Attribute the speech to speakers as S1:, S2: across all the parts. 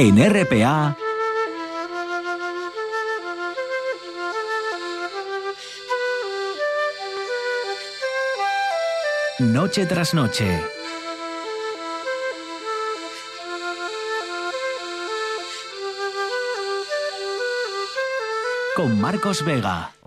S1: En RPA. Noche tras noche. Con Marcos Vega.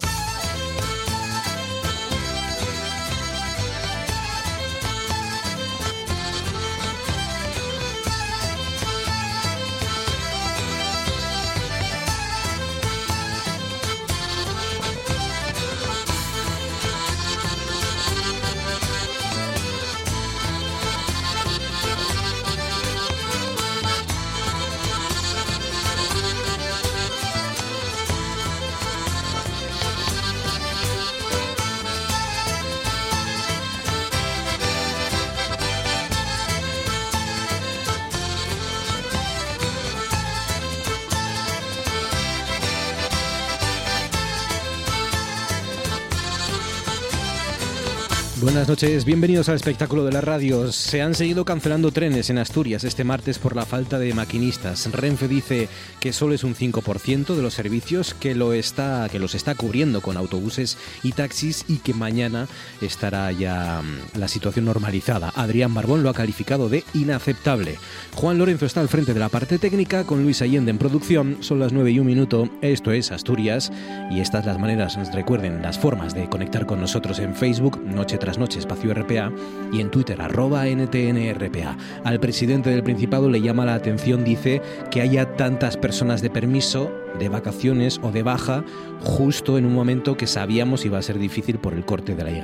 S2: Noches, bienvenidos al espectáculo de la radio. Se han seguido cancelando trenes en Asturias este martes por la falta de maquinistas. Renfe dice que solo es un 5% de los servicios que, lo está, que los está cubriendo con autobuses y taxis y que mañana estará ya mm, la situación normalizada. Adrián Barbón lo ha calificado de inaceptable. Juan Lorenzo está al frente de la parte técnica con Luis Allende en producción. Son las 9 y un minuto. Esto es Asturias y estas las maneras, recuerden, las formas de conectar con nosotros en Facebook, Noche tras Noche Espacio RPA y en Twitter arroba NTNRPA. Al presidente del Principado le llama la atención, dice, que haya tantas personas de permiso de vacaciones o de baja justo en un momento que sabíamos iba a ser difícil por el corte de la Y.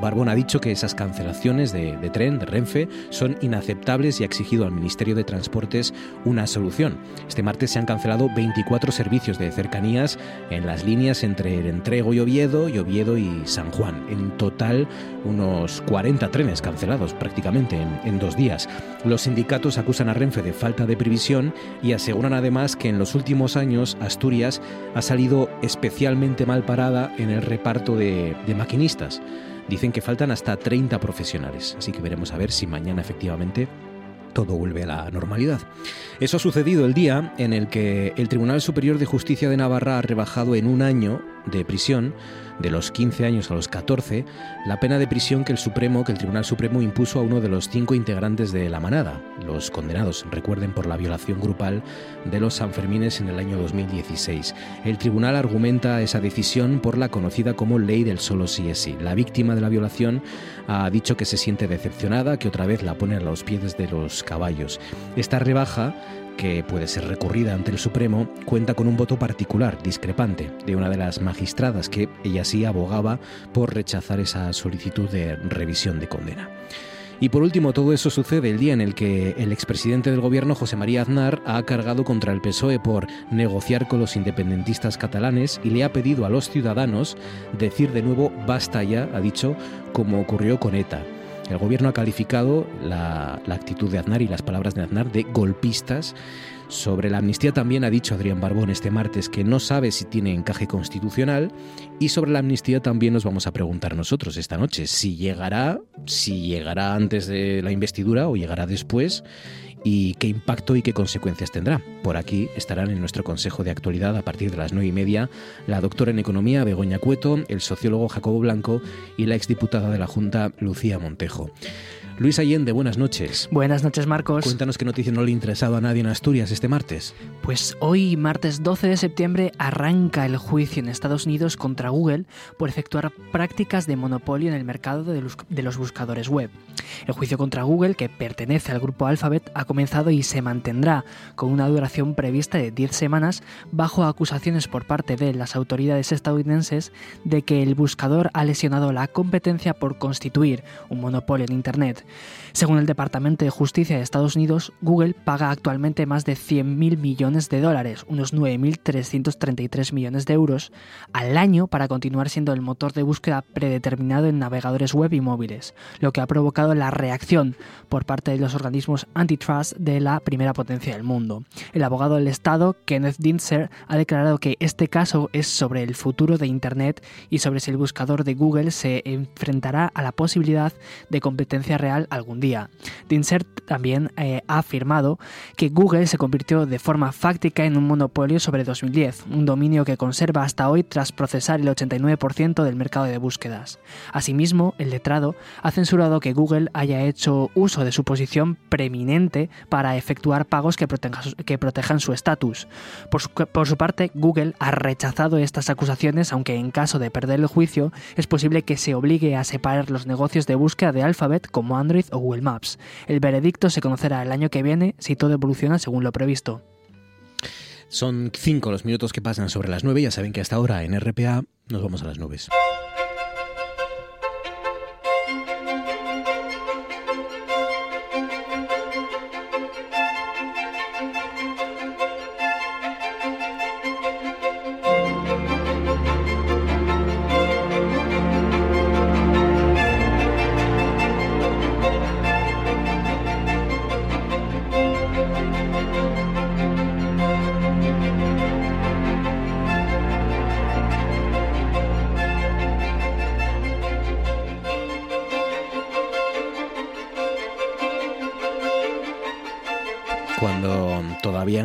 S2: Barbón ha dicho que esas cancelaciones de, de, tren, de Renfe, son inaceptables y ha exigido al Ministerio de Transportes una solución. Este martes se han cancelado 24 servicios de cercanías en las líneas entre el Entrego y Oviedo, y Oviedo y San Juan. En total, unos 40 trenes cancelados prácticamente en, en dos días. Los sindicatos acusan a Renfe de falta de previsión y aseguran además que en los últimos años Asturias ha salido especialmente mal parada en el reparto de, de, maquinistas. Dicen que faltan hasta 30 profesionales, así que veremos a ver si mañana efectivamente todo vuelve a la normalidad. Eso ha sucedido el día en el que el Tribunal Superior de Justicia de Navarra ha rebajado en un año de prisión de los 15 años a los 14 la pena de prisión que el Supremo, que el Tribunal Supremo impuso a uno de los cinco integrantes de la manada, los condenados, recuerden, por la violación grupal de los Sanfermines en el año 2016. El tribunal argumenta esa decisión por la conocida como ley del solo sí es sí. La víctima de la violación ha dicho que se siente decepcionada, que otra vez la pone a los pies de los caballos. Esta rebaja que puede ser recurrida ante el Supremo, cuenta con un voto particular, discrepante, de una de las magistradas que ella sí abogaba por rechazar esa solicitud de revisión de condena. Y por último, todo eso sucede el día en el que el expresidente del gobierno, José María Aznar, ha cargado contra el PSOE por negociar con los independentistas catalanes y le ha pedido a los ciudadanos decir de nuevo basta ya, ha dicho, como ocurrió con ETA. El gobierno ha calificado la, actitud de Aznar y las palabras de Aznar de golpistas. Sobre la amnistía también ha dicho Adrián Barbón este martes que no sabe si tiene encaje constitucional y sobre la amnistía también nos vamos a preguntar nosotros esta noche si llegará, si llegará antes de la investidura o llegará después y qué impacto y qué consecuencias tendrá. Por aquí estarán en nuestro Consejo de Actualidad a partir de las nueve y media la doctora en Economía Begoña Cueto, el sociólogo Jacobo Blanco y la exdiputada de la Junta Lucía Montejo. Luis Allende, buenas noches.
S3: Buenas noches, Marcos.
S2: Cuéntanos qué noticia no le ha interesado a nadie en Asturias este martes.
S3: Pues hoy, martes 12 de septiembre, arranca el juicio en Estados Unidos contra Google por efectuar prácticas de monopolio en el mercado de los, buscadores web. El juicio contra Google, que pertenece al grupo Alphabet, ha comenzado y se mantendrá con una duración prevista de 10 semanas bajo acusaciones por parte de las autoridades estadounidenses de que el buscador ha lesionado la competencia por constituir un monopolio en Internet. Según el Departamento de Justicia de Estados Unidos, Google paga actualmente más de 100.000 millones de dólares, unos 9.333 millones de euros, al año para continuar siendo el motor de búsqueda predeterminado en navegadores web y móviles, lo que ha provocado la reacción por parte de los organismos antitrust de la primera potencia del mundo. El abogado del Estado, Kenneth Dintzer, ha declarado que este caso es sobre el futuro de Internet y sobre si el buscador de Google se enfrentará a la posibilidad de competencia real real algún día. Dinsert también eh, ha afirmado que Google se convirtió de forma fáctica en un monopolio sobre 2010, un dominio que conserva hasta hoy tras procesar el 89% del mercado de búsquedas. Asimismo, el letrado ha censurado que Google haya hecho uso de su posición preeminente para efectuar pagos que protejan, su estatus. Por, su parte, Google ha rechazado estas acusaciones, aunque en caso de perder el juicio, es posible que se obligue a separar los negocios de búsqueda de Alphabet como Android o Google Maps. El veredicto se conocerá el año que viene si todo evoluciona según lo previsto.
S2: Son cinco los minutos que pasan sobre las nueve. Ya saben que hasta ahora en RPA nos vamos a las nubes.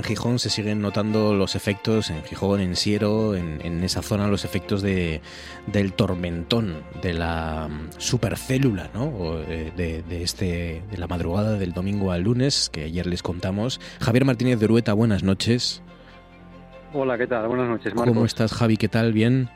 S2: Gijón se siguen notando los efectos, en Gijón, en Siero, en, esa zona, los efectos de, del tormentón, de la mm, supercélula, ¿no? Eh, de, este, de la madrugada del domingo al lunes, que ayer les contamos. Javier Martínez de Urueta, buenas noches.
S4: Hola, ¿qué tal? Buenas noches, Marcos.
S2: ¿Cómo estás, Javi? ¿Qué tal? ¿Bien?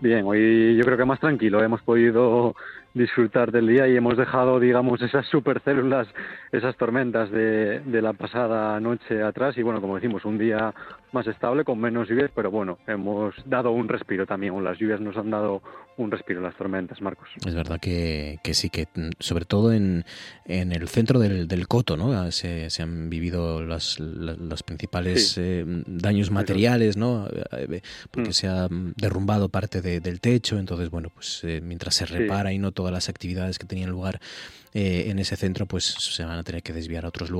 S4: Bien, hoy yo creo que más tranquilo. Hemos podido disfrutar del día y hemos dejado, digamos, esas supercélulas, esas tormentas de, de la pasada noche atrás. Y bueno, como decimos, un día más estable, con menos lluvias, pero bueno, hemos dado un respiro también, las lluvias nos han dado un respiro, las tormentas, Marcos.
S2: Es verdad que, que sí, que sobre todo en, en el centro del, del Coto, ¿no? Ah, se, se han vivido los, los principales eh, daños materiales, ¿no? Eh, eh, porque mm. se ha derrumbado parte del techo, entonces, bueno, pues mientras se repara y no todas las actividades que tenían lugar eh, en ese centro pues se van a tener que desviar a otros mm.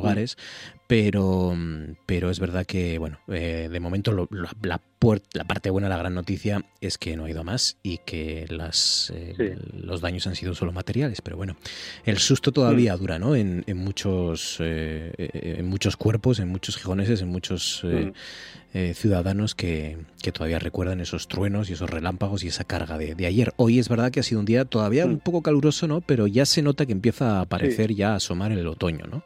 S2: Pero, pero es verdad que, bueno, eh, de momento la, la, parte buena, la gran noticia es que no ha ido más y que las, eh, los daños han sido solo materiales, pero bueno, el susto todavía mm. dura, ¿no? En, en muchos, en muchos cuerpos, en muchos gijoneses, en muchos... Mm. ciudadanos que, que, todavía recuerdan esos truenos y esos relámpagos y esa carga de, de, ayer. Hoy es verdad que ha sido un día todavía un poco caluroso, ¿no? Pero ya se nota que empieza a aparecer ya, a asomar el otoño, ¿no?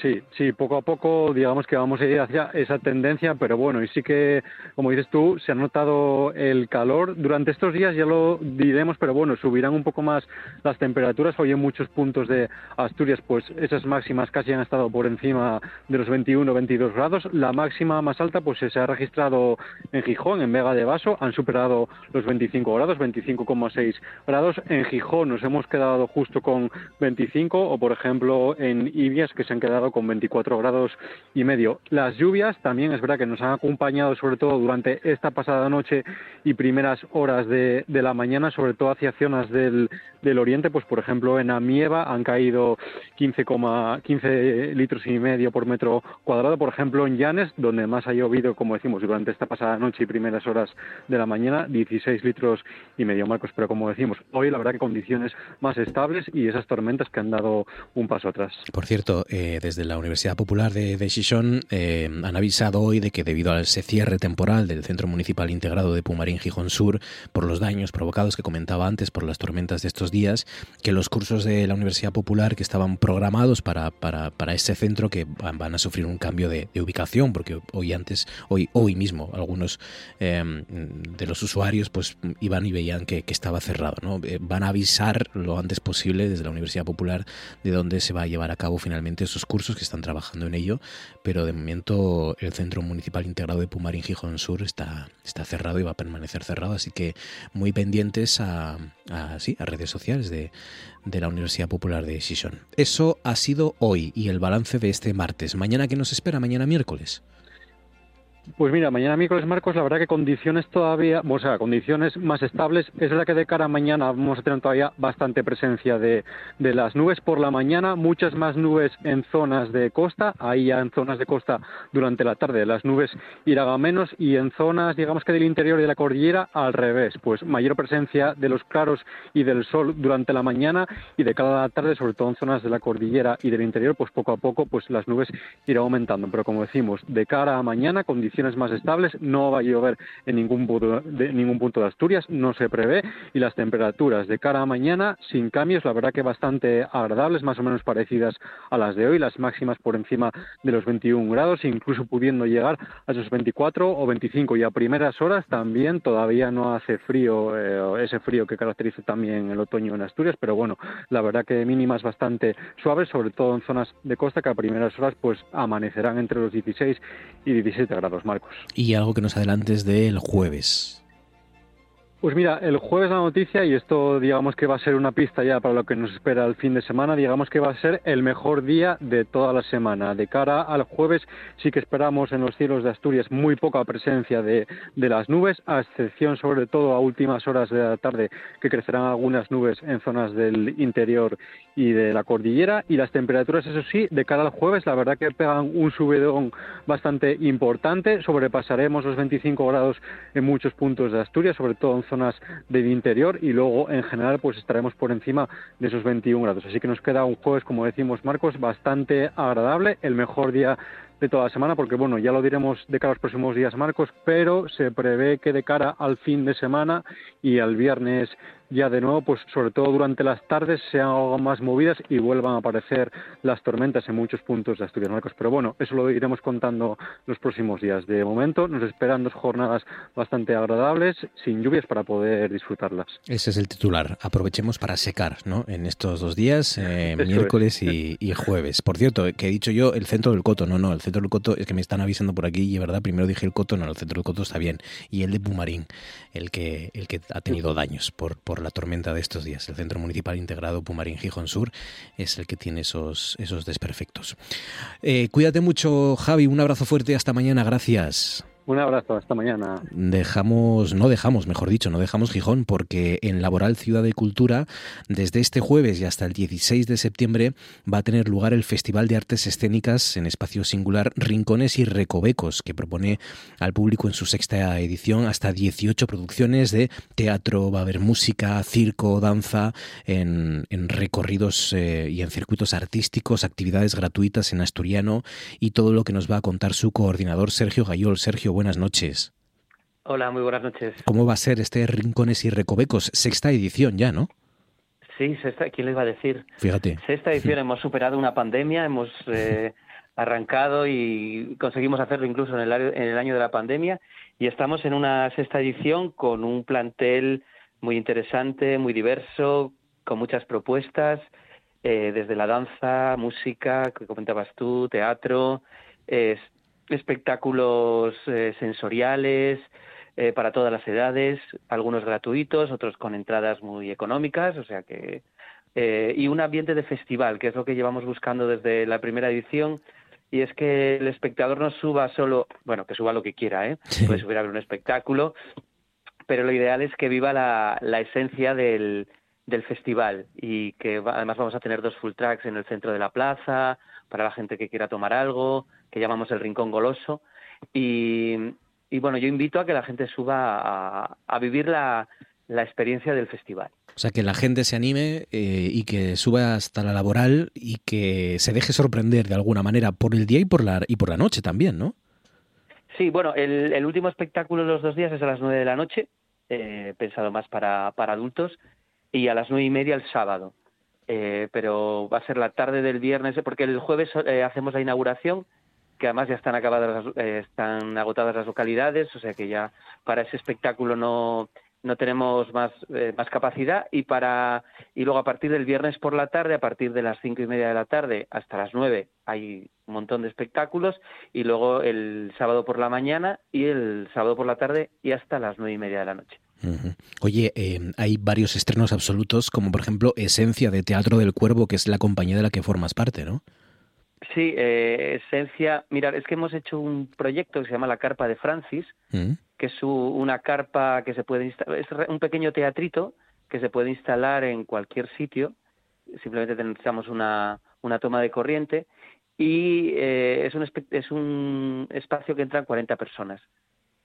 S4: Sí, sí, poco a poco digamos que vamos a ir hacia esa tendencia, pero bueno, y sí que, como dices tú, se ha notado el calor. Durante estos días ya lo diremos, pero bueno, subirán un poco más las temperaturas. Hoy en muchos puntos de Asturias, pues esas máximas casi han estado por encima de los 21, 22 grados. La máxima más alta, pues se ha registrado en Gijón, en Vega de Vaso, han superado los 25 grados, 25,6 grados. En Gijón nos hemos quedado justo con 25, o por ejemplo en Ibias, que se han quedado con 24 grados y medio. Las lluvias también es verdad que nos han acompañado sobre todo durante esta pasada noche y primeras horas de, la mañana, sobre todo hacia zonas del, del, oriente, pues por ejemplo en Amieva han caído 15, 15 litros y medio por metro cuadrado, por ejemplo en Llanes, donde más ha llovido, como decimos, durante esta pasada noche y primeras horas de la mañana, 16 litros y medio, Marcos, pero como decimos, hoy la verdad que condiciones más estables y esas tormentas que han dado un paso atrás.
S2: Por cierto, eh, desde de la Universidad Popular de, de eh, han avisado hoy de que debido a ese cierre temporal del Centro Municipal Integrado de Pumarín Gijón Sur, por los daños provocados que comentaba antes por las tormentas de estos días, que los cursos de la Universidad Popular que estaban programados para, para, para ese centro que van a sufrir un cambio de, ubicación, porque hoy antes, hoy, hoy mismo, algunos em, de los usuarios pues iban y veían que, estaba cerrado. ¿no? Eh, van a avisar lo antes posible desde la Universidad Popular de dónde se va a llevar a cabo finalmente esos cursos que están trabajando en ello, pero de momento el Centro Municipal Integrado de Pumarín Gijón Sur está, está cerrado y va a permanecer cerrado, así que muy pendientes a, a, a redes sociales de, de la Universidad Popular de Xixón. Eso ha sido hoy y el balance de este martes. ¿Mañana qué nos espera? Mañana miércoles.
S4: Pues mira, mañana miércoles Marcos, la verdad que condiciones todavía, o sea, condiciones más estables. Es verdad que de cara a mañana vamos a tener todavía bastante presencia de, de las nubes por la mañana, muchas más nubes en zonas de costa, ahí ya en zonas de costa durante la tarde las nubes irán a menos y en zonas, digamos que del interior de la cordillera al revés, pues mayor presencia de los claros y del sol durante la mañana y de cada tarde, sobre todo en zonas de la cordillera y del interior, pues poco a poco pues las nubes irán aumentando. Pero como decimos, de cara a mañana, condiciones más estables, no va a llover en ningún punto de, ningún punto de Asturias, no se prevé, y las temperaturas de cara a mañana sin cambios, la verdad que bastante agradables, más o menos parecidas a las de hoy, las máximas por encima de los 21 grados, incluso pudiendo llegar a esos 24 o 25 y a primeras horas también todavía no hace frío, eh, ese frío que caracteriza también el otoño en Asturias, pero bueno, la verdad que mínimas bastante suaves, sobre todo en zonas de costa que a primeras horas pues amanecerán entre los 16 y 17 grados, Marcos.
S2: Y algo que nos adelantes del jueves.
S4: Pues mira, el jueves la noticia, y esto digamos que va a ser una pista ya para lo que nos espera el fin de semana, digamos que va a ser el mejor día de toda la semana. De cara al jueves sí que esperamos en los cielos de Asturias muy poca presencia de, las nubes, a excepción sobre todo a últimas horas de la tarde que crecerán algunas nubes en zonas del interior y de la cordillera. Y las temperaturas, eso sí, de cara al jueves, la verdad que pegan un subidón bastante importante. Sobrepasaremos los 25 grados en muchos puntos de Asturias, sobre todo en zonas del interior y luego en general pues estaremos por encima de esos 21 grados. Así que nos queda un jueves, como decimos Marcos, bastante agradable, el mejor día de toda la semana, porque bueno, ya lo diremos de cara a los próximos días, Marcos, pero se prevé que de cara al fin de semana y al viernes ya de nuevo, pues sobre todo durante las tardes sean algo más movidas y vuelvan a aparecer las tormentas en muchos puntos de Asturias Marcos. Pero bueno, eso lo iremos contando los próximos días. De momento nos esperan dos jornadas bastante agradables, sin lluvias para poder disfrutarlas.
S2: Ese es el titular. Aprovechemos para secar, ¿no? En estos dos días, eh, miércoles y, jueves. Por cierto, que he dicho yo el centro del Coto. No, no, el centro del Coto es que me están avisando por aquí y es verdad, primero dije el Coto, no, el centro del Coto está bien. Y el de Pumarín, el que, el que ha tenido daños por, por la tormenta de estos días. El Centro Municipal Integrado Pumarín Gijón Sur es el que tiene esos, esos desperfectos. Eh, cuídate mucho, Javi. Un abrazo fuerte. Hasta mañana. Gracias.
S4: Un abrazo, hasta mañana.
S2: Dejamos, no dejamos, mejor dicho, no dejamos Gijón porque en Laboral Ciudad de Cultura, desde este jueves y hasta el 16 de septiembre, va a tener lugar el Festival de Artes Escénicas en espacio singular Rincones y Recovecos, que propone al público en su sexta edición hasta 18 producciones de teatro, va a haber música, circo, danza, en, recorridos eh, y en circuitos artísticos, actividades gratuitas en asturiano y todo lo que nos va a contar su coordinador Sergio Gayol. Sergio, buenas noches.
S5: Hola, muy buenas noches.
S2: ¿Cómo va a ser este Rincones y Recovecos? Sexta edición ya, ¿no?
S5: Sí, sexta, ¿quién le iba a decir?
S2: Fíjate.
S5: Sexta edición, hemos superado una pandemia, hemos eh, arrancado y conseguimos hacerlo incluso en el, en el año de la pandemia y estamos en una sexta edición con un plantel muy interesante, muy diverso, con muchas propuestas, eh, desde la danza, música, que comentabas tú, teatro, eh, espectáculos eh, sensoriales eh, para todas las edades, algunos gratuitos, otros con entradas muy económicas, o sea que eh, y un ambiente de festival, que es lo que llevamos buscando desde la primera edición. Y es que el espectador no suba solo, bueno, que suba lo que quiera, ¿eh? Puede subir a ver un espectáculo, pero lo ideal es que viva la, la esencia del, del festival y que además vamos a tener dos full tracks en el centro de la plaza para la gente que quiera tomar algo, que llamamos el Rincón Goloso. Y, bueno, yo invito a que la gente suba a, vivir la, experiencia del festival.
S2: O sea, que la gente se anime eh, y que suba hasta la laboral y que se deje sorprender de alguna manera por el día y por la, y por la noche también, ¿no?
S5: Sí, bueno, el, último espectáculo de los dos días es a las nueve de la noche, eh, pensado más para, para adultos, y a las nueve y media el sábado. Eh, pero va a ser la tarde del viernes, porque el jueves hacemos la inauguración que además ya están acabadas, eh, están agotadas las localidades, o sea que ya para ese espectáculo no, no tenemos más, eh, más capacidad y para y luego a partir del viernes por la tarde, a partir de las cinco y media de la tarde hasta las nueve hay un montón de espectáculos y luego el sábado por la mañana y el sábado por la tarde y hasta las nueve y media de la noche.
S2: Oye, eh, hay varios estrenos absolutos, como por ejemplo Esencia de Teatro del Cuervo, que es la compañía de la que formas parte, ¿no?
S5: Sí, eh, esencia. Mira, es que hemos hecho un proyecto que se llama la Carpa de Francis,
S2: ¿Mm?
S5: que es una carpa que se puede instalar, es un pequeño teatrito que se puede instalar en cualquier sitio. Simplemente necesitamos una, una toma de corriente y eh, es, un, es un espacio que entran 40 personas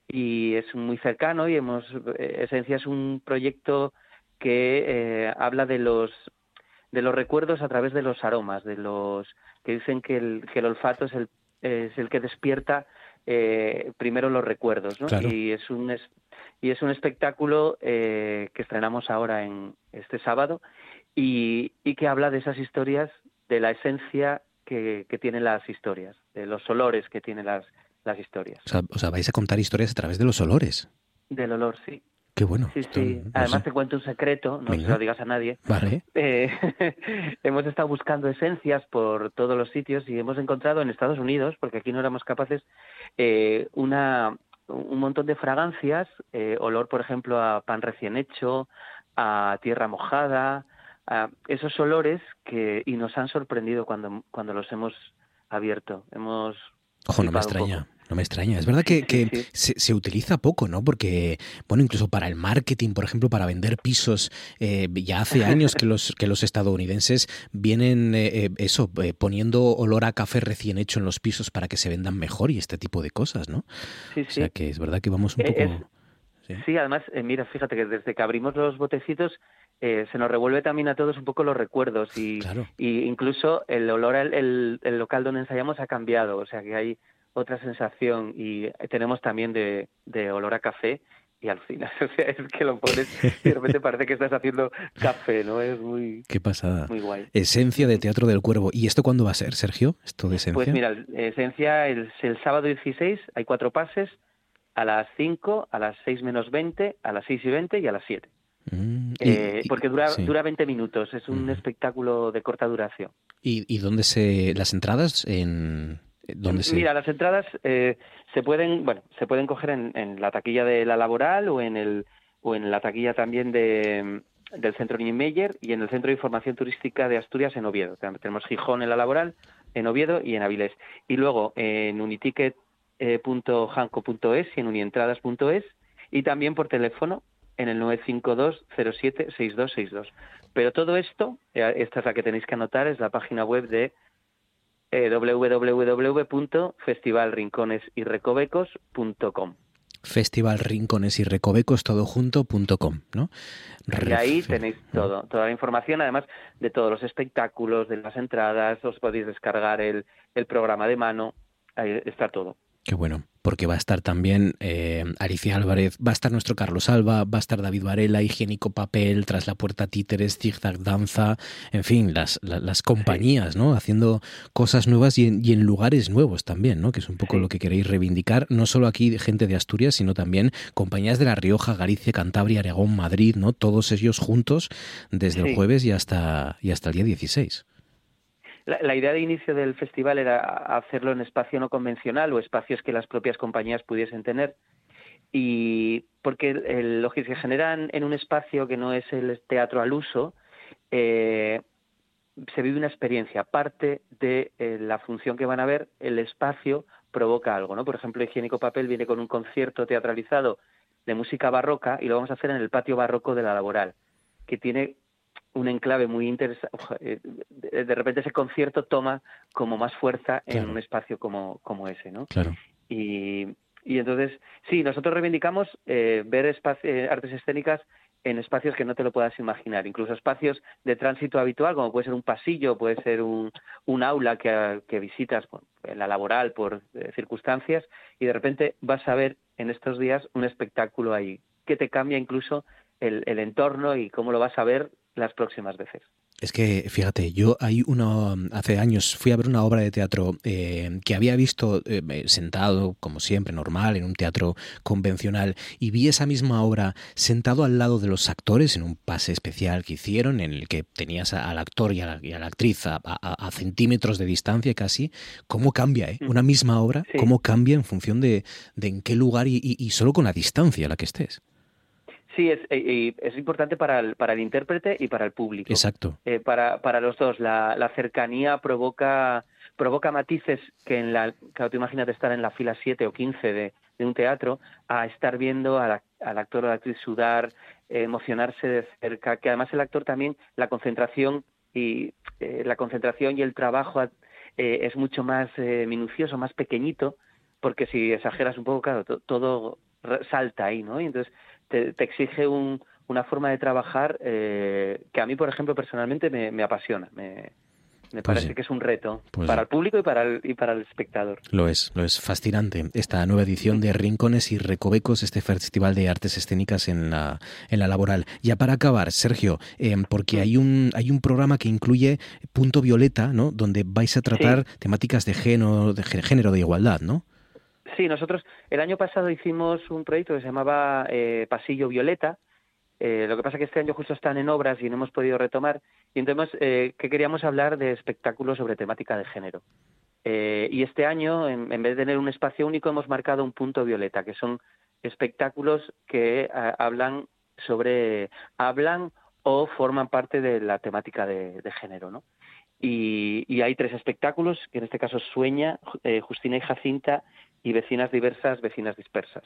S5: y es muy cercano y hemos eh, Esencia es un proyecto que eh, habla de los de los recuerdos a través de los aromas, de los que dicen que el, que el olfato es el es el que despierta eh, primero los recuerdos, ¿no? Y es un y es un espectáculo eh, que estrenamos ahora en este sábado y, y que habla de esas historias, de la esencia que, que tienen las historias, de los olores que tienen las, las historias.
S2: O sea, vais a contar historias a través de los olores.
S5: Del olor, sí.
S2: Qué bueno.
S5: Sí, sí. Además te cuento un secreto, no se lo digas a nadie.
S2: Vale.
S5: Eh, hemos estado buscando esencias por todos los sitios y hemos encontrado en Estados Unidos, porque aquí no éramos capaces, eh, una, un montón de fragancias, eh, olor, por ejemplo, a pan recién hecho, a tierra mojada, a esos olores que y nos han sorprendido cuando cuando los hemos abierto. Hemos
S2: Ojo, no me extraña. No me extraña. Es verdad que, Se, utiliza poco, ¿no? Porque, bueno, incluso para el marketing, por ejemplo, para vender pisos, eh, ya hace años que los, que los estadounidenses vienen, eh, eh, eso, poniendo olor a café recién hecho en los pisos para que se vendan mejor y este tipo de cosas, ¿no?
S5: Sí,
S2: sí. O sea que es verdad que vamos un poco...
S5: ¿sí? además, mira, fíjate que desde que abrimos los botecitos se nos revuelve también a todos un poco los recuerdos y, y incluso el olor al el, el local donde ensayamos ha cambiado, o sea que hay otra sensación y tenemos también de, de olor a café y al final, o sea, es que lo pones y de repente parece que estás haciendo café, ¿no? Es muy...
S2: Qué pasada.
S5: Muy guay.
S2: Esencia de Teatro del Cuervo. ¿Y esto cuándo va a ser, Sergio? ¿Esto de Esencia?
S5: Pues mira, Esencia el, el sábado 16, hay cuatro pases, a las 5, a las 6 menos 20, a las 6 y 20 y a las 7. Mm, eh, porque dura, dura 20 minutos, es un espectáculo de corta duración.
S2: ¿Y, ¿Y dónde se las entradas? En,
S5: Mira, las entradas eh, se pueden, bueno, se pueden coger en, la taquilla de la laboral o en el o en la taquilla también de, del Centro Niemeyer y en el Centro de Información Turística de Asturias en Oviedo. Tenemos Gijón en la laboral, en Oviedo y en Avilés. Y luego en uniticket.hanco.es y en unientradas.es y también por teléfono en el 952 07 6262. Pero todo esto, eh, esta es la que tenéis que anotar, es la página web de eh, www.festivalrinconesyrrecovecos.com.
S2: Festival Rincones y Recovecos todo junto.com, ¿no?
S5: Y ahí tenéis todo, toda la información, además de todos los espectáculos, de las entradas, os podéis descargar el, el programa de mano, ahí está todo.
S2: Qué bueno, porque va a estar también eh, Alicia Álvarez, va a estar nuestro Carlos Alba, va a estar David Varela, Higiénico Papel, Tras la Puerta Títeres, Zigzag Danza, en fin, las, las, compañías, ¿no? Haciendo cosas nuevas y en, lugares nuevos también, ¿no? Que es un poco lo que queréis reivindicar, no solo aquí gente de Asturias, sino también compañías de La Rioja, Galicia, Cantabria, Aragón, Madrid, ¿no? Todos ellos juntos desde el jueves y hasta, y hasta el día 16.
S5: La, idea de inicio del festival era hacerlo en espacio no convencional o espacios que las propias compañías pudiesen tener. Y porque lo que se genera en, un espacio que no es el teatro al uso, eh, se vive una experiencia. Parte de eh, la función que van a ver, el espacio provoca algo. ¿no? Por ejemplo, Higiénico Papel viene con un concierto teatralizado de música barroca y lo vamos a hacer en el patio barroco de la laboral, que tiene un enclave muy interesante. Eh, de repente ese concierto toma como más fuerza en un espacio como, como ese, ¿no?
S2: Claro.
S5: Y, y entonces, sí, nosotros reivindicamos eh, ver eh, artes escénicas en espacios que no te lo puedas imaginar, incluso espacios de tránsito habitual, como puede ser un pasillo, puede ser un, un aula que, que visitas en la laboral por circunstancias, y de repente vas a ver en estos días un espectáculo ahí que te cambia incluso el, el entorno y cómo lo vas a ver las próximas veces.
S2: Es que, fíjate, yo hay una, hace años fui a ver una obra de teatro eh, que había visto eh, sentado, como siempre, normal, en un teatro convencional, y vi esa misma obra sentado al lado de los actores en un pase especial que hicieron, en el que tenías al actor y a la, actriz a, centímetros de distancia casi. ¿Cómo cambia, eh? Una misma obra, cómo cambia en función de, en qué lugar y, y solo con la distancia a la que estés.
S5: Sí, es, es importante para el, para el intérprete y para el público.
S2: Exacto.
S5: para, para los dos. La, la cercanía provoca provoca matices que en la, claro, tú imagínate estar en la fila 7 o 15 de, un teatro a estar viendo al actor o la actriz sudar, emocionarse de cerca, que además el actor también, la concentración y eh, la concentración y el trabajo eh, es mucho más eh, minucioso, más pequeñito, porque si exageras un poco, claro, todo salta ahí, ¿no? Y entonces te, te exige un, una forma de trabajar que a mí, por ejemplo, personalmente me, me apasiona, me, me pues parece que es un reto pues para el público y para el, y para el espectador.
S2: Lo es, lo es fascinante. Esta nueva edición de Rincones y Recovecos, este Festival de Artes Escénicas en la, en la laboral. Ya para acabar, Sergio, em, porque hay un, hay un programa que incluye Punto Violeta, ¿no? Donde vais a tratar temáticas de género, de género de igualdad, ¿no?
S5: Sí, nosotros el año pasado hicimos un proyecto que se llamaba eh, Pasillo Violeta, eh, lo que pasa que este año justo están en obras y no hemos podido retomar. Y entonces, eh, que queríamos hablar de espectáculos sobre temática de género. Y este año, en, vez de tener un espacio único, hemos marcado un punto violeta, que son espectáculos que hablan sobre, hablan o forman parte de la temática de, género, ¿no? Y, y, hay tres espectáculos, que en este caso Sueña, Justina y Jacinta, y Vecinas Diversas, Vecinas Dispersas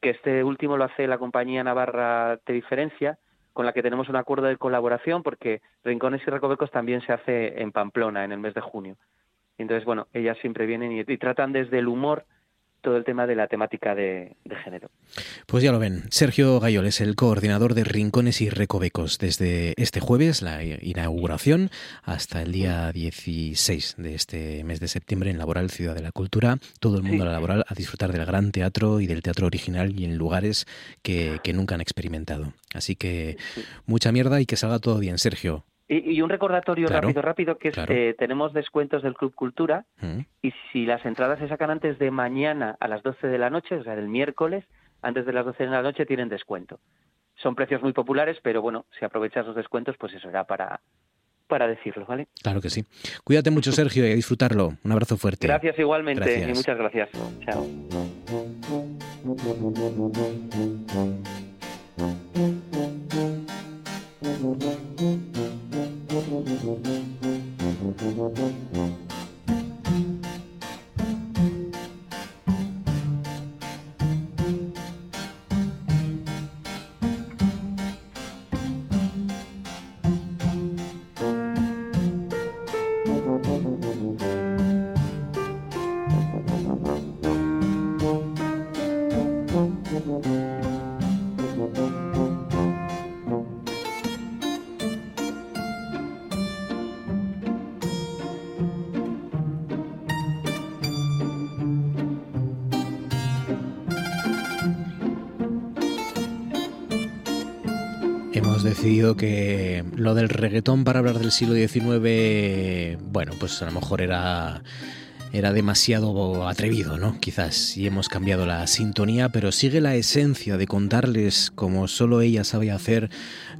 S5: que este último lo hace la compañía Navarra de Diferencia, con la que tenemos un acuerdo de colaboración porque Rincones y Recovecos también se hace en Pamplona en el mes de junio. Entonces, bueno, ellas siempre vienen y tratan desde el humor todo el tema de la temática de, género.
S2: Pues ya lo ven, Sergio Gayol es el coordinador de Rincones y Recovecos desde este jueves, la inauguración, hasta el día 16 de este mes de septiembre en Laboral Ciudad de la Cultura. Todo el mundo a la Laboral a disfrutar del gran teatro y del teatro original y en lugares que, nunca han experimentado. Así que mucha mierda y que salga todo bien, Sergio.
S5: Y, un recordatorio rápido, rápido, que es, eh, tenemos descuentos del Club Cultura mm. y si las entradas se sacan antes de mañana a las 12 de la noche, o sea, del miércoles, antes de las 12 de la noche tienen descuento. Son precios muy populares, pero bueno, si aprovechas los descuentos, pues eso era para, para decirlo, ¿vale?
S2: Claro que sí. Cuídate mucho, Sergio, y a disfrutarlo. Un abrazo fuerte.
S5: Gracias igualmente y muchas gracias. Chao. Thank you.
S2: Decidido que lo del reggaetón para hablar del siglo XIX, bueno, pues a lo mejor era era demasiado atrevido, ¿no? Quizás, y hemos cambiado la sintonía, pero sigue la esencia de contarles, como solo ella sabe hacer,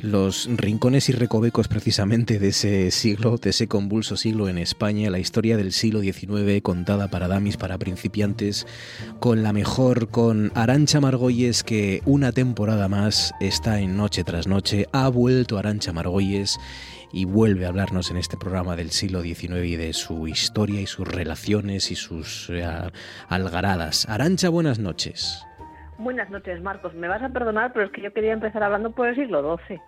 S2: los rincones y recovecos precisamente de ese siglo, de ese convulso siglo en España, la historia del siglo XIX contada para damis, para principiantes, con la mejor, con Arancha Margolles, que una temporada más está en Noche tras Noche, ha vuelto Arancha Margolles y vuelve a hablarnos en este programa del siglo XIX y de su historia y sus relaciones y sus eh, algaradas. Arancha, buenas noches.
S6: Buenas noches, Marcos. Me vas a perdonar, pero es que yo quería empezar hablando por el siglo XII.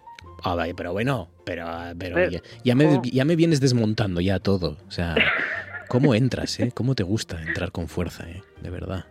S2: Ah, pero bueno, pero, pero, ya, me, ya, me, vienes desmontando ya todo. O sea, ¿Cómo entras, eh? ¿Cómo te gusta entrar con fuerza, eh? De verdad.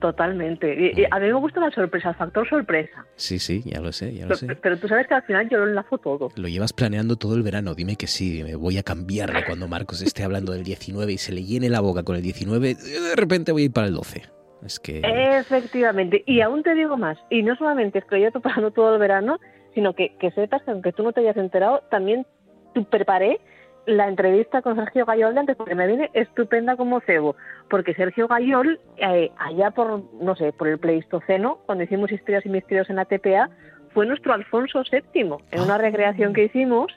S6: Totalmente. Y, a mí me gusta la sorpresa, el factor sorpresa.
S2: Sí, sí, ya lo sé, ya
S6: lo
S2: pero, sé.
S6: Pero tú sabes que al final yo lo enlazo todo.
S2: Lo llevas planeando todo el verano. Dime que sí, me voy a cambiarle cuando Marcos esté hablando del 19 y se le llene la boca con el 19. De repente voy a ir para el 12. Es que...
S6: Efectivamente. Y aún te digo más. Y no solamente es que lo llevo preparando todo el verano, sino que, que sepas que aunque tú no te hayas enterado, también tú preparé la entrevista con Sergio Gayol de antes, porque me viene estupenda como cebo, porque Sergio Gayol, eh, allá por, no sé, por el Pleistoceno, cuando hicimos Historias y Misterios en la TPA, fue nuestro Alfonso VII, en una recreación que hicimos,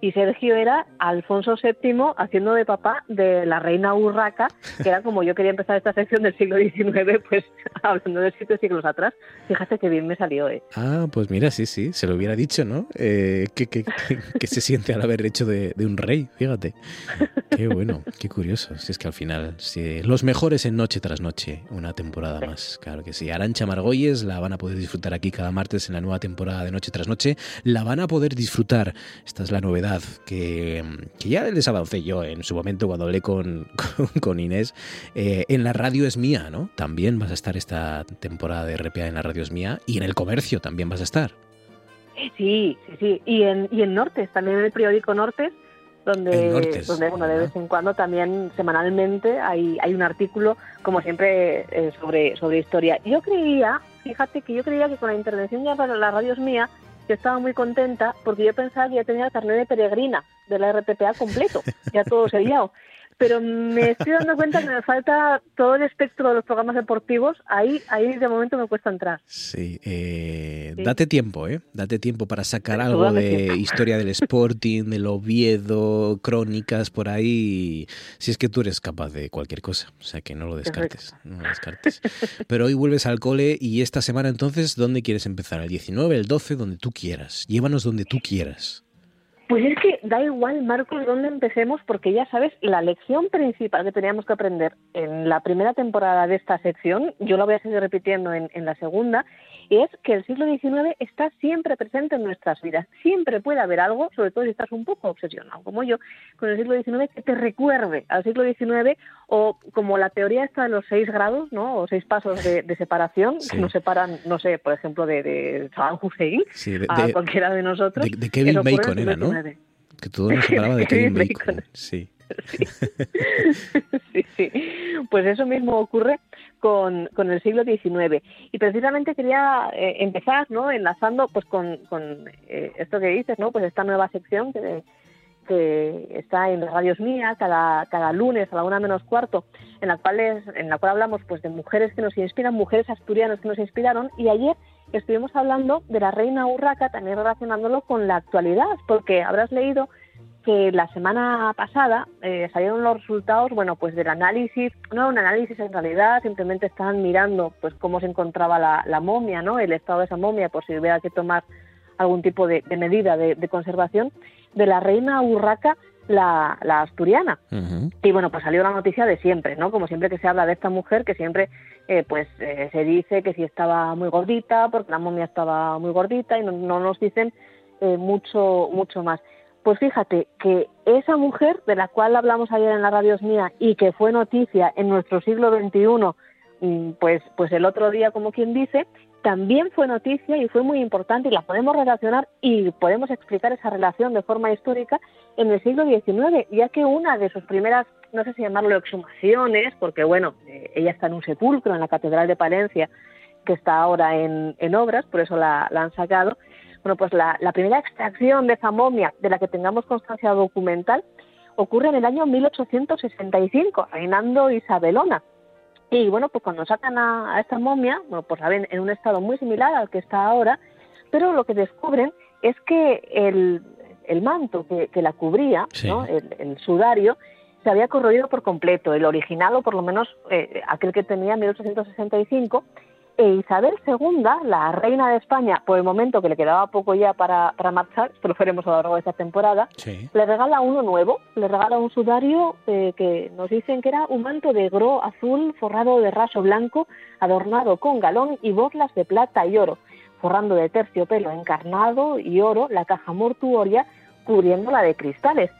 S6: y Sergio era Alfonso VII haciendo de papá de la reina Urraca, que era como yo quería empezar esta sección del siglo XIX, pues hablando de siete siglos atrás. Fíjate qué bien me salió, ¿eh?
S2: Ah, pues mira, sí, sí, se lo hubiera dicho, ¿no? Eh, que, que, que, se siente al haber hecho de, de, un rey, fíjate. Qué bueno, qué curioso. Si es que al final, si los mejores en noche tras noche, una temporada más, claro que sí. Arancha Margolles la van a poder disfrutar aquí cada martes en la nueva temporada de Noche tras Noche. La van a poder disfrutar, esta es la novedad que, ya les avancé yo en su momento cuando hablé con, con, Inés. Eh, en la radio es mía, ¿no? También vas a estar esta temporada de RPA en la radio es mía y en el comercio también vas a estar.
S6: Sí, sí, sí. Y en, y en Nortes, también en el periódico Nortes, donde, donde bueno, de vez en cuando también semanalmente hay, hay un artículo, como siempre, eh, sobre, sobre historia. Yo creía, fíjate que yo creía que con la intervención ya para la radio es mía, yo estaba muy contenta porque yo pensaba que ya tenía el carnet de peregrina de la RPPA completo, ya todo sellado pero me estoy dando cuenta que me falta todo el espectro de los programas deportivos. Ahí, ahí de momento me cuesta entrar.
S2: Sí, eh, date tiempo, ¿eh? Date tiempo para sacar algo de historia del Sporting, del Oviedo, crónicas por ahí. Si es que tú eres capaz de cualquier cosa, o sea que no lo descartes, no lo descartes. Pero hoy vuelves al cole y esta semana entonces, ¿dónde quieres empezar? ¿El 19, el 12, donde tú quieras? Llévanos donde tú quieras.
S6: Pues es que da igual, Marcos, dónde empecemos, porque ya sabes, la lección principal que teníamos que aprender en la primera temporada de esta sección, yo la voy a seguir repitiendo en, en la segunda, es que el siglo XIX está siempre presente en nuestras vidas. Siempre puede haber algo, sobre todo si estás un poco obsesionado, como yo, con el siglo XIX, que te recuerde al siglo XIX o como la teoría está de los seis grados, ¿no? O seis pasos de, separación, que nos separan, no sé, por ejemplo, de, de Saddam Hussein a cualquiera de nosotros.
S2: De, Kevin Bacon era, ¿no? Que todo nos separaba de Kevin Bacon. Sí.
S6: Sí. sí, Pues eso mismo ocurre con, con el siglo XIX. Y precisamente quería eh, empezar, ¿no? Enlazando, pues, con, con eh, esto que dices, ¿no? Pues esta nueva sección que, que está en Radios Mía cada, cada lunes a la una menos cuarto, en la cual en la cual hablamos, pues, de mujeres que nos inspiran, mujeres asturianas que nos inspiraron. Y ayer estuvimos hablando de la reina Urraca, también relacionándolo con la actualidad, porque habrás leído que la semana pasada eh, salieron los resultados, bueno, pues del análisis, no un análisis en realidad, simplemente estaban mirando pues cómo se encontraba la, momia, ¿no? El estado de esa momia, por si hubiera que tomar algún tipo de, medida de, conservación, de la reina Urraca, la, asturiana. Y bueno, pues salió la noticia de siempre, ¿no? Como siempre que se habla de esta mujer, que siempre eh, pues eh, se dice que si estaba muy gordita, porque la momia estaba muy gordita, y no, no nos dicen mucho, mucho más. Pues fíjate que esa mujer de la cual hablamos ayer en la radio mía y que fue noticia en nuestro siglo XXI, mm, pues, pues el otro día, como quien dice, también fue noticia y fue muy importante y la podemos relacionar y podemos explicar esa relación de forma histórica en el siglo XIX, ya que una de sus primeras, no sé si llamarlo exhumaciones, porque bueno, eh, ella está en un sepulcro en la Catedral de Palencia, que está ahora en, obras, por eso la han sacado, bueno, pues la, primera extracción de esa momia de la que tengamos constancia documental ocurre en el año 1865, reinando Isabelona. Y bueno, pues cuando sacan a, esta momia, bueno, pues la ven en un estado muy similar al que está ahora, pero lo que descubren es que el, manto que, la cubría, el, sudario, se había corroído por completo, el original o por lo menos eh, aquel que tenía en 1865, e Isabel II, la reina de España, por el momento que le quedaba poco ya para, marchar, esto lo veremos a lo largo de esta temporada, le regala uno nuevo, le regala un sudario eh, que nos dicen que era un manto de gro azul forrado de raso blanco, adornado con galón y borlas de plata y oro, forrando de terciopelo encarnado y oro la caja mortuoria cubriéndola de cristales.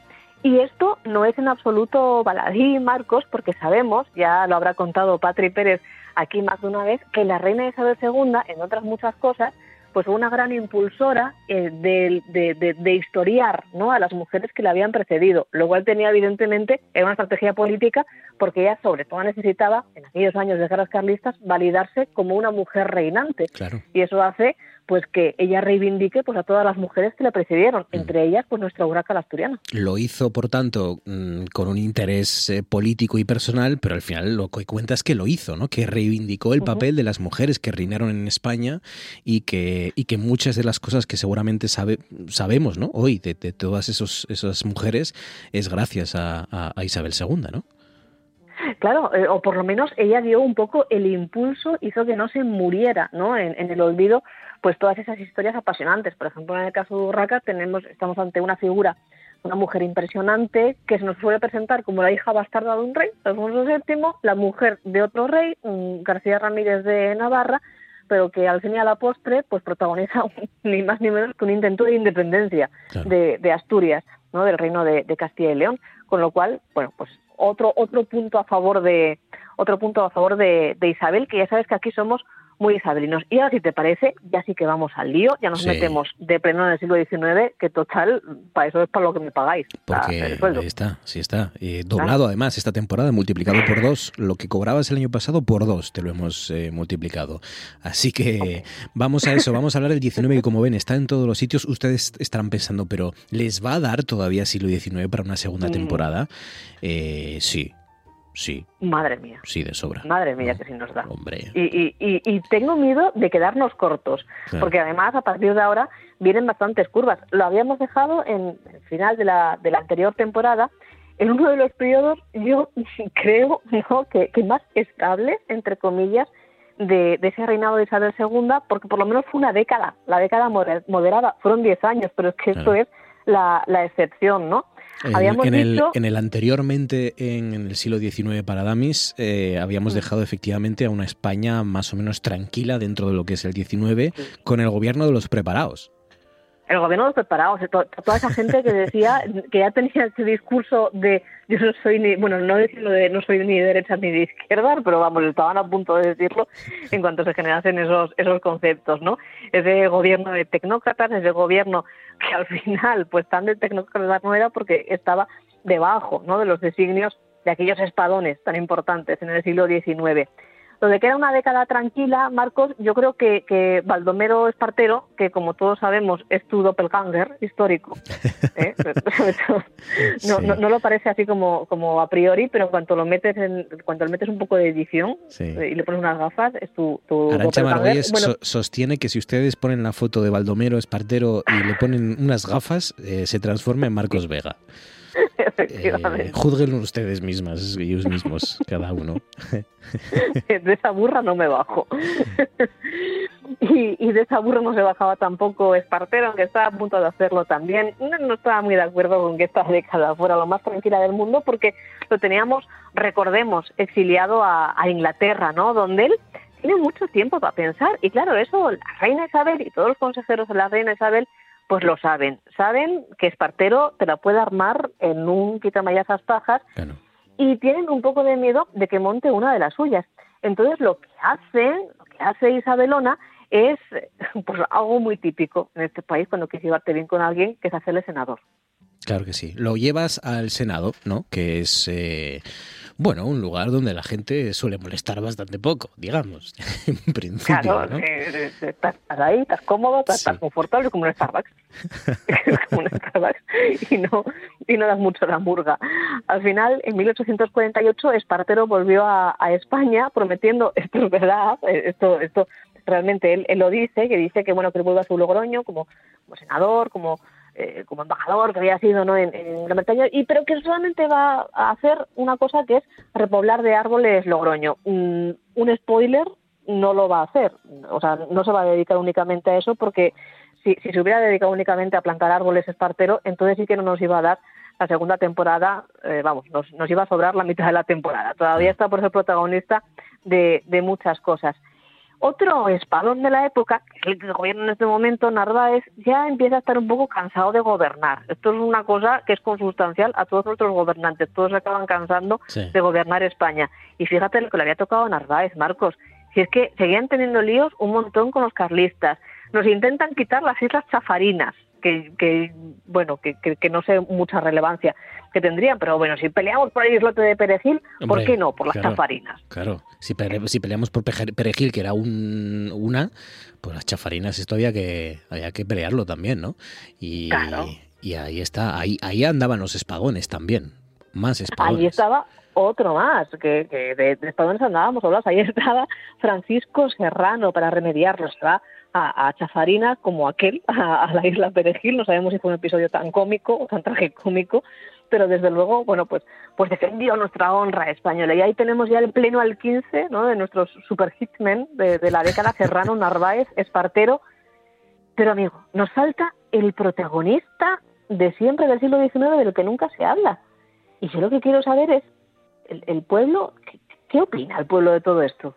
S6: Y esto no es en absoluto baladí, Marcos, porque sabemos, ya lo habrá contado Patri Pérez aquí más de una vez que la reina Isabel II, en otras muchas cosas, pues fue una gran impulsora eh, de, historiar ¿no? a las mujeres que la habían precedido, lo cual tenía evidentemente una estrategia política porque ella sobre todo necesitaba, en aquellos años de guerras carlistas, validarse como una mujer reinante. Y eso hace pues que ella reivindique pues a todas las mujeres que le precedieron, mm. entre ellas pues nuestra Urraca la asturiana.
S2: Lo hizo, por tanto, mm, con un interés eh, político y personal, pero al final lo que cuenta es que lo hizo, ¿no? Que reivindicó el papel de las mujeres que reinaron en España y que y que muchas de las cosas que seguramente sabe, sabemos ¿no? hoy de, todas esos, esas mujeres es gracias a, Isabel II, ¿no?
S6: Claro, eh, o por lo menos ella dio un poco el impulso, hizo que no se muriera ¿no? En, en, el olvido pues todas esas historias apasionantes. Por ejemplo, en el caso de Urraca tenemos, estamos ante una figura una mujer impresionante que se nos suele presentar como la hija bastarda de un rey, Alfonso VII, la mujer de otro rey, García Ramírez de Navarra, pero que al fin y a la postre pues protagoniza ni más ni menos que un intento de independencia de, Asturias, ¿no? del reino de, Castilla y León, con lo cual, bueno, pues otro otro punto a favor de otro punto a favor de Isabel, que ya sabes que aquí somos muy isabelinos. Y ahora, si te parece, ya sí que vamos al lío, ya nos metemos de pleno en el siglo XIX, que total, para eso es para lo que me pagáis.
S2: Porque está, sí está. Eh, doblado además esta temporada, multiplicado por dos. Lo que cobrabas el año pasado por dos te lo hemos eh, multiplicado. Así que vamos a eso, vamos a hablar del XIX, que como ven, está en todos los sitios. Ustedes estarán pensando, pero ¿les va a dar todavía siglo XIX para una segunda mm. temporada? Eh, sí, Sí.
S6: Madre mía.
S2: Sí, de sobra.
S6: Madre mía, que sí nos da.
S2: Hombre.
S6: Y, y, y, tengo miedo de quedarnos cortos, porque además a partir de ahora vienen bastantes curvas. Lo habíamos dejado en el final de la, de la anterior temporada, en uno de los periodos, yo creo ¿no? que, que más estable, entre comillas, de, de, ese reinado de Isabel II, porque por lo menos fue una década, la década moderada, fueron 10 años, pero es que esto es la, la excepción, ¿no?
S2: En, el, en, el, anteriormente, en el siglo XIX para Damis, eh, habíamos mm. dejado efectivamente a una España más o menos tranquila dentro de lo que es el XIX, con el gobierno de los preparados
S6: el gobierno los preparados, toda esa gente que decía que ya tenía ese discurso de yo no soy ni, bueno, no decirlo de no soy ni de derecha ni de izquierda, pero vamos, estaban a punto de decirlo en cuanto se generasen esos, esos conceptos, ¿no? Ese gobierno de tecnócratas, ese gobierno que al final, pues tan de tecnócratas no era porque estaba debajo, ¿no? De los designios de aquellos espadones tan importantes en el siglo XIX. Lo de que era una década tranquila, Marcos, yo creo que, que Baldomero Espartero, que como todos sabemos es tu doppelganger histórico, ¿eh? no, no, lo parece así como, como a priori, pero en cuanto lo metes en, cuando le metes un poco de edición eh, y le pones unas gafas, es tu, tu
S2: Arancha sostiene que si ustedes ponen la foto de Baldomero Espartero y le ponen unas gafas, eh, se transforma en Marcos Vega. Eh, juzguen ustedes mismas, ellos mismos, cada uno.
S6: de esa burra no me bajo. y, de esa burra no se bajaba tampoco Espartero, aunque estaba a punto de hacerlo también. No, estaba muy de acuerdo con que esta década fuera lo más tranquila del mundo porque lo teníamos, recordemos, exiliado a, a Inglaterra, ¿no? Donde él tiene mucho tiempo para pensar. Y claro, eso la reina Isabel y todos los consejeros de la reina Isabel pues lo saben. Saben que Espartero te la puede armar en un quitamayazas pajas y tienen un poco de miedo de que monte una de las suyas. Entonces lo que hace, lo que hace Isabelona es pues algo muy típico en este país cuando quieres llevarte bien con alguien, que es hacerle senador.
S2: Claro que sí. Lo llevas al Senado, ¿no? Que es eh, bueno, un lugar donde la gente suele molestar bastante poco, digamos, en principio.
S6: Claro, ¿no? estás ahí, estás cómodo, estás, confortable como un Starbucks. como un Starbucks y no, y no das mucho la murga. Al final, en 1848, Espartero volvió a, España prometiendo, esto es verdad, esto, esto realmente él, él, lo dice, que dice que bueno que vuelva a su Logroño como, como senador, como eh, como embajador que había sido ¿no? en, Gran Bretaña, y, pero que solamente va a hacer una cosa que es repoblar de árboles Logroño. Mm, un spoiler no lo va a hacer, o sea, no se va a dedicar únicamente a eso porque si, si se hubiera dedicado únicamente a plantar árboles espartero, entonces sí que no nos iba a dar la segunda temporada, eh, vamos, nos, nos, iba a sobrar la mitad de la temporada. Todavía está por ser protagonista de, de muchas cosas. Otro espadón de la época, el que gobierna en este momento, Narváez, ya empieza a estar un poco cansado de gobernar. Esto es una cosa que es consustancial a todos nuestros gobernantes. Todos se acaban cansando de gobernar España. Y fíjate lo que le había tocado a Narváez, Marcos. Si es que seguían teniendo líos un montón con los carlistas. Nos intentan quitar las islas chafarinas, que, bueno, que, no sé mucha relevancia que tendrían, pero bueno, si peleamos por el islote de Perejil, ¿por qué no? Por las chafarinas.
S2: Claro, si, si, peleamos por Perejil, que era un, una, pues las chafarinas esto había que, había que pelearlo también, ¿no? Y, y ahí está, ahí, ahí andaban los espagones también, más espagones.
S6: Ahí estaba otro más, que, que de, de dónde andábamos hablas. Ahí estaba Francisco Serrano para remediarlo. Estaba a, Chafarina como aquel, a, la isla Perejil. No sabemos si fue un episodio tan cómico o tan tragicómico, pero desde luego, bueno, pues, pues defendió nuestra honra española. Y ahí tenemos ya el pleno al 15 ¿no? de nuestros super hitmen de, de la década, Serrano, Narváez, Espartero. Pero amigo, nos falta el protagonista de siempre del siglo XIX del que nunca se habla. Y yo lo que quiero saber es, el, el pueblo, ¿qué, ¿qué opina el pueblo de todo esto?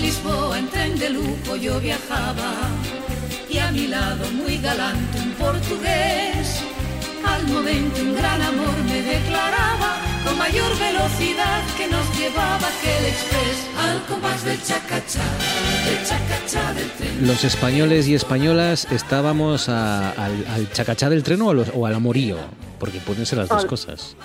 S7: Lisboa en tren de lujo yo viajaba y a mi lado muy galante un portugués. Al momento un gran amor me declaraba con mayor velocidad que nos llevaba aquel express al compás del chacachá, del chacachá del tren.
S2: Los españoles y españolas estábamos a- al, al chacachá del tren o, a los- o al amorío, porque pueden ser las dos
S6: Al-
S2: cosas.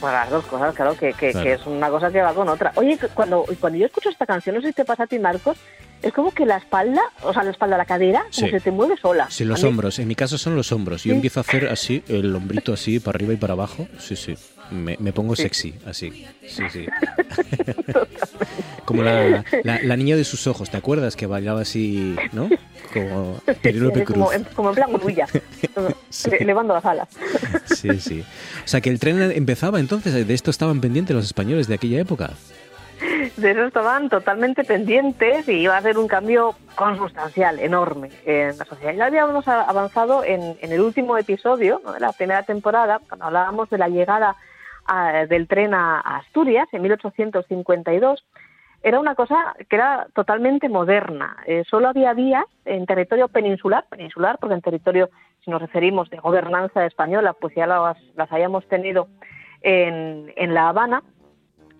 S6: Pues las dos cosas, claro, que, que,
S2: Claro.
S6: que es una cosa que va con otra. Oye, cuando, cuando yo escucho esta canción, no sé si te pasa a ti, Marcos, es como que la espalda, o sea, la espalda, la cadera, como
S2: Sí.
S6: que se mueve sola.
S2: Sí, los hombros. En mi caso son los hombros. Yo
S6: Sí.
S2: empiezo a hacer así, el hombrito así, para arriba y para abajo. Sí, sí. Me, me pongo
S6: Sí.
S2: sexy, así. Sí, sí. Como la, la- la niña de sus ojos, ¿te acuerdas? Que bailaba así, ¿no? Como Penélope
S6: Sí, como,
S2: Cruz.
S6: en, como en plan
S2: Sí.
S6: le- levando las alas.
S2: Sí, sí. O sea, que el tren empezaba entonces. De esto estaban pendientes los españoles de aquella época.
S6: De eso estaban totalmente pendientes y iba a ser un cambio consustancial, enorme en la sociedad. Ya habíamos avanzado en, en el último episodio ¿no? de la primera temporada, cuando hablábamos de la llegada a- del tren a, a Asturias en 1852. Era una cosa que era totalmente moderna. Eh, solo había vías en territorio peninsular, peninsular, porque en territorio, si nos referimos de gobernanza española, pues ya las, las hayamos tenido en, en La Habana,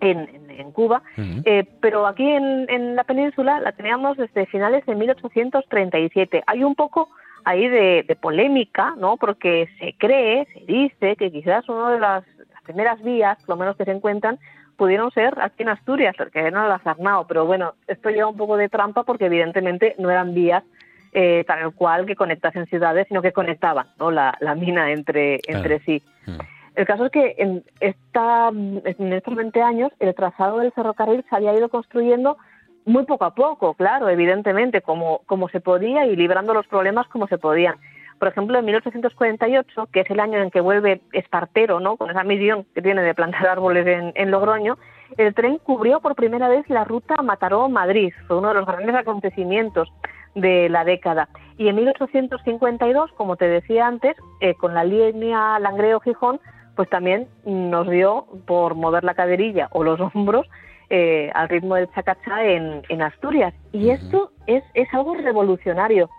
S6: en, en- Cuba, eh, pero aquí en, en la península la teníamos desde finales de 1837. Hay un poco ahí de, de polémica, ¿no? Porque se cree, se dice que quizás una de las primeras vías, lo menos que se encuentran, pudieron ser aquí en Asturias, porque eran el Azarnao. Pero bueno, esto lleva un poco de trampa porque evidentemente no eran vías eh, tal cual que conectasen ciudades, sino que conectaban ¿no? la, la mina entre,
S2: Claro.
S6: entre sí.
S2: Mm.
S6: El caso es que en, esta, en estos 20 años el trazado del ferrocarril se había ido construyendo muy poco a poco, claro, evidentemente, como, como se podía y librando los problemas como se podían. Por ejemplo, en 1848, que es el año en que vuelve Espartero, ¿no? con esa misión que tiene de plantar árboles en, en Logroño, el tren cubrió por primera vez la ruta Mataró-Madrid. Fue uno de los grandes acontecimientos de la década. Y en 1852, como te decía antes, eh, con la línea Langreo-Gijón, pues también nos dio por mover la caderilla o los hombros eh, al ritmo del chacachá en, en Asturias. Y esto es, es algo revolucionario.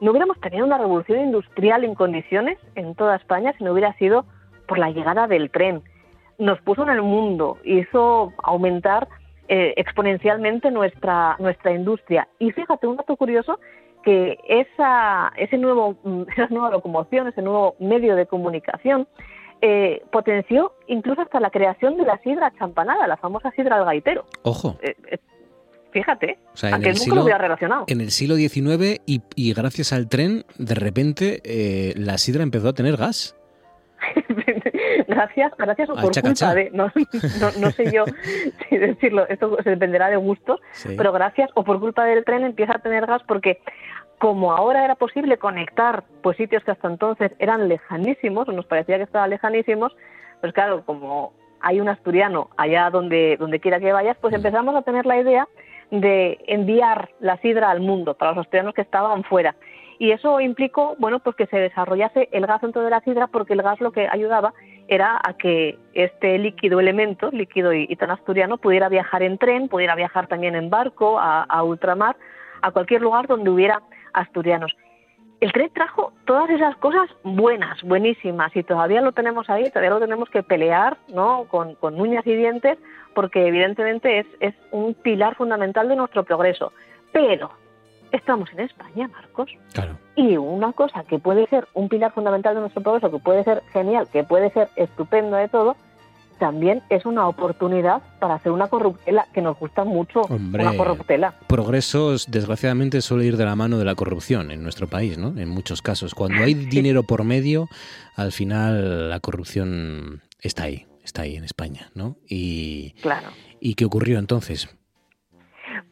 S6: No hubiéramos tenido una revolución industrial en condiciones en toda España si no hubiera sido por la llegada del tren. Nos puso en el mundo, hizo aumentar eh, exponencialmente nuestra, nuestra industria. Y fíjate, un dato curioso, que esa, ese nuevo, mm, esa nueva locomoción, ese nuevo medio de comunicación, eh, potenció incluso hasta la creación de la sidra champanada, la famosa sidra al gaitero.
S2: Ojo.
S6: Eh, eh, fíjate,
S2: O sea,
S6: aunque nunca lo hubiera relacionado.
S2: en el siglo XIX y, y gracias al tren, de repente eh, la sidra empezó a tener gas.
S6: gracias, gracias o
S2: Al
S6: por culpa de, no, no, no sé yo si decirlo, esto se dependerá de gustos,
S2: Sí.
S6: pero gracias o por culpa del tren empieza a tener gas porque como ahora era posible conectar pues sitios que hasta entonces eran lejanísimos o nos parecía que estaban lejanísimos, pues claro, como hay un asturiano allá donde, donde quiera que vayas, pues
S2: Mm.
S6: empezamos a tener la idea de enviar la sidra al mundo para los asturianos que estaban fuera. Y eso implicó, bueno, pues que se desarrollase el gas dentro de la sidra porque el gas lo que ayudaba era a que este líquido elemento, líquido y, tan asturiano, pudiera viajar en tren, pudiera viajar también en barco, a, a ultramar, a cualquier lugar donde hubiera asturianos. El tren trajo todas esas cosas buenas, buenísimas, y todavía lo tenemos ahí, todavía lo tenemos que pelear, ¿no? Con, con uñas y dientes, porque evidentemente es, es un pilar fundamental de nuestro progreso. Pero estamos en España, Marcos,
S2: Claro.
S6: y una cosa que puede ser un pilar fundamental de nuestro progreso, que puede ser genial, que puede ser estupendo de todo, también es una oportunidad para hacer una corruptela, que nos gusta mucho
S2: Hombre,
S6: una corruptela.
S2: Progresos, desgraciadamente, suele ir de la mano de la corrupción en nuestro país, ¿no? En muchos casos. Cuando hay dinero por medio, al final la corrupción está ahí, está ahí en España, ¿no? Y,
S6: Claro.
S2: ¿y qué ocurrió entonces?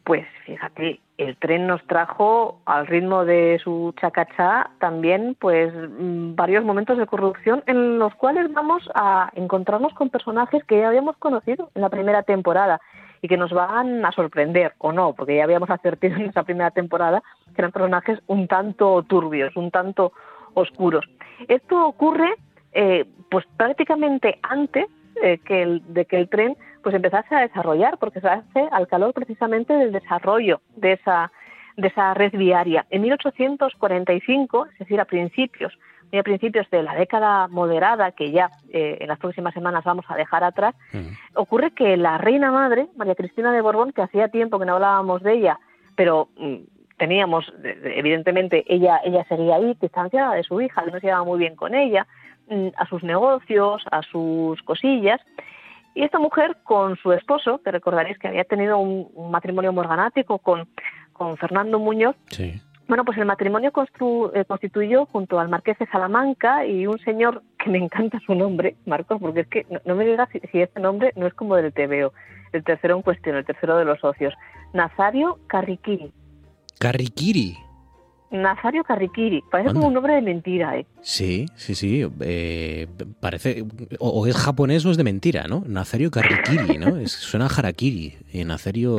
S6: Pues fíjate, el tren nos trajo al ritmo de su chacachá también pues mm, varios momentos de corrupción en los cuales vamos a encontrarnos con personajes que ya habíamos conocido en la primera temporada y que nos van a sorprender o no, porque ya habíamos advertido en esa primera temporada que eran personajes un tanto turbios, un tanto oscuros. Esto ocurre eh, pues prácticamente antes eh, que el- de que el tren pues empezase a desarrollar, porque se hace al calor precisamente del desarrollo de esa, de esa red viaria. En 1845, es decir, a principios, a principios de la década moderada, que ya eh, en las próximas semanas vamos a dejar atrás, ocurre que la reina madre, María Cristina de Borbón, que hacía tiempo que no hablábamos de ella, pero mm, teníamos, de- de- evidentemente, ella, ella seguía ahí, distanciada de su hija, que no se llevaba muy bien con ella, a sus negocios, a sus cosillas. Y esta mujer, con su esposo, que recordaréis que había tenido un, un matrimonio morganático con, con Fernando Muñoz,
S2: Sí.
S6: bueno, pues el matrimonio constru- eh, constituyó junto al marqués de Salamanca y un señor que me encanta su nombre, Marcos, porque es que no, no me digas si, si este nombre no es como del TVO, el tercero en cuestión, el tercero de los socios, Nazario Carriquiri.
S2: Carriquiri.
S6: Nazario Carriquiri, parece
S2: Anda.
S6: como un nombre de mentira, ¿eh?
S2: Sí, sí, sí. eh, parece. O, o es japonés o es de mentira, ¿no? Nazario Carriquiri, ¿no? Es- suena a Harakiri. eh, Nazario.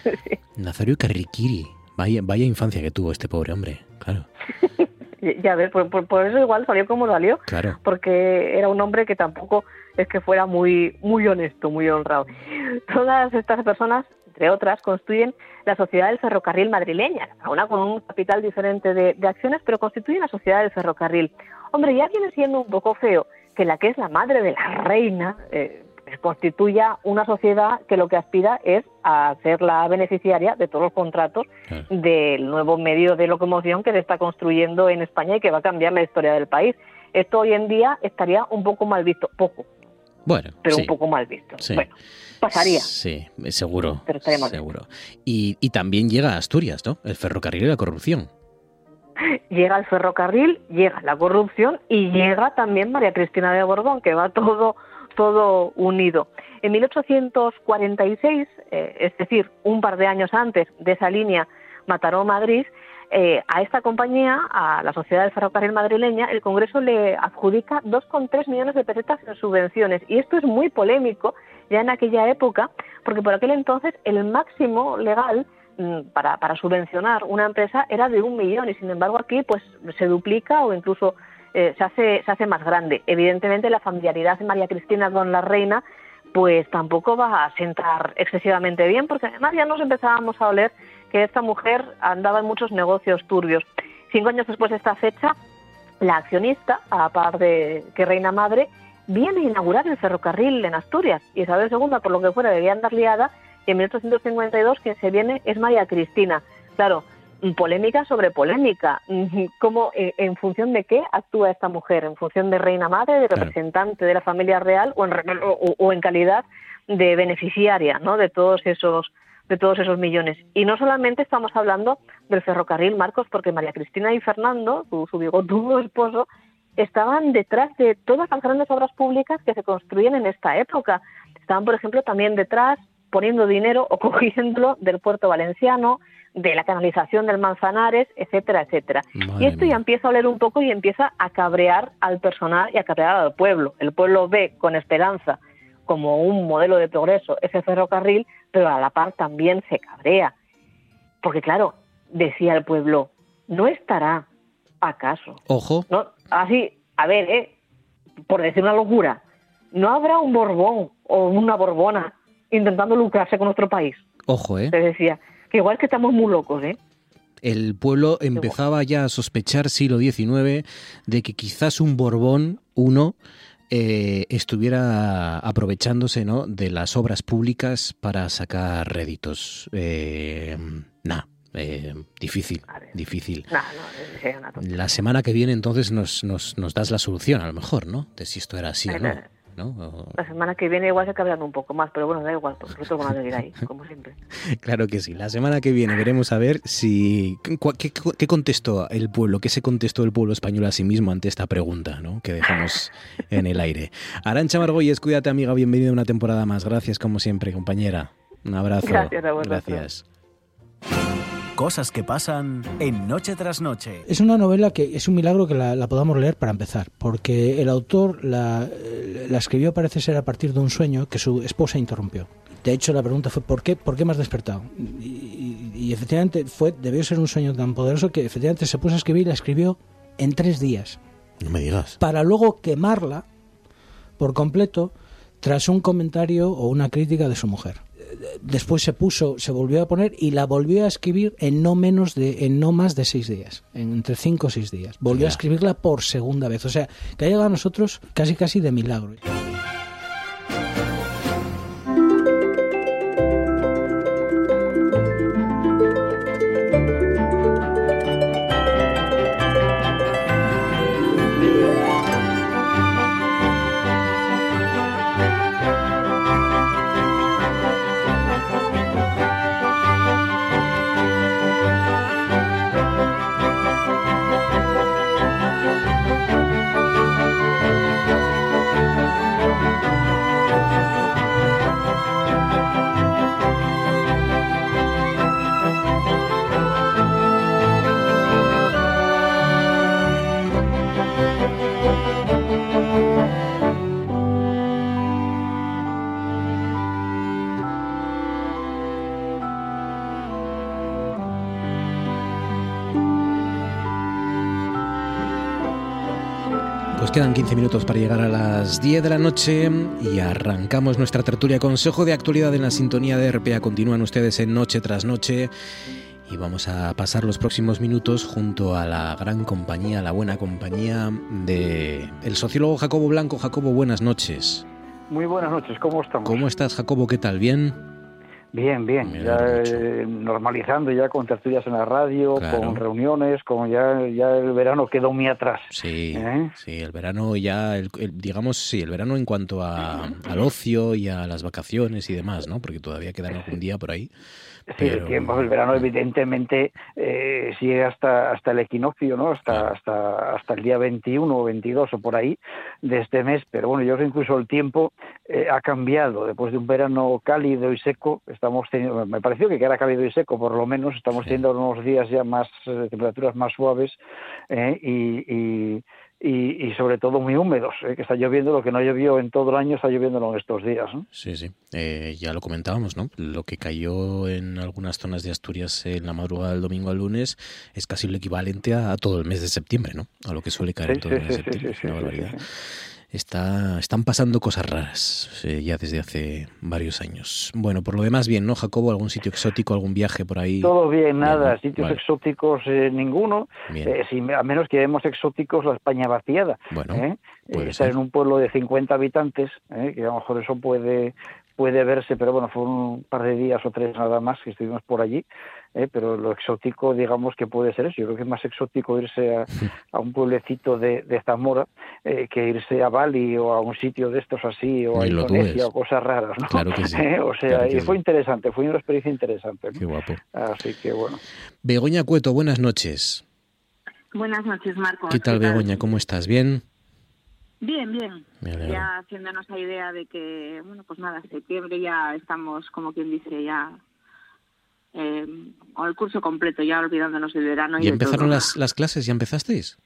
S2: Nazario Carriquiri. Vaya, vaya infancia que tuvo este pobre hombre. Claro,
S6: Ya ves, por, por- por eso igual salió como salió,
S2: claro.
S6: porque era un hombre que tampoco es que fuera muy, muy honesto, muy honrado. Todas estas personas, entre otras, construyen la Sociedad del Ferrocarril madrileña, una con un capital diferente de, de acciones, pero constituyen la Sociedad del Ferrocarril. Hombre, ya viene siendo un poco feo que la que es la madre de la reina eh, pues constituya una sociedad que lo que aspira es a ser la beneficiaria de todos los contratos
S2: Claro.
S6: del nuevo medio de locomoción que se está construyendo en España y que va a cambiar la historia del país. Esto hoy en día estaría un poco mal visto, poco,
S2: Bueno,
S6: pero
S2: sí.
S6: un poco mal visto.
S2: Sí.
S6: Bueno, pasaría.
S2: Sí, seguro.
S6: Pero estaría
S2: seguro. Y, y también llega a Asturias, ¿no? El ferrocarril y la corrupción.
S6: Llega el ferrocarril, llega la corrupción y llega también María Cristina de Borbón, que va todo, todo unido. En 1846, eh, es decir, un par de años antes de esa línea Mataró-Madrid, eh, a esta compañía, a la Sociedad del Ferrocarril Madrileña, el Congreso le adjudica 2,3 millones de pesetas en subvenciones. Y esto es muy polémico ya en aquella época, porque por aquel entonces el máximo legal mm, para, para subvencionar una empresa era de un millón y sin embargo aquí pues se duplica o incluso eh, se, hace, se hace más grande. Evidentemente la familiaridad de María Cristina con la reina pues tampoco va a sentar excesivamente bien porque además ya nos empezábamos a oler que esta mujer andaba en muchos negocios turbios. Cinco años después de esta fecha, la accionista, a par de que reina madre, viene a inaugurar el ferrocarril en Asturias. Isabel II, por lo que fuera, debía andar liada y en 1852 quien se viene es María Cristina. Claro, polémica sobre polémica. ¿Cómo, en, en función de qué actúa esta mujer? ¿En función de reina madre, de representante de la familia real o en, o- o en calidad de beneficiaria ¿no? de todos esos de todos esos millones. Y no solamente estamos hablando del ferrocarril, Marcos, porque María Cristina y Fernando, su, su bigotudo esposo, estaban detrás de todas las grandes obras públicas que se construyen en esta época. Estaban, por ejemplo, también detrás poniendo dinero o cogiéndolo del puerto valenciano, de la canalización del Manzanares, etcétera, etcétera.
S2: Madre
S6: Y esto ya empieza a oler un poco y empieza a cabrear al personal y a cabrear al pueblo. El pueblo ve con esperanza como un modelo de progreso ese ferrocarril, pero a la par también se cabrea. Porque claro, decía el pueblo, ¿no estará acaso?
S2: Ojo,
S6: No, así, a ver, ¿eh? por decir una locura, ¿no habrá un Borbón o una Borbona intentando lucrarse con nuestro país?
S2: ojo, ¿eh?
S6: Se decía, que igual que estamos muy locos, ¿eh?
S2: El pueblo empezaba ya a sospechar siglo XIX de que quizás un Borbón, uno, eh, estuviera aprovechándose ¿no? de las obras públicas para sacar réditos. Eh, nah, eh, difícil, difícil.
S6: No, una.
S2: La semana que viene entonces nos, nos, nos das la solución, a lo mejor, ¿no? De si esto era así o no. ¿No?
S6: La semana que viene igual se cabrean un poco más, pero bueno, da igual, pues nosotros vamos a seguir ahí, como siempre.
S2: Claro que sí. La semana que viene veremos a ver si qué, qué, contestó el pueblo, qué se contestó el pueblo español a sí mismo ante esta pregunta, ¿no? Que dejamos en el aire. Arancha Margolles, cuídate amiga, bienvenida a una temporada más. Gracias como siempre, compañera. Un abrazo.
S6: Gracias, a
S2: Gracias.
S1: Cosas que pasan en Noche tras Noche.
S8: Es una novela que es un milagro que la, podamos leer para empezar, porque el autor la, la, escribió parece ser a partir de un sueño que su esposa interrumpió. De hecho, la pregunta fue ¿por qué, por qué me has despertado? Y, y, efectivamente fue, debió ser un sueño tan poderoso que efectivamente se puso a escribir y la escribió en tres días.
S2: No me digas.
S8: Para luego quemarla por completo tras un comentario o una crítica de su mujer después se puso, se volvió a poner y la volvió a escribir en no menos de, en no más de seis días, entre cinco o seis días. Volvió a escribirla por segunda vez. O sea, que ha llegado a nosotros casi casi de milagro.
S2: Quedan 15 minutos para llegar a las 10 de la noche y arrancamos nuestra tertulia Consejo de Actualidad en la sintonía de RPA. Continúan ustedes en Noche tras Noche y vamos a pasar los próximos minutos junto a la gran compañía, la buena compañía de el sociólogo Jacobo Blanco. Jacobo, buenas noches.
S9: Muy buenas noches, ¿cómo estamos?
S2: ¿Cómo estás, Jacobo? ¿Qué tal? ¿Bien?
S9: Bien, bien, ya eh, normalizando ya con tertulias en la radio, con reuniones, como ya, ya el verano quedó muy atrás.
S2: Sí, ¿eh? sí, el verano ya, el, digamos, sí, el verano en cuanto a, al ocio y a las vacaciones y demás, ¿no? Porque todavía quedan algún día por ahí.
S9: Sí, el tiempo, el verano evidentemente eh, sigue hasta hasta el equinoccio, ¿no? Hasta hasta hasta el día 21 o 22 o por ahí de este mes, pero bueno, yo creo que incluso el tiempo eh, ha cambiado. Después de un verano cálido y seco, estamos teniendo me pareció que era cálido y seco por lo menos, estamos teniendo unos días ya más eh, temperaturas más suaves eh, y, y y, sobre todo muy húmedos, ¿eh? que está lloviendo lo que no llovió en todo el año, está lloviendo en estos días.
S2: Sí, sí, eh, ya lo comentábamos, ¿no? Lo que cayó en algunas zonas de Asturias en la madrugada del domingo al lunes es casi lo equivalente a, todo el mes de septiembre, ¿no? A lo que suele caer en todo el mes de septiembre. Está, están pasando cosas raras eh, ya desde hace varios años. Bueno, por lo demás, bien, ¿no, Jacobo? ¿Algún sitio exótico, algún viaje por ahí?
S9: Todo bien, nada. Sitios exóticos, eh, ninguno. Eh, a menos que vemos exóticos la España vaciada.
S2: Bueno,
S9: estar en un pueblo de 50 habitantes, que a lo mejor eso puede puede verse, pero bueno, fue un par de días o tres nada más que estuvimos por allí, ¿eh? pero lo exótico, digamos que puede ser eso. Yo creo que es más exótico irse a, un pueblecito de, Zamora eh, que irse a Bali o a un sitio de estos así, o a Indonesia o cosas raras, ¿no?
S2: Claro que sí.
S9: ¿Eh? O sea, y fue interesante, fue una experiencia interesante.
S2: Qué guapo.
S9: Así que bueno.
S2: Begoña Cueto, buenas noches.
S10: Buenas noches, Marco.
S2: ¿Qué tal, Begoña? ¿Cómo estás? ¿Bien?
S10: Bien, bien. Ya haciéndonos la idea de que, bueno, pues nada, septiembre ya estamos, como quien dice, ya eh, con el curso completo, ya olvidándonos del verano.
S2: ¿Y, empezaron las, las clases? ¿Ya empezasteis?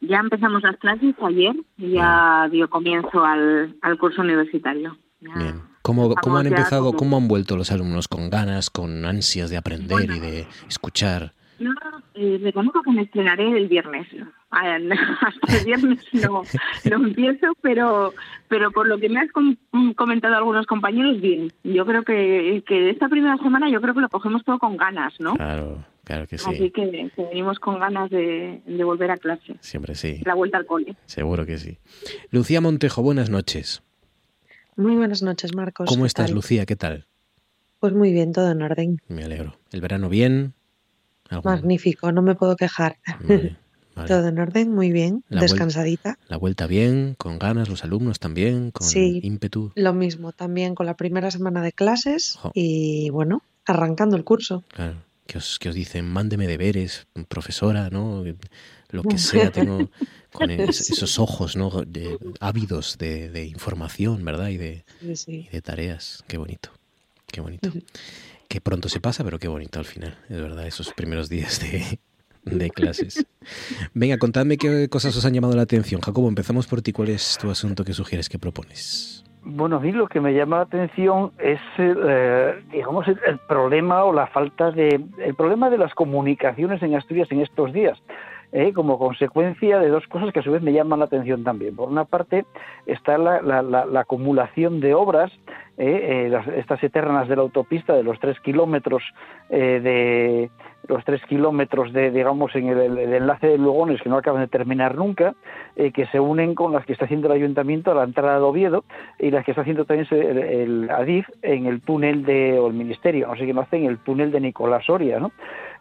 S10: Ya empezamos las clases ayer y ya dio comienzo al, al curso universitario.
S2: Bien. ¿Cómo, cómo han empezado, cómo han vuelto los alumnos? ¿Con ganas, con ansias de aprender y de escuchar?
S10: No, eh, reconozco que me estrenaré el viernes. Hasta el viernes no, no empiezo, pero pero por lo que me has comentado algunos compañeros, bien. Yo creo que, que esta primera semana yo creo que lo cogemos todo con ganas, ¿no?
S2: Claro, claro que sí.
S10: Así que, venimos con ganas de, de, volver a clase.
S2: Siempre sí.
S10: La vuelta al cole.
S2: Seguro que sí. Lucía Montejo, buenas noches.
S11: Muy buenas noches, Marcos.
S2: ¿Cómo estás, Lucía? ¿Qué tal?
S11: Pues muy bien, todo en orden.
S2: Me alegro. ¿El verano bien?
S11: Magnífico, no me puedo quejar. Todo en orden, muy bien, descansadita.
S2: la vuelta bien, con ganas, los alumnos también, con ímpetu.
S11: Lo mismo, también con la primera semana de clases y bueno, arrancando el curso.
S2: Claro, que os, que os dicen, mándeme deberes, profesora, ¿no? Lo que sea, tengo con esos ojos, ¿no? ávidos de, información, ¿verdad? Y de, y de tareas. Qué bonito, qué bonito. Que pronto se pasa, pero qué bonito al final, es verdad, esos primeros días de, de clases. Venga, contadme qué cosas os han llamado la atención. Jacobo, empezamos por ti. ¿Cuál es tu asunto que sugieres que propones?
S9: Bueno, a mí lo que me llama la atención es, eh, digamos, el, problema o la falta de, el problema de las comunicaciones en Asturias en estos días. Eh, como consecuencia de dos cosas que a su vez me llaman la atención también. Por una parte está la, la, acumulación de obras, eh, estas eternas de la autopista de los tres kilómetros de los tres kilómetros de, digamos, en el, enlace de Lugones que no acaban de terminar nunca, eh, que se unen con las que está haciendo el ayuntamiento a la entrada de Oviedo y las que está haciendo también el, el ADIF en el túnel de, el ministerio, no sé qué no hace, en el túnel de Nicolás Soria, ¿no?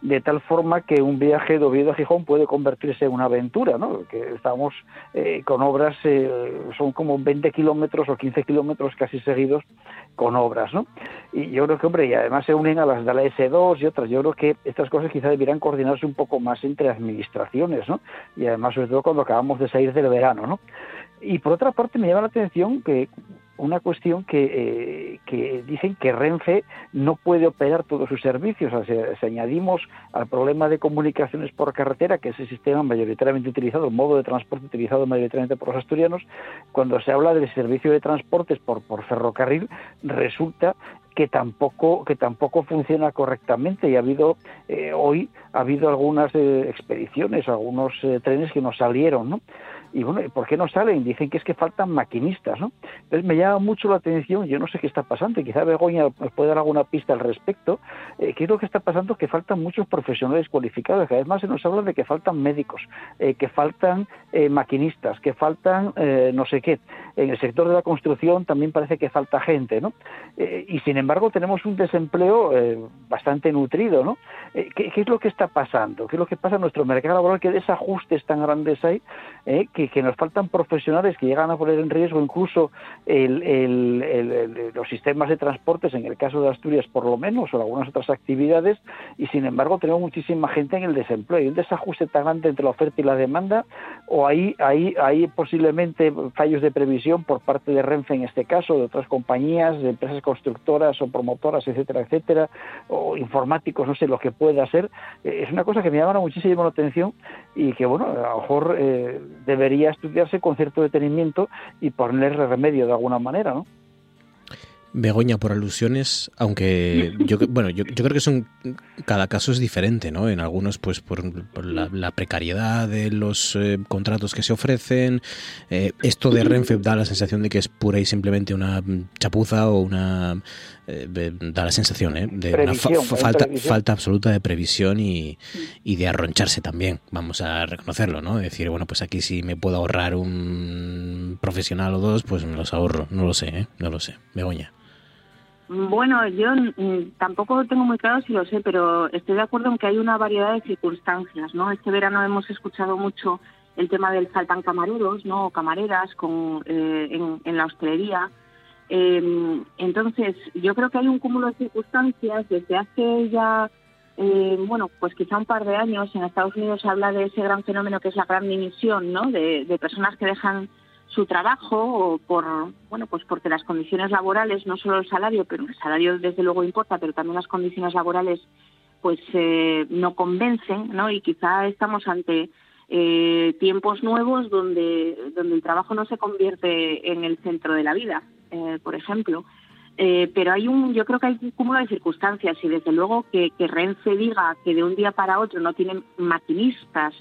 S9: De tal forma que un viaje de Oviedo a Gijón puede convertirse en una aventura, ¿no? que estamos eh, con obras, eh, son como 20 kilómetros o 15 kilómetros casi seguidos con obras, ¿no? Y yo creo que, hombre, y además se unen a las de la S2 y otras, yo creo que estas cosas quizá deberían coordinarse un poco más entre administraciones, ¿no? Y además, sobre todo cuando acabamos de salir del verano, ¿no? Y por otra parte me llama la atención que una cuestión que, eh, que, dicen que Renfe no puede operar todos sus servicios. O si, añadimos al problema de comunicaciones por carretera, que es el sistema mayoritariamente utilizado, el modo de transporte utilizado mayoritariamente por los asturianos, cuando se habla del servicio de transportes por, por ferrocarril, resulta que tampoco que tampoco funciona correctamente y ha habido eh, hoy ha habido algunas eh, expediciones algunos trenes que no salieron no y bueno, ¿por qué no salen? Dicen que es que faltan maquinistas, ¿no? Entonces me llama mucho la atención, yo no sé qué está pasando, y quizá Begoña nos puede dar alguna pista al respecto, eh, qué es lo que está pasando, que faltan muchos profesionales cualificados, que además se nos habla de que faltan médicos, eh, que faltan eh, maquinistas, que faltan no sé qué. En el sector de la construcción también parece que falta gente, ¿no? y sin embargo tenemos un desempleo bastante nutrido, ¿no? ¿qué, ¿qué, es lo que está pasando? ¿Qué es lo que pasa en nuestro mercado laboral? ¿Qué desajustes tan grandes hay que que, nos faltan profesionales que llegan a poner en riesgo incluso los sistemas de transportes, en el caso de Asturias por lo menos, o algunas otras actividades, y sin embargo tenemos muchísima gente en el desempleo. Hay un desajuste tan grande entre la oferta y la demanda, o hay, hay, hay posiblemente fallos de previsión por parte de Renfe en este caso, de otras compañías, de empresas constructoras o promotoras, etcétera, etcétera, o informáticos, no sé lo que pueda ser. Eh, es una cosa que me llama muchísimo la atención y que, bueno, a lo mejor eh, debería estudiarse con cierto detenimiento y ponerle remedio de alguna manera, ¿no?
S2: Begoña, por alusiones, aunque yo bueno, yo, creo que son cada caso es diferente, ¿no? En algunos, pues por, la, precariedad de los eh, contratos que se ofrecen, eh, esto de Renfe da la sensación de que es pura y simplemente una chapuza o una eh, da la sensación de una falta, falta absoluta de previsión y, y, de arroncharse también, vamos a reconocerlo, ¿no? Decir, bueno, pues aquí si me puedo ahorrar un profesional o dos, pues me los ahorro, no lo sé, no lo sé, Begoña.
S10: Bueno, yo mm, tampoco tengo muy claro si lo sé, pero estoy de acuerdo en que hay una variedad de circunstancias, ¿no? Este verano hemos escuchado mucho el tema del faltan camareros, ¿no? O camareras con, eh, en, la hostelería. Em, entonces, yo creo que hay un cúmulo de circunstancias desde hace ya, eh, bueno, pues quizá un par de años en Estados Unidos se habla de ese gran fenómeno que es la gran dimisión, ¿no? de personas que dejan su trabajo o por bueno pues porque las condiciones laborales no solo el salario pero el salario desde luego importa pero también las condiciones laborales pues eh, no convencen no y quizá estamos ante eh, tiempos nuevos donde donde el trabajo no se convierte en el centro de la vida eh, por ejemplo pero hay un yo creo que hay un cúmulo de circunstancias y desde luego que, que Renfe diga que de un día para otro no tienen maquinistas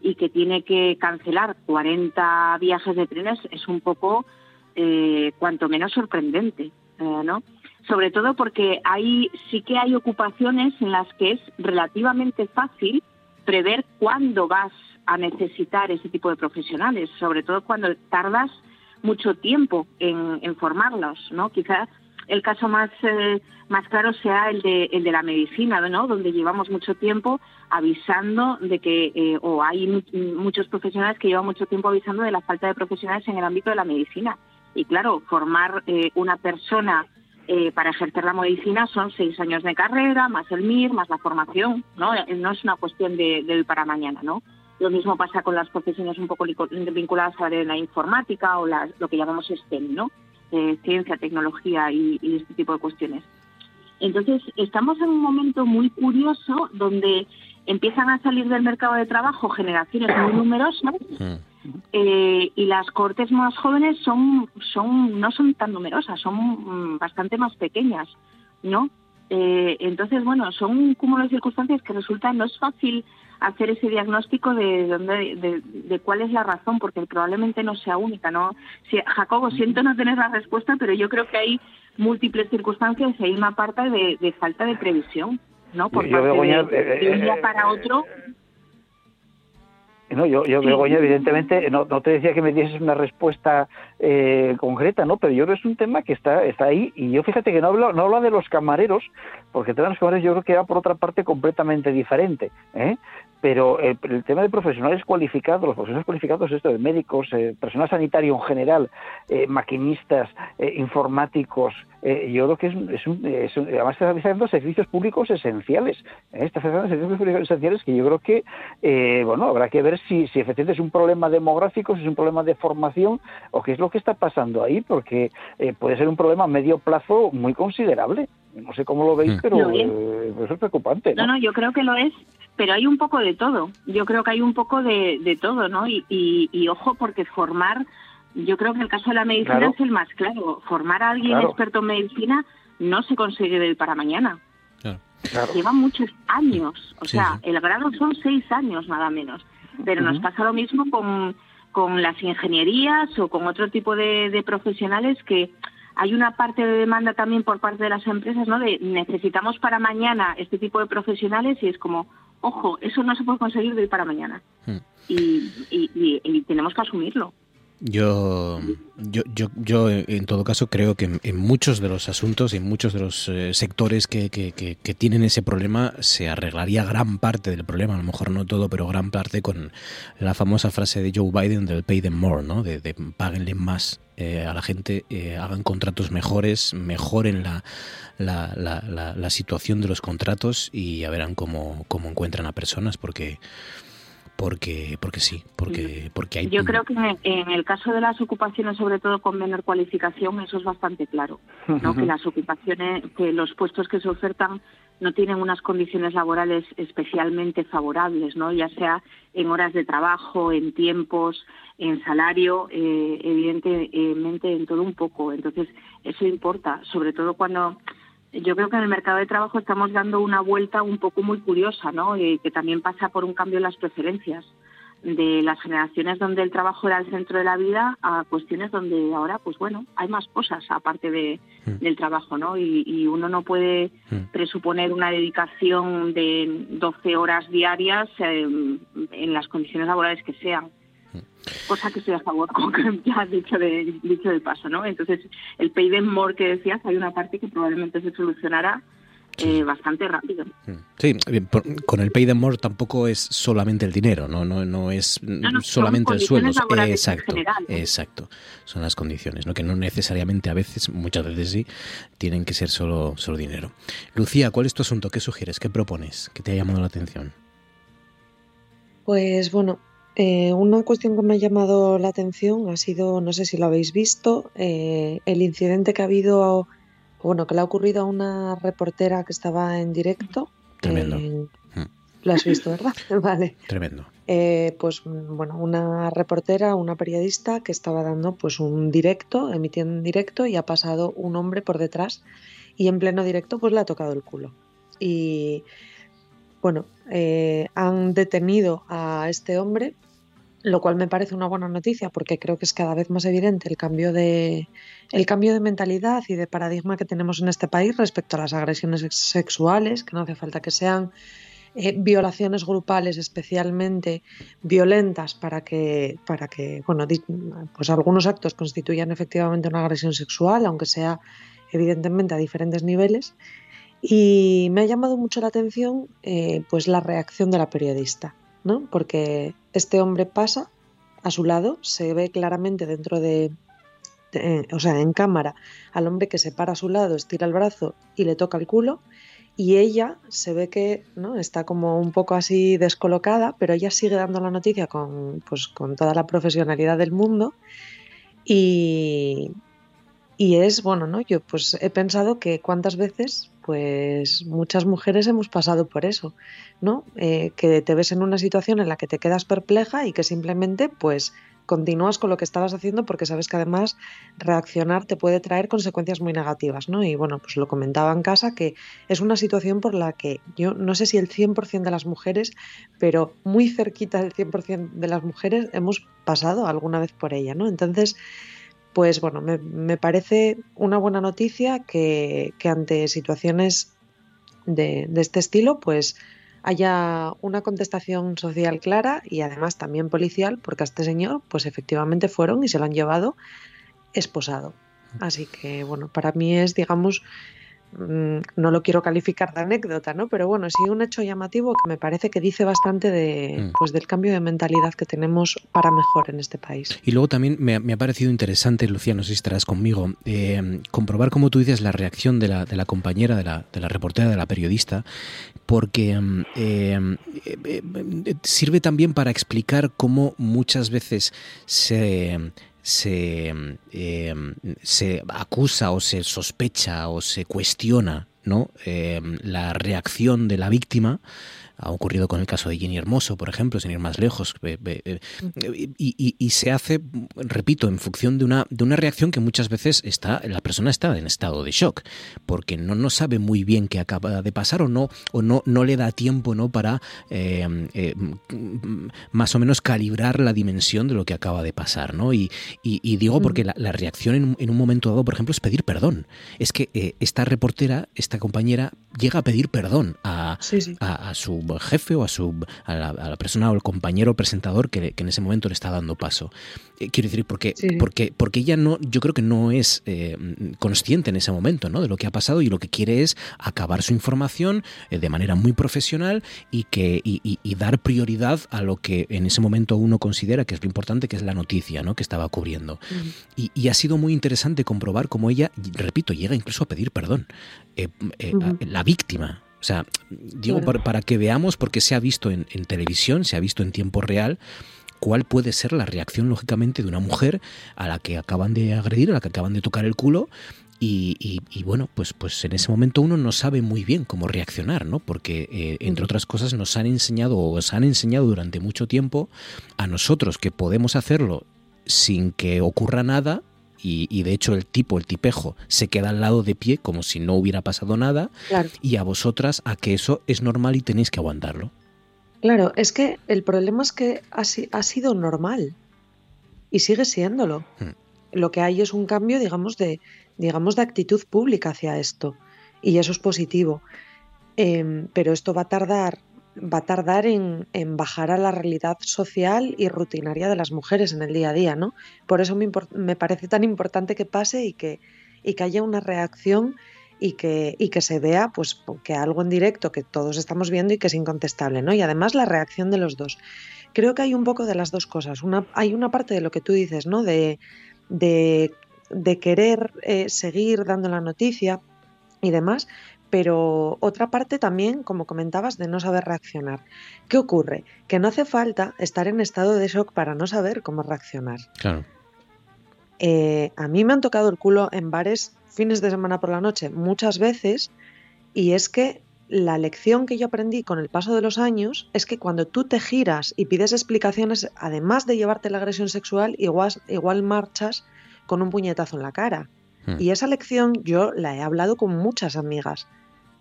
S10: y que tiene que cancelar 40 viajes de trenes es un poco, eh, cuanto menos sorprendente, eh, ¿no? Sobre todo porque hay, sí que hay ocupaciones en las que es relativamente fácil prever cuándo vas a necesitar ese tipo de profesionales, sobre todo cuando tardas mucho tiempo en, formarlos, ¿no? Quizás el caso más eh, más claro sea el de el de la medicina, ¿no? Donde llevamos mucho tiempo avisando de que eh, o hay muchos profesionales que llevan mucho tiempo avisando de la falta de profesionales en el ámbito de la medicina. Y claro, formar eh, una persona para ejercer la medicina son seis años de carrera, más el MIR, más la formación, ¿no? No es una cuestión de, de para mañana, ¿no? Lo mismo pasa con las profesiones un poco vinculadas a la informática o lo que llamamos STEM, ¿no? Eh, ciencia, tecnología y, este tipo de cuestiones. Entonces, estamos en un momento muy curioso donde empiezan a salir del mercado de trabajo generaciones muy numerosas mm. eh, y las cortes más jóvenes son, son no son tan numerosas, son mm, bastante más pequeñas, ¿no? Eh, entonces, bueno, son un cúmulo de circunstancias que resulta no es fácil hacer ese diagnóstico de, dónde, de, cuál es la razón, porque probablemente no sea única, ¿no? Jacobo, siento no tener la respuesta, pero yo creo que hay múltiples circunstancias y hay una parte de, falta de previsión, ¿no? Por parte de, un día para otro
S9: no, yo, yo Begoña, evidentemente, no, no, te decía que me dieses una respuesta eh, concreta, ¿no? Pero yo creo que es un tema que está, está ahí y yo fíjate que no hablo, no hablo de los camareros, porque el tema de los camareros yo creo que va por otra parte completamente diferente, ¿eh? Pero el, tema de profesionales cualificados, los profesionales cualificados, esto de médicos, eh, personal sanitario en general, eh, maquinistas, eh, informáticos, yo creo que es, es, un, es además está realizando servicios públicos esenciales, está realizando servicios públicos esenciales que yo creo que, bueno, habrá que ver si, si efectivamente es un problema demográfico, si es un problema de formación o qué es lo que está pasando ahí, porque puede ser un problema a medio plazo muy considerable. No sé cómo lo veis, mm. pero eso es preocupante.
S10: ¿no? no, yo creo que lo es pero hay un poco de todo. Yo creo que hay un poco de, de todo, ¿no? Y, y, ojo, porque formar, yo creo que el caso de la medicina es el más claro. Formar a alguien experto en medicina no se consigue de para mañana. Lleva muchos años. O sea, el grado son seis años nada menos. Pero nos pasa lo mismo con, con las ingenierías o con otro tipo de, de profesionales que hay una parte de demanda también por parte de las empresas, ¿no? De necesitamos para mañana este tipo de profesionales y es como, ojo, eso no se puede conseguir de hoy para mañana. Hmm. Y, tenemos que asumirlo.
S2: Yo, yo, yo, yo, en todo caso, creo que en, muchos de los asuntos, en muchos de los eh, sectores que, que, que, tienen ese problema, se arreglaría gran parte del problema, a lo mejor no todo, pero gran parte con la famosa frase de Joe Biden del pay them more, ¿no? de, de páguenle más eh, a la gente, eh, hagan contratos mejores, mejoren la, la, la, la, situación de los contratos y ya verán cómo, cómo encuentran a personas, porque porque porque sí, porque porque hay
S10: Yo creo que en el caso de las ocupaciones, sobre todo con menor cualificación, eso es bastante claro, ¿no? Que las ocupaciones, que los puestos que se ofertan no tienen unas condiciones laborales especialmente favorables, ¿no? Ya sea en horas de trabajo, en tiempos, en salario, eh, evidentemente en todo un poco. Entonces, eso importa, sobre todo cuando yo creo que en el mercado de trabajo estamos dando una vuelta un poco muy curiosa, ¿no? Eh, que también pasa por un cambio en las preferencias de las generaciones donde el trabajo era el centro de la vida a cuestiones donde ahora, pues bueno, hay más cosas aparte de, mm. del trabajo, ¿no? Y, uno no puede mm. presuponer una dedicación de 12 horas diarias eh, en las condiciones laborales que sean cosa que estoy a favor, como ya dicho de, dicho de paso, ¿no? Entonces, el pay them more que decías, hay una parte que probablemente se solucionará eh, bastante rápido. Mm.
S2: Sí, con el pay them more tampoco es solamente el dinero, no no no es solamente el sueldo, exacto, exacto. Son las condiciones, ¿no? que no necesariamente a veces, muchas veces sí, tienen que ser solo solo dinero. Lucía, ¿cuál es tu asunto? ¿Qué sugieres? ¿Qué propones? ¿Qué te ha llamado la atención?
S11: Pues bueno, eh, una cuestión que me ha llamado la atención ha sido, no sé si lo habéis visto, eh, el incidente que ha habido, bueno, que le ha ocurrido a una reportera que estaba en directo.
S2: Tremendo. Mm.
S11: Lo has visto, ¿verdad? vale.
S2: Tremendo.
S11: Eh, pues bueno, una reportera, una periodista que estaba dando pues un directo, emitiendo un directo y ha pasado un hombre por detrás y en pleno directo pues le ha tocado el culo. Y bueno, han detenido a este hombre lo cual me parece una buena noticia porque creo que es cada vez más evidente el cambio de el cambio de mentalidad y de paradigma que tenemos en este país respecto a las agresiones sexuales, que no hace falta que sean eh, violaciones grupales especialmente violentas para que para que bueno pues algunos actos constituyan efectivamente una agresión sexual, aunque sea evidentemente a diferentes niveles. Y me ha llamado mucho la atención eh, pues la reacción de la periodista, ¿no? Porque este hombre pasa a su lado, se ve claramente dentro de, o sea, en cámara, al hombre que se para a su lado, estira el brazo y le toca el culo, y ella se ve que ¿no? está como un poco así descolocada, pero ella sigue dando la noticia con, pues, con toda la profesionalidad del mundo y, y es, bueno, ¿no? Yo pues he pensado que cuántas veces, pues muchas mujeres hemos pasado por eso, ¿no? Eh, que te ves en una situación en la que te quedas perpleja y que simplemente, pues, continúas con lo que estabas haciendo porque sabes que además reaccionar te puede traer consecuencias muy negativas, ¿no? Y bueno, pues lo comentaba en casa que es una situación por la que yo no sé si el 100% de las mujeres, pero muy cerquita del 100% de las mujeres hemos pasado alguna vez por ella, ¿no? Entonces, pues bueno, me, parece una buena noticia que, ante situaciones de, de, este estilo, pues haya una contestación social clara y además también policial, porque a este señor, pues efectivamente fueron y se lo han llevado esposado. Así que, bueno, para mí es, digamos, no lo quiero calificar de anécdota, ¿no? Pero bueno, sí un hecho llamativo que me parece que dice bastante de, mm. pues, del cambio de mentalidad que tenemos para mejor en este país.
S2: Y luego también me, ha parecido interesante, Lucía, no sé si estarás conmigo, eh, comprobar, como tú dices, la reacción de la, de la compañera, de la, de la, reportera, de la periodista, porque mm, eh, eh, sirve también para explicar cómo muchas veces se se, eh, se acusa o se sospecha o se cuestiona ¿no? Eh, la reacción de la víctima ha ocurrido con el caso de Jenny Hermoso, por ejemplo, sin ir más lejos. Eh, y, se hace, repito, en función de una, de una reacción que muchas veces está, la persona está en estado de shock, porque no, no sabe muy bien qué acaba de pasar o no, o no, no le da tiempo ¿no? para eh, eh, más o menos calibrar la dimensión de lo que acaba de pasar. ¿no? Y, digo porque la, reacción en, un momento dado, por ejemplo, es pedir perdón. Es que esta reportera, esta compañera, llega a pedir perdón a, a su jefe o a, su, a, la, persona o el compañero presentador que, en ese momento le está dando paso. Eh, quiero decir, porque, porque, porque ella no, yo creo que no es eh, consciente en ese momento ¿no? de lo que ha pasado y lo que quiere es acabar su información eh, de manera muy profesional y, que, y, dar prioridad a lo que en ese momento uno considera que es lo importante, que es la noticia ¿no? que estaba cubriendo. y, ha sido muy interesante comprobar cómo ella, repito, llega incluso a pedir perdón. la víctima o sea, digo para, que veamos, porque se ha visto en, televisión, se ha visto en tiempo real, cuál puede ser la reacción, lógicamente, de una mujer a la que acaban de agredir, a la que acaban de tocar el culo. Y, bueno, pues, pues en ese momento uno no sabe muy bien cómo reaccionar, ¿no? Porque, eh, entre otras cosas, nos han enseñado o os han enseñado durante mucho tiempo a nosotros que podemos hacerlo sin que ocurra nada y, de hecho el tipo, el tipejo, se queda al lado de pie como si no hubiera pasado nada y a vosotras a que eso es normal y tenéis que aguantarlo.
S11: Claro, es que el problema es que ha, ha sido normal y sigue siéndolo. Hmm. Lo que hay es un cambio, digamos, de, digamos, de actitud pública hacia esto y eso es positivo. Em, pero esto va a tardar va a tardar en, bajar a la realidad social y rutinaria de las mujeres en el día a día, ¿no? Por eso me, parece tan importante que pase y que, haya una reacción y que, se vea pues que algo en directo que todos estamos viendo y que es incontestable, ¿no? Y además la reacción de los dos. Creo que hay un poco de las dos cosas. Hay una parte de lo que tú dices, ¿no? De, de, querer eh, seguir dando la noticia y demás, pero otra parte también, como comentabas, de no saber reaccionar. ¿Qué ocurre? Que no hace falta estar en estado de shock para no saber cómo reaccionar.
S2: Claro.
S11: Eh, a mí me han tocado el culo en bares fines de semana por la noche muchas veces y es que la lección que yo aprendí con el paso de los años es que cuando tú te giras y pides explicaciones, además de llevarte la agresión sexual, igual, igual marchas con un puñetazo en la cara. Hmm. Y esa lección yo la he hablado con muchas amigas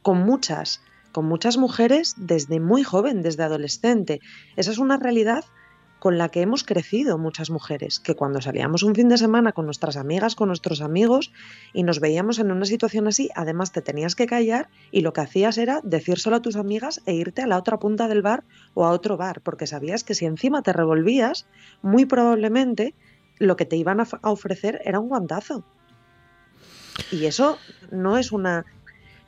S11: con muchas, con muchas mujeres desde muy joven, desde adolescente. Esa es una realidad con la que hemos crecido muchas mujeres, que cuando salíamos un fin de semana con nuestras amigas, con nuestros amigos y nos veíamos en una situación así, además te tenías que callar y lo que hacías era decírselo a tus amigas e irte a la otra punta del bar o a otro bar, porque sabías que si encima te revolvías, muy probablemente lo que te iban a ofrecer era un guantazo. Y eso no es una...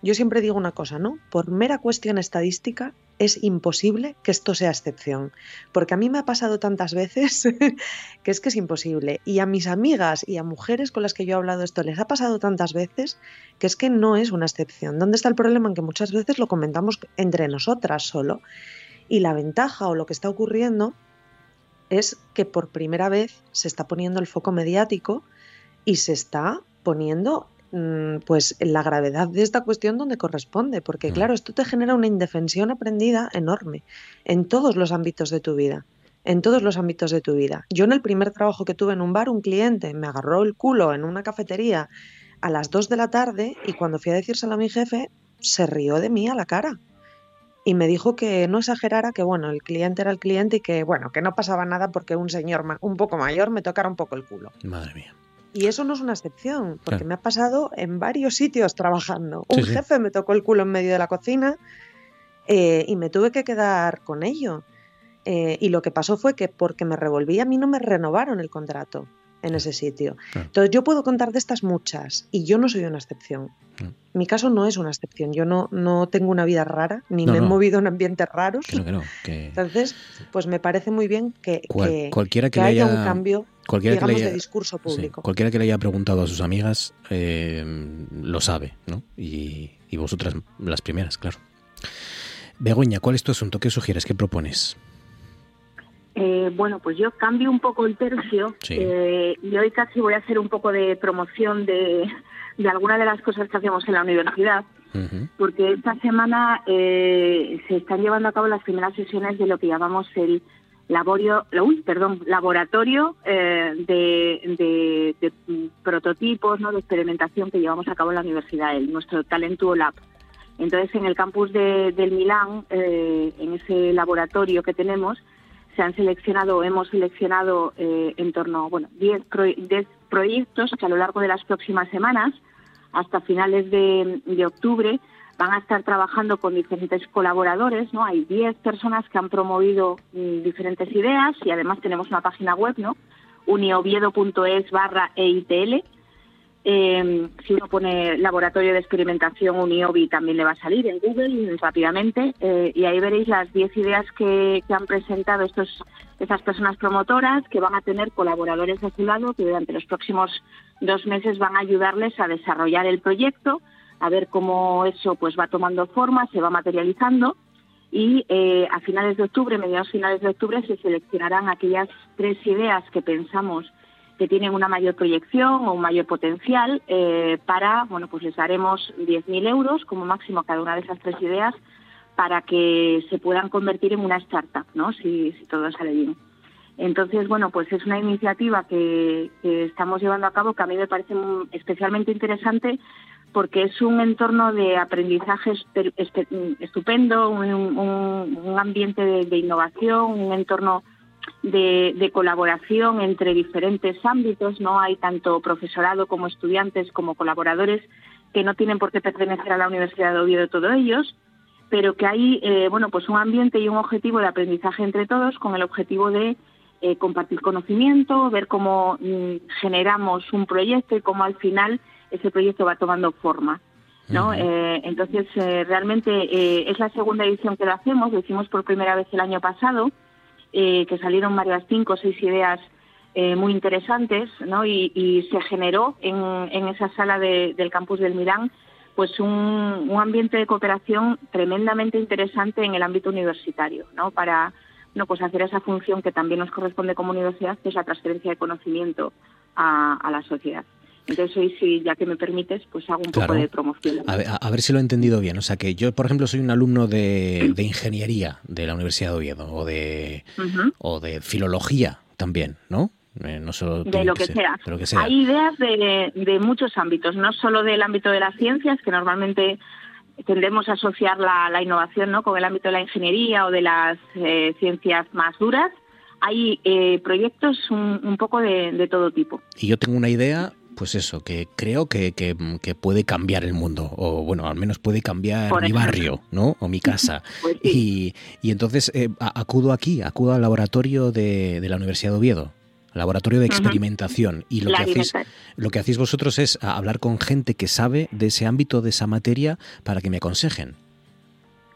S11: Yo siempre digo una cosa, ¿no? Por mera cuestión estadística, es imposible que esto sea excepción. Porque a mí me ha pasado tantas veces que es que es imposible. Y a mis amigas y a mujeres con las que yo he hablado esto les ha pasado tantas veces que es que no es una excepción. ¿Dónde está el problema? En que muchas veces lo comentamos entre nosotras solo. Y la ventaja o lo que está ocurriendo es que por primera vez se está poniendo el foco mediático y se está poniendo pues la gravedad de esta cuestión donde corresponde, porque mm. claro, esto te genera una indefensión aprendida enorme en todos los ámbitos de tu vida, en todos los ámbitos de tu vida. Yo en el primer trabajo que tuve en un bar, un cliente me agarró el culo en una cafetería a las 2 de la tarde y cuando fui a decírselo a mi jefe, se rió de mí a la cara. Y me dijo que no exagerara, que bueno, el cliente era el cliente y que bueno, que no pasaba nada porque un señor un poco mayor me tocara un poco el culo.
S2: Madre mía.
S11: Y eso no es una excepción, porque me ha pasado en varios sitios trabajando. Un jefe me tocó el culo en medio de la cocina eh, y me tuve que quedar con ello. Eh, y lo que pasó fue que porque me revolví a mí no me renovaron el contrato en ese sitio. Entonces yo puedo contar de estas muchas y yo no soy una excepción. Mi caso no es una excepción. Yo no, no tengo una vida rara, ni me he movido en ambientes raros. Entonces, pues me parece muy bien que,
S2: cualquiera que,
S11: haya, un cambio
S2: cualquiera
S11: digamos, de discurso público.
S2: cualquiera que le haya preguntado a sus amigas eh, lo sabe, ¿no? Y, y vosotras las primeras, claro. Begoña, ¿cuál es tu asunto? ¿Qué sugieres? ¿Qué propones?
S10: Eh, bueno, pues yo cambio un poco el tercio eh, y hoy casi voy a hacer un poco de promoción de, de algunas de las cosas que hacemos en la universidad, porque esta semana eh, se están llevando a cabo las primeras sesiones de lo que llamamos el laborio, uy, perdón, laboratorio de, de, prototipos, ¿no? de experimentación que llevamos a cabo en la universidad, el, nuestro Talentuo Lab. Entonces, en el campus de, del Milán, en ese laboratorio que tenemos, se han seleccionado, hemos seleccionado eh, en torno, bueno, 10 proyectos que a lo largo de las próximas semanas, hasta finales de, octubre, van a estar trabajando con diferentes colaboradores, ¿no? Hay 10 personas que han promovido mm, diferentes ideas y además tenemos una página web, ¿no? unioviedo.es barra EITL, eh, si uno pone laboratorio de experimentación Uniobi también le va a salir en Google rápidamente. Eh, y ahí veréis las 10 ideas que, han presentado estos, estas personas promotoras que van a tener colaboradores de su lado que durante los próximos dos meses van a ayudarles a desarrollar el proyecto, a ver cómo eso pues va tomando forma, se va materializando. Y eh, a finales de octubre, mediados finales de octubre, se seleccionarán aquellas tres ideas que pensamos que tienen una mayor proyección o un mayor potencial eh, para, bueno, pues les daremos 10.000 euros como máximo a cada una de esas tres ideas para que se puedan convertir en una startup, ¿no? Si, todo sale bien. Entonces, bueno, pues es una iniciativa que, estamos llevando a cabo que a mí me parece especialmente interesante porque es un entorno de aprendizaje estupendo, un, ambiente de innovación, un entorno de, colaboración entre diferentes ámbitos, no hay tanto profesorado como estudiantes como colaboradores que no tienen por qué pertenecer a la Universidad de Oviedo todos ellos, pero que hay eh, bueno pues un ambiente y un objetivo de aprendizaje entre todos con el objetivo de eh, compartir conocimiento, ver cómo mm, generamos un proyecto y cómo al final ese proyecto va tomando forma. ¿no? Eh, entonces, realmente es la segunda edición que lo hacemos, lo hicimos por primera vez el año pasado eh, que salieron varias cinco o seis ideas eh, muy interesantes, ¿no? Y, se generó en, en esa sala del campus del Milán pues un, un, ambiente de cooperación tremendamente interesante en el ámbito universitario, ¿no? Para no pues hacer esa función que también nos corresponde como universidad, que es la transferencia de conocimiento a la sociedad. Entonces hoy sí, ya que me permites, pues hago un poco de promoción.
S2: A ver, si lo he entendido bien. O sea que yo, por ejemplo, soy un alumno de, ingeniería de la Universidad de Oviedo o de, o de filología también, ¿no?
S10: Eh, no solo de lo que, sea. Hay ideas de, muchos ámbitos, no solo del ámbito de las ciencias, que normalmente tendemos a asociar la, innovación ¿no? con el ámbito de la ingeniería o de las eh, ciencias más duras. Hay eh, proyectos un, poco de, de todo tipo.
S2: Y yo tengo una idea pues eso, que creo que, que, puede cambiar el mundo, o bueno, al menos puede cambiar mi barrio, ¿no? O mi casa. Pues y, y, entonces eh, acudo aquí, acudo al laboratorio de, de, la Universidad de Oviedo. laboratorio de experimentación. Y lo que, hacéis, lo que hacéis vosotros es hablar con gente que sabe de ese ámbito, de esa materia, para que me aconsejen.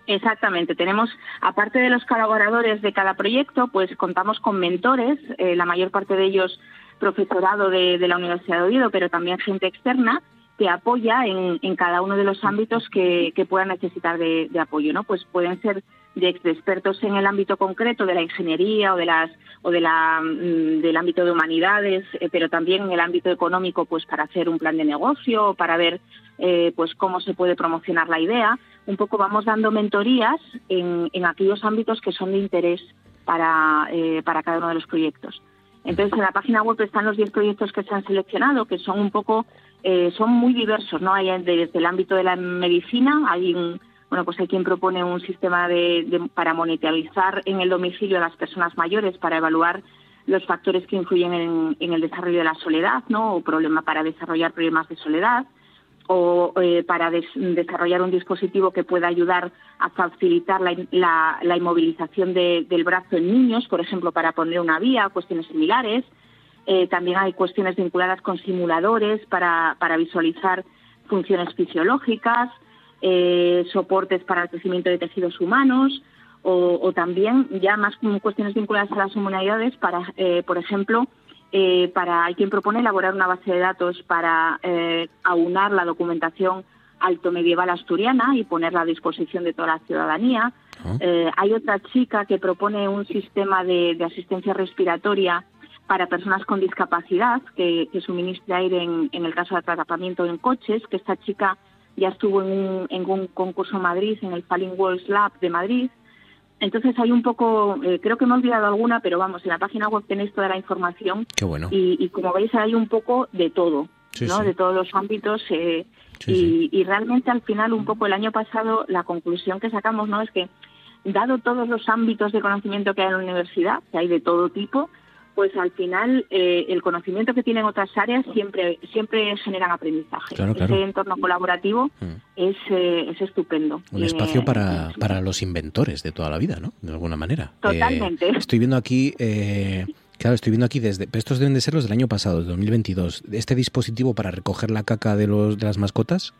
S10: Exactamente. Tenemos, aparte de los colaboradores de cada proyecto, pues contamos con mentores, eh, la mayor parte de ellos profesorado de, la Universidad de Oviedo, pero también gente externa que apoya en, en cada uno de los ámbitos que, que puedan necesitar de, de apoyo, ¿no? Pues pueden ser de ex- de expertos en el ámbito concreto de la ingeniería o de las o de la, mm, del ámbito de humanidades, eh, pero también en el ámbito económico, pues para hacer un plan de negocio, para ver eh, pues cómo se puede promocionar la idea. Un poco vamos dando mentorías en, en aquellos ámbitos que son de interés para, eh, para cada uno de los proyectos. Entonces, en la página web están los 10 proyectos que se han seleccionado, que son un poco, eh, son muy diversos, ¿no? Hay desde el ámbito de la medicina, hay un, bueno, pues hay quien propone un sistema de, para monitorizar en el domicilio a las personas mayores para evaluar los factores que influyen en, en el desarrollo de la soledad, ¿no? O problema para desarrollar problemas de soledad o eh, para des- desarrollar un dispositivo que pueda ayudar a facilitar la, la- la inmovilización de- del brazo en niños, por ejemplo, para poner una vía, cuestiones similares. Eh, también hay cuestiones vinculadas con simuladores para, para visualizar funciones fisiológicas, eh, soportes para el crecimiento de tejidos humanos o, también ya más cuestiones vinculadas a las humanidades para, por ejemplo, eh, para hay quien propone elaborar una base de datos para eh, aunar la documentación alto medieval asturiana y ponerla a disposición de toda la ciudadanía. Eh, hay otra chica que propone un sistema de, de asistencia respiratoria para personas con discapacidad que, que suministre aire en, en el caso de tratamiento en coches, que esta chica ya estuvo en un, en un concurso en Madrid, en el Falling Walls Lab de Madrid. Entonces hay un poco, eh, creo que me he olvidado alguna, pero vamos, en la página web tenéis toda la información
S2: Qué bueno.
S10: y, y como veis hay un poco de todo,
S2: Sí,
S10: ¿no?
S2: sí.
S10: De todos los ámbitos eh, y, y realmente al final un poco el año pasado la conclusión que sacamos, ¿no? Es que dado todos los ámbitos de conocimiento que hay en la universidad, que hay de todo tipo, pues al final eh, el conocimiento que tienen otras áreas siempre siempre generan aprendizaje.
S2: Claro, claro.
S10: Ese entorno colaborativo es, eh, es estupendo.
S2: Un
S10: Eh,
S2: espacio para, para los inventores de toda la vida, ¿no? De alguna manera.
S10: Totalmente.
S2: Eh, estoy viendo aquí, eh, claro, estoy viendo aquí desde, pero estos deben de ser los del año pasado, de 2022. Este dispositivo para recoger la caca de los de las mascotas,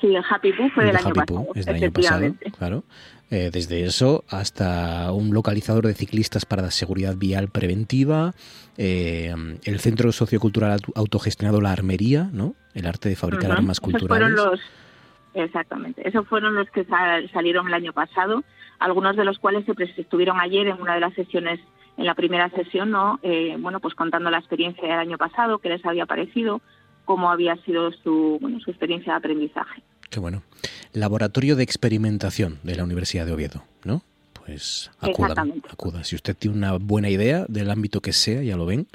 S10: Sí, el Happy Poo fue
S2: el
S10: del
S2: de
S10: año
S2: Happy Poo,
S10: pasado.
S2: es del año pasado, claro. Eh, desde eso hasta un localizador de ciclistas para la seguridad vial preventiva, eh, el centro sociocultural auto- autogestionado La Armería, ¿no? El arte de fabricar armas
S10: Esos
S2: culturales.
S10: fueron los, exactamente, esos fueron los que sa- salieron el año pasado, algunos de los cuales se estuvieron ayer en una de las sesiones, en la primera sesión, ¿no? Eh, bueno, pues contando la experiencia del año pasado, qué les había parecido, cómo había sido su, bueno, su experiencia de aprendizaje.
S2: Qué bueno. Laboratorio de experimentación de la Universidad de Oviedo, ¿no? Pues acudan,
S10: Exactamente.
S2: acuda. Si usted tiene una buena idea del ámbito que sea, ya lo ven,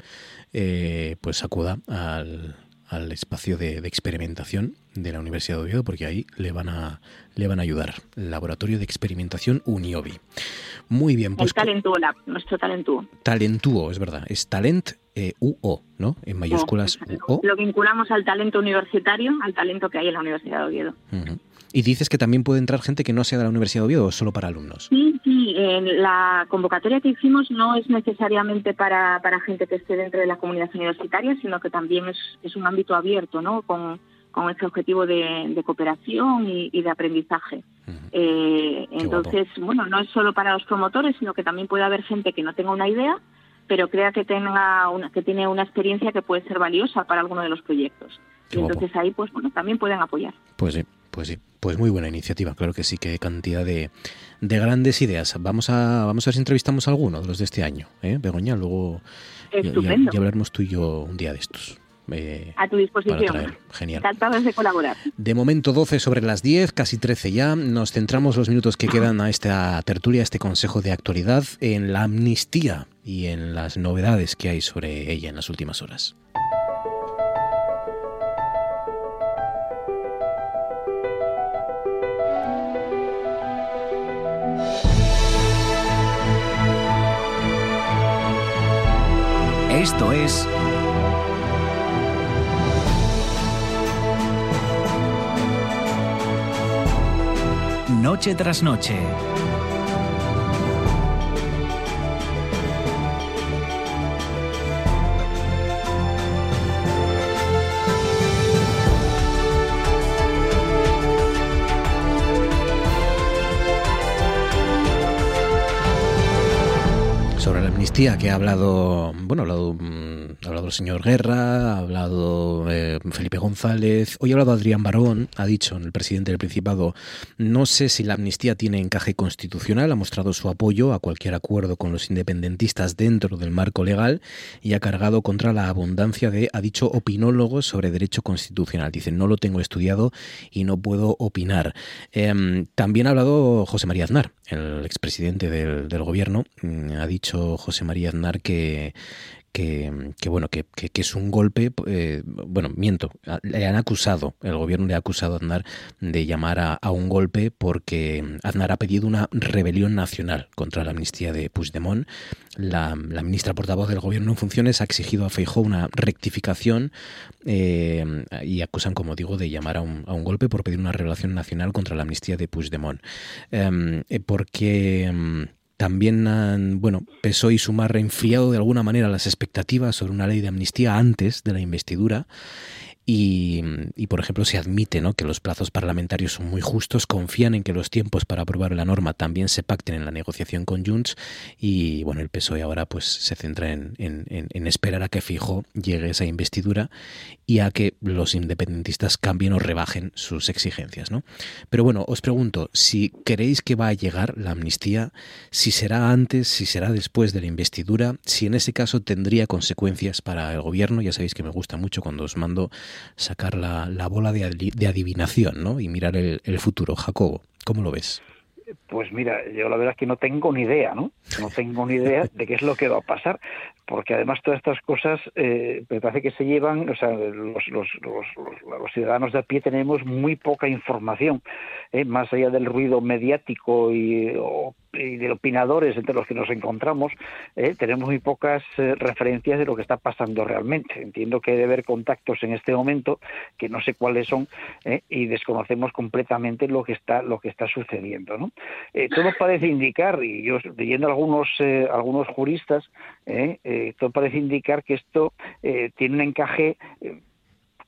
S2: eh, pues acuda al, al espacio de, de experimentación de la Universidad de Oviedo, porque ahí le van a, le van a ayudar. Laboratorio de experimentación Uniobi. Muy bien, pues
S10: el Talentuo Lab, nuestro Talentuo.
S2: Talentuo, es verdad. Es Talent eh, UO, ¿no? En mayúsculas UO.
S10: Lo vinculamos al talento universitario, al talento que hay en la Universidad de Oviedo.
S2: Ujú. Y dices que también puede entrar gente que no sea de la Universidad de Oviedo o solo para alumnos.
S10: Sí, sí, en la convocatoria que hicimos no es necesariamente para, para gente que esté dentro de la comunidad universitaria, sino que también es, es un ámbito abierto, ¿no? Con, con ese objetivo de, de cooperación y, y de aprendizaje. Eh, entonces, bueno, no es solo para los promotores, sino que también puede haber gente que no tenga una idea, pero crea que tenga una, que tiene una experiencia que puede ser valiosa para alguno de los proyectos.
S2: Qué
S10: y
S2: guapo.
S10: entonces ahí, pues bueno, también pueden apoyar.
S2: Pues sí, pues sí. Pues muy buena iniciativa, claro que sí, qué cantidad de, de grandes ideas. Vamos a, vamos a ver si entrevistamos a alguno de los de este año, ¿eh, Begoña? Luego ya, ya-
S10: Estupendo.
S2: ya hablaremos tú y yo un día de estos. Eh,
S10: A tu disposición.
S2: Genial.
S10: Encantados de colaborar.
S2: De momento 12 sobre las 10, casi 13 ya. Nos centramos los minutos que quedan a esta tertulia, a este consejo de actualidad, en la amnistía y en las novedades que hay sobre ella en las últimas horas.
S1: Esto es noche tras noche.
S2: Sobre la amnistía que ha hablado, bueno, ha mm, ha hablado el señor Guerra, ha hablado eh, Felipe González, hoy ha hablado Adrián Barón, ha dicho el presidente del Principado, no sé si la amnistía tiene encaje constitucional, ha mostrado su apoyo a cualquier acuerdo con los independentistas dentro del marco legal y ha cargado contra la abundancia de, ha dicho, opinólogos sobre derecho constitucional. Dice, no lo tengo estudiado y no puedo opinar. Em, también ha hablado José María Aznar, el expresidente del, del gobierno, mm, ha dicho José María Aznar que, que, bueno, que, es un golpe, eh, bueno, miento, le han acusado, el gobierno le ha acusado a Aznar de llamar a, un golpe porque Aznar ha pedido una rebelión nacional contra la amnistía de Puigdemont. La, ministra portavoz del gobierno en funciones ha exigido a Feijó una rectificación eh, y acusan, como digo, de llamar a un, a un, golpe por pedir una rebelión nacional contra la amnistía de Puigdemont. Em, eh, porque em, también han, bueno, PSOE y Sumar reenfriado de alguna manera las expectativas sobre una ley de amnistía antes de la investidura y, por ejemplo, se admite ¿no? que los plazos parlamentarios son muy justos, confían en que los tiempos para aprobar la norma también se pacten en la negociación con Junts y bueno, el PSOE ahora pues se centra en, en, esperar a que Fijo llegue esa investidura y a que los independentistas cambien o rebajen sus exigencias. ¿no? Pero bueno, os pregunto, si creéis que va a llegar la amnistía, si será antes, si será después de la investidura, si en ese caso tendría consecuencias para el gobierno, ya sabéis que me gusta mucho cuando os mando sacar la, la bola de, de, adivinación ¿no? y mirar el, el futuro. Jacobo, ¿cómo lo ves?
S9: Pues mira, yo la verdad es que no tengo ni idea, ¿no? No tengo ni idea de qué es lo que va a pasar, porque además todas estas cosas eh, me parece que se llevan, o sea, los, los, los, ciudadanos de a pie tenemos muy poca información, ¿eh? más allá del ruido mediático y, de opinadores entre los que nos encontramos, eh, tenemos muy pocas eh, referencias de lo que está pasando realmente. Entiendo que debe haber contactos en este momento que no sé cuáles son y desconocemos completamente lo que está lo que está sucediendo. ¿no? Todo parece indicar, y yo leyendo algunos algunos juristas, todo parece indicar que esto tiene un encaje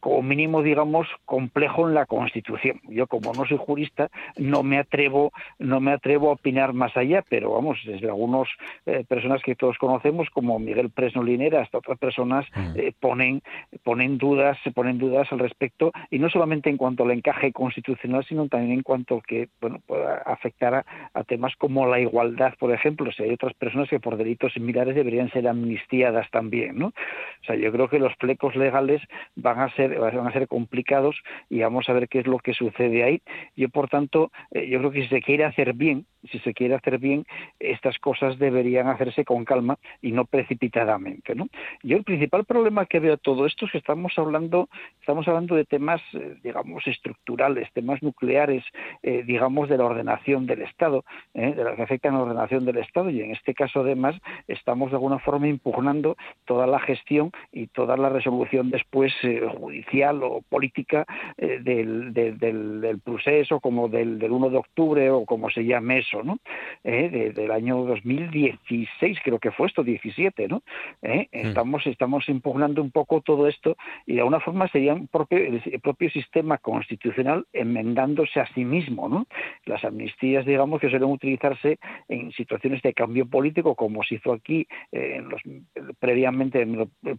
S9: como mínimo, digamos, complejo en la Constitución. Yo, como no soy jurista, no me atrevo, no me atrevo a opinar más allá, pero vamos, desde algunas eh, personas que todos conocemos, como Miguel Presno Linera, hasta otras personas, mm. eh, ponen, ponen dudas, se ponen dudas al respecto, y no solamente en cuanto al encaje constitucional, sino también en cuanto que, bueno, pueda afectar a, a temas como la igualdad, por ejemplo, si hay otras personas que por delitos similares deberían ser amnistiadas también, ¿no? O sea, yo creo que los flecos legales van a ser van a ser complicados y vamos a ver qué es lo que sucede ahí. Yo, por tanto, eh, yo creo que si se quiere hacer bien, si se quiere hacer bien, estas cosas deberían hacerse con calma y no precipitadamente. Yo el principal problema que veo todo esto es que estamos hablando, estamos hablando de temas, eh, digamos, estructurales, temas nucleares, eh, digamos, de la ordenación del Estado, de las que afectan a la ordenación del Estado, y en este caso, además, estamos de alguna forma impugnando toda la gestión y toda la resolución después judicial o política eh, del, del, proceso, como del, 1 de octubre o como se llame eso, ¿no? Eh, del año 2016, creo que fue esto, 17, ¿no? Eh, estamos, estamos impugnando un poco todo esto y de alguna forma sería un propio, el propio sistema constitucional enmendándose a sí mismo, ¿no? Las amnistías, digamos, que suelen utilizarse en situaciones de cambio político, como se hizo aquí en los, previamente,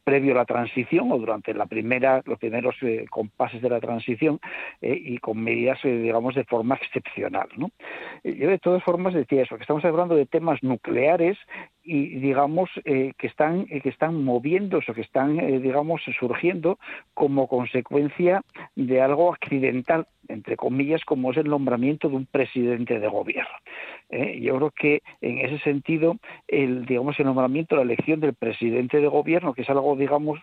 S9: previo a la transición o durante la primera, los primeros eh, compases de la transición eh, y con medidas, eh, digamos, de forma excepcional. ¿no? Yo de todas formas decía eso, que estamos hablando de temas nucleares y digamos que están que están moviéndose, que están digamos surgiendo como consecuencia de algo accidental entre comillas como es el nombramiento de un presidente de gobierno. Yo creo que en ese sentido el digamos el nombramiento, la elección del presidente de gobierno, que es algo digamos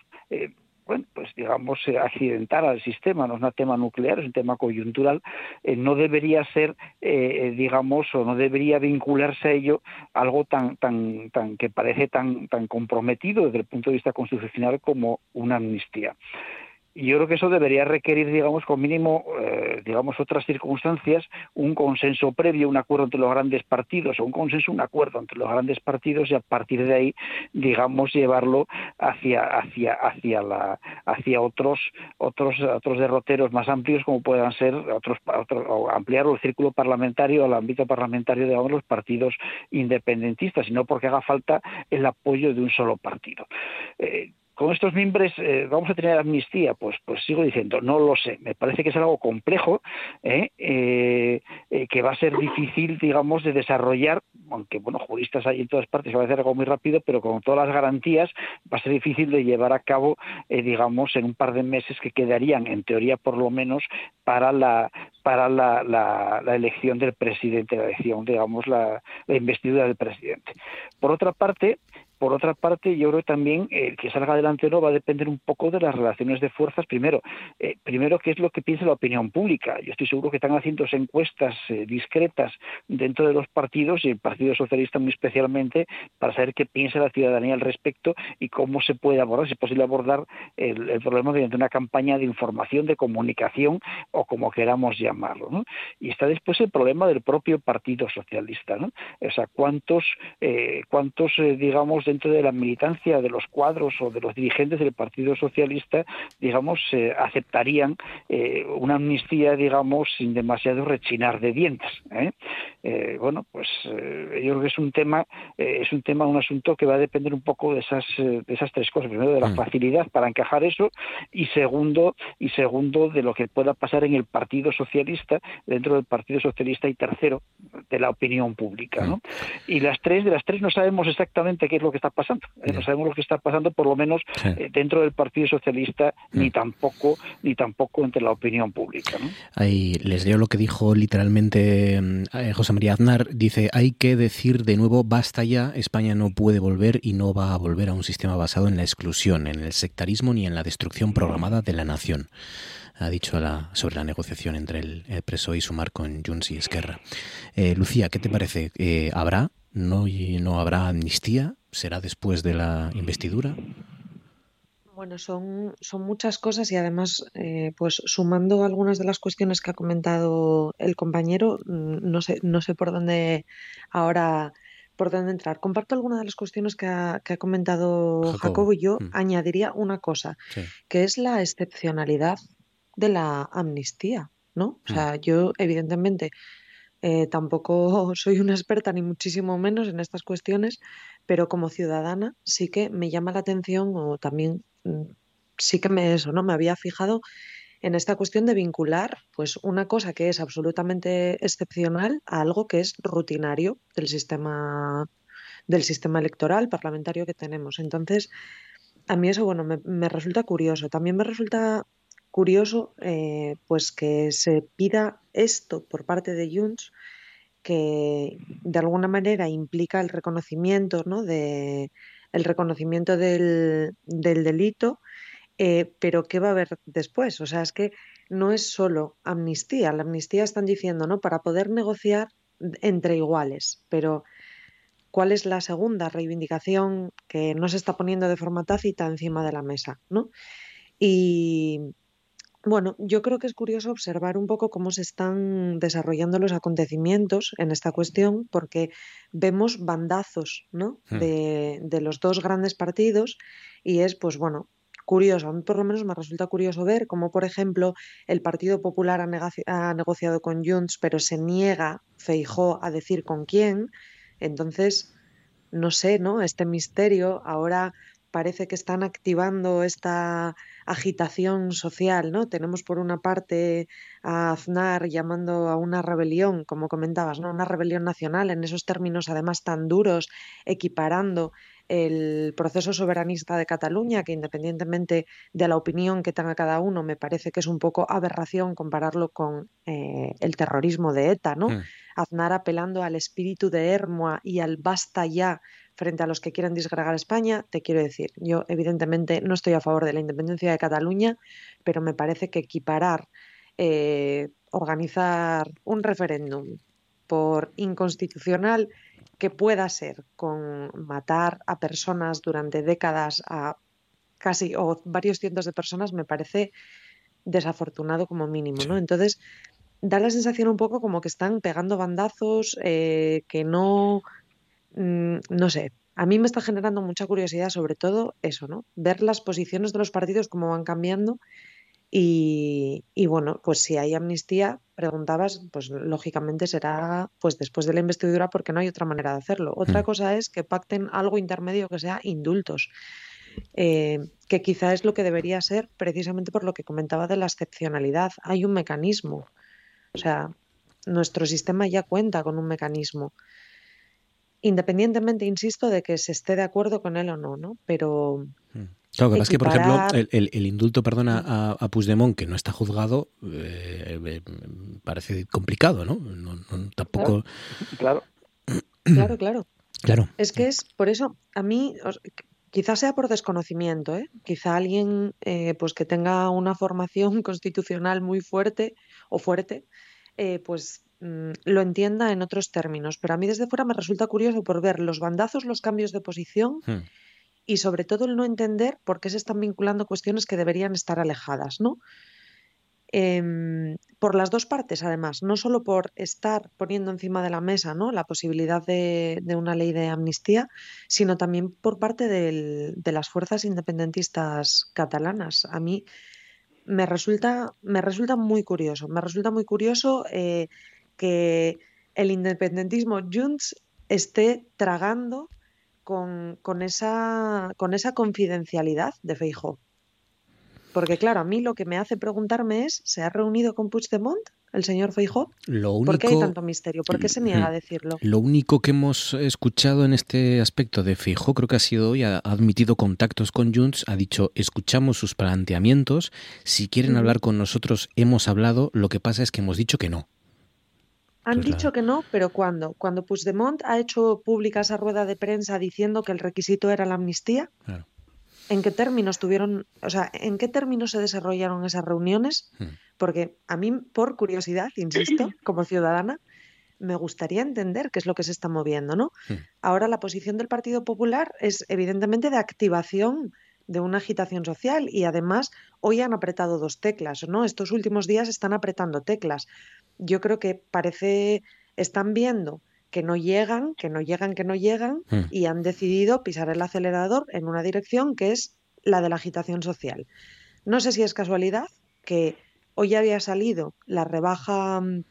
S9: bueno, pues digamos, eh, accidental al sistema, no es un tema nuclear, es un tema coyuntural, eh, no debería ser, eh, digamos, o no debería vincularse a ello algo tan, tan, tan, que parece tan, tan comprometido desde el punto de vista constitucional como una amnistía. Yo creo que eso debería requerir, digamos, con mínimo, eh, digamos, otras circunstancias, un consenso previo, un acuerdo entre los grandes partidos, o un consenso, un acuerdo entre los grandes partidos y a partir de ahí, digamos, llevarlo hacia hacia hacia la hacia otros otros otros derroteros más amplios como puedan ser otros, o ampliar el círculo parlamentario al ámbito parlamentario de los partidos independentistas, sino porque haga falta el apoyo de un solo partido. Eh, con estos miembros eh, vamos a tener amnistía, pues pues sigo diciendo, no lo sé. Me parece que es algo complejo, ¿eh? Eh, que va a ser difícil, digamos, de desarrollar, aunque bueno, juristas hay en todas partes, va a ser algo muy rápido, pero con todas las garantías va a ser difícil de llevar a cabo, digamos, en un par de meses que quedarían, en teoría por lo menos, para la para la, la, elección del presidente, la elección, digamos, la, la investidura del presidente. Por otra parte, por otra parte, yo creo que también el que salga adelante o no va a depender un poco de las relaciones de fuerzas. Primero, eh, primero qué es lo que piensa la opinión pública. Yo estoy seguro que están haciendo encuestas eh, discretas dentro de los partidos y el Partido Socialista muy especialmente para saber qué piensa la ciudadanía al respecto y cómo se puede abordar, si es posible abordar el, problema mediante una campaña de información, de comunicación o como queramos llamarlo. Y está después el problema del propio Partido Socialista. ¿no? O sea, cuántos, eh, cuántos digamos, dentro de la militancia de los cuadros o de los dirigentes del Partido Socialista, digamos, eh, aceptarían eh, una amnistía, digamos, sin demasiado rechinar de dientes. ¿eh? bueno, pues yo creo que es un tema, es un tema, un asunto que va a depender un poco de esas, de esas tres cosas. Primero, de la mm. facilidad para encajar eso y segundo, y segundo, de lo que pueda pasar en el Partido Socialista, dentro del Partido Socialista y tercero, de la opinión pública. ¿no? Mm. Y las tres, de las tres no sabemos exactamente qué es lo que está pasando. Eh, no sabemos lo que está pasando, por lo menos eh, dentro del Partido Socialista, ni tampoco ni tampoco entre la opinión pública.
S2: Ahí les leo lo que dijo literalmente mm, eh, José María Aznar. Dice, hay que decir de nuevo, basta ya, España no puede volver y no va a volver a un sistema basado en la exclusión, en el sectarismo ni en la destrucción programada de la nación ha dicho la, sobre la negociación entre el, preso y Sumar con Junts y Esquerra. Lucía, ¿qué te parece? ¿Habrá? ¿No, y ¿No habrá amnistía? Será después de la investidura?
S11: Bueno, son, son muchas cosas y además, eh, pues sumando algunas de las cuestiones que ha comentado el compañero, mm, no sé, no sé por dónde ahora por dónde entrar. Comparto algunas de las cuestiones que ha, comentado Jacobo. y yo mm. añadiría una cosa, que es la excepcionalidad de la amnistía, ¿no? O sea, mm. yo evidentemente eh, tampoco soy una experta ni muchísimo menos en estas cuestiones, pero como ciudadana sí que me llama la atención o también mm, sí que me eso, ¿no? Me había fijado en esta cuestión de vincular pues una cosa que es absolutamente excepcional a algo que es rutinario del sistema del sistema electoral parlamentario que tenemos. Entonces, a mí eso bueno me, me resulta curioso. También me resulta curioso eh, pues que se pida esto por parte de Junts que de alguna manera implica el reconocimiento ¿no? de el reconocimiento del, delito eh, pero qué va a haber después o sea es que no es solo amnistía. La amnistía están diciendo no para poder negociar entre iguales. Pero cuál es la segunda reivindicación que no se está poniendo de forma tácita encima de la mesa no y, bueno, yo creo que es curioso observar un poco cómo se están desarrollando los acontecimientos en esta cuestión, porque vemos bandazos ¿no? Hmm. de, de, los dos grandes partidos y es, pues bueno, curioso. A mí por lo menos me resulta curioso ver cómo, por ejemplo, el Partido Popular ha, ha negociado con Junts, pero se niega Feijó a decir con quién. Entonces, no sé, ¿no? Este misterio ahora parece que están activando esta agitación social, ¿no? Tenemos por una parte a Aznar llamando a una rebelión, como comentabas, ¿no? Una rebelión nacional en esos términos además tan duros, equiparando el proceso soberanista de Cataluña, que independientemente de la opinión que tenga cada uno, me parece que es un poco aberración compararlo con eh, el terrorismo de ETA, ¿no? Hmm. Aznar apelando al espíritu de Hermoa y al basta ya frente a los que quieren disgregar España, te quiero decir, yo evidentemente no estoy a favor de la independencia de Cataluña, pero me parece que equiparar, eh, organizar un referéndum por inconstitucional que pueda ser con matar a personas durante décadas a casi o varios cientos de personas me parece desafortunado como mínimo, ¿no? Entonces, da la sensación un poco como que están pegando bandazos, eh, que no, mm, no sé, a mí me está generando mucha curiosidad sobre todo eso, ¿no? Ver las posiciones de los partidos, cómo van cambiando y, y, bueno, pues si hay amnistía, preguntabas, pues lógicamente será pues después de la investidura porque no hay otra manera de hacerlo. Otra
S2: Mm.
S11: cosa es que pacten algo intermedio que sea indultos, eh, que quizá es lo que debería ser precisamente por lo que comentaba de la excepcionalidad. Hay un mecanismo, o sea, nuestro sistema ya cuenta con un mecanismo. Independientemente, insisto, de que se esté de acuerdo con él o no, ¿no? Pero
S2: Claro, que pasa es que, por ejemplo,
S11: equiparar-
S2: el, el- el indulto, perdona, a, a Puigdemont, que no está juzgado, eh, eh, parece complicado, ¿no? No- no- tampoco...
S9: Claro.
S11: Claro, claro.
S2: Claro.
S11: Es que es por eso, a mí, os- quizás sea por desconocimiento, ¿eh? Quizá alguien eh, pues que tenga una formación constitucional muy fuerte o fuerte, eh, pues mm, lo entienda en otros términos. Pero a mí desde fuera me resulta curioso por ver los bandazos, los cambios de posición
S2: Hmm.
S11: y sobre todo el no entender por qué se están vinculando cuestiones que deberían estar alejadas, ¿no? Em, por las dos partes, además, no solo por estar poniendo encima de la mesa ¿no? la posibilidad de, de una ley de amnistía, sino también por parte del- de las fuerzas independentistas catalanas. A mí me resulta, me resulta muy curioso, me resulta muy curioso eh, que el independentismo Junts esté tragando con, con esa, con esa confidencialidad de Feijóo. Porque claro, a mí lo que me hace preguntarme es, ¿se ha reunido con Puigdemont el señor Feijóo?
S2: Lo único,
S11: ¿Por qué hay tanto misterio? ¿Por qué se niega a decirlo?
S2: Lo único que hemos escuchado en este aspecto de Fijo, creo que ha sido hoy, ha admitido contactos con Junts, ha dicho, escuchamos sus planteamientos, si quieren
S11: Ujú.
S2: hablar con nosotros, hemos hablado, lo que pasa es que hemos dicho que no.
S11: Han
S2: la-
S11: dicho que no, pero ¿cuándo? Cuando Puigdemont ha hecho pública esa rueda de prensa diciendo que el requisito era la amnistía.
S2: Claro.
S11: ¿En qué términos tuvieron, o sea, en qué términos se desarrollaron esas reuniones?
S2: Hmm.
S11: Porque a mí, por curiosidad, insisto, como ciudadana, me gustaría entender qué es lo que se está moviendo, ¿no?
S2: Hmm.
S11: Ahora la posición del Partido Popular es evidentemente de activación de una agitación social y además hoy han apretado dos teclas, ¿no? Estos últimos días están apretando teclas. Yo creo que parece están viendo que no llegan, que no llegan, que no llegan
S2: Hmm.
S11: y han decidido pisar el acelerador en una dirección que es la de la agitación social. No sé si es casualidad que hoy había salido la rebaja mm,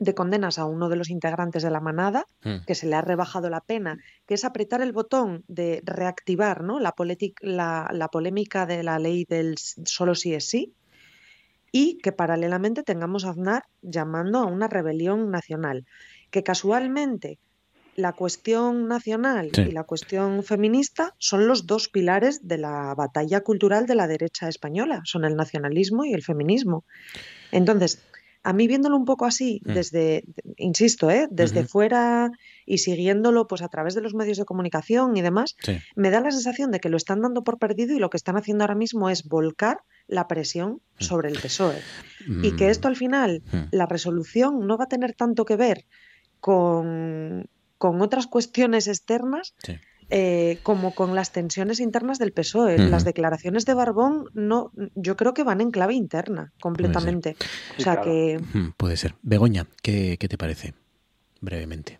S11: de condenas a uno de los integrantes de la manada,
S2: Hmm.
S11: que se le ha rebajado la pena, que es apretar el botón de reactivar ¿no? la, la, la polémica de la ley del solo sí es sí, y que paralelamente tengamos a Aznar llamando a una rebelión nacional, que casualmente la cuestión nacional
S2: Sí.
S11: y la cuestión feminista son los dos pilares de la batalla cultural de la derecha española, son el nacionalismo y el feminismo. Entonces, a mí viéndolo un poco así,
S2: Mm.
S11: desde, insisto, ¿eh? desde fuera y siguiéndolo pues a través de los medios de comunicación y demás,
S2: Sí.
S11: me da la sensación de que lo están dando por perdido y lo que están haciendo ahora mismo es volcar la presión
S2: Mm.
S11: sobre el PSOE. Y que esto al final,
S2: Mm.
S11: la resolución no va a tener tanto que ver con, con otras cuestiones externas
S2: Sí.
S11: Eh, como con las tensiones internas del PSOE. Las declaraciones de Barbón no, yo creo que van en clave interna, completamente. O sea
S9: claro.
S11: que
S2: Puede ser. Begoña, ¿qué, qué te parece? Brevemente.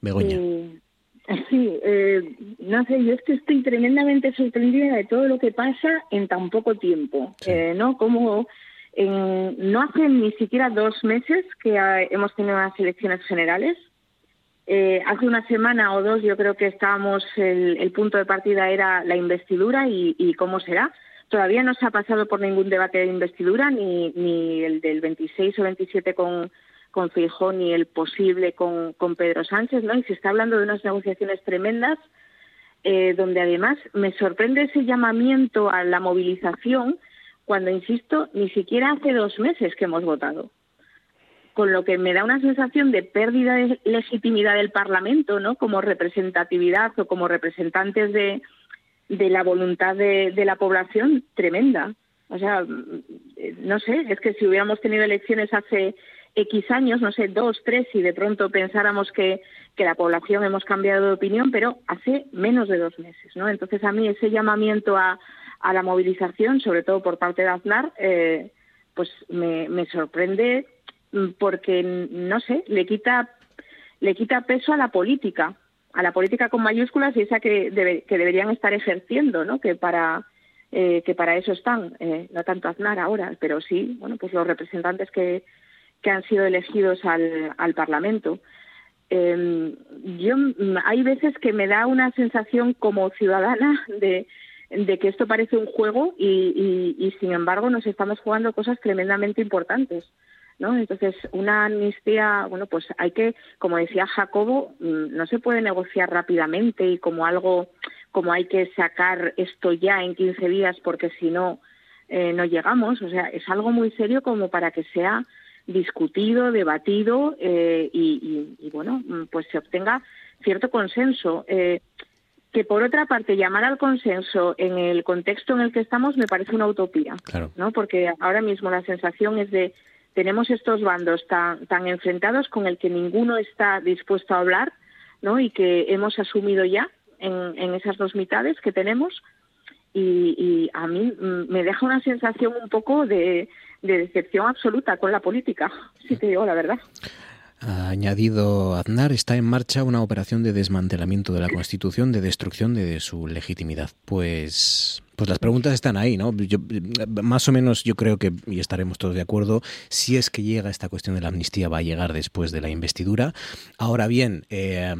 S2: Begoña.
S10: Eh, sí, eh, no sé, yo es que estoy tremendamente sorprendida de todo lo que pasa en tan poco tiempo,
S2: Sí.
S10: eh, ¿no? Como en- no hace ni siquiera dos meses que hemos tenido unas elecciones generales. Eh, hace una semana o dos yo creo que estábamos, el, el punto de partida era la investidura y, cómo será. Todavía no se ha pasado por ningún debate de investidura, ni, ni el del 26 o 27 con, con Feijóo, ni el posible con, con Pedro Sánchez, ¿no? Y se está hablando de unas negociaciones tremendas, eh, donde además me sorprende ese llamamiento a la movilización, cuando, insisto, ni siquiera hace dos meses que hemos votado con lo que me da una sensación de pérdida de legitimidad del Parlamento, ¿no? Como representatividad o como representantes de, la voluntad de, la población tremenda. O sea, mm, no sé, es que si hubiéramos tenido elecciones hace X años, no sé, dos, tres, y de pronto pensáramos que, la población hemos cambiado de opinión, pero hace menos de dos meses, ¿no? Entonces a mí ese llamamiento a, a la movilización, sobre todo por parte de Aznar, eh, pues me, me sorprende porque, no sé, le quita, le quita peso a la política, a la política con mayúsculas y esa que, debe, que deberían estar ejerciendo, ¿no? Que para eh, que para eso están, eh, no tanto Aznar ahora, pero sí, bueno, pues los representantes que, que han sido elegidos al, al Parlamento. Eh, yo mm, hay veces que me da una sensación como ciudadana de, de que esto parece un juego y, y, y, sin embargo nos estamos jugando cosas tremendamente importantes. ¿No? Entonces, una amnistía, bueno, pues hay que, como decía Jacobo, mm, no se puede negociar rápidamente y como algo, como hay que sacar esto ya en 15 días porque si no, eh, no llegamos. O sea, es algo muy serio como para que sea discutido, debatido eh, y, y, y, bueno, mm, pues se obtenga cierto consenso. Eh, que por otra parte llamar al consenso en el contexto en el que estamos me parece una utopía,
S2: claro.
S10: ¿no? Porque ahora mismo la sensación es de tenemos estos bandos tan tan enfrentados con el que ninguno está dispuesto a hablar, ¿no? Y que hemos asumido ya en, en esas dos mitades que tenemos y, y a mí mm, me deja una sensación un poco de, de decepción absoluta con la política, si te digo la verdad.
S2: Ha añadido Aznar, está en marcha una operación de desmantelamiento de la Constitución, de destrucción de su legitimidad. Pues pues las preguntas están ahí, ¿no? Yo, más o menos yo creo que, y estaremos todos de acuerdo, si es que llega esta cuestión de la amnistía, va a llegar después de la investidura. Ahora bien, eh,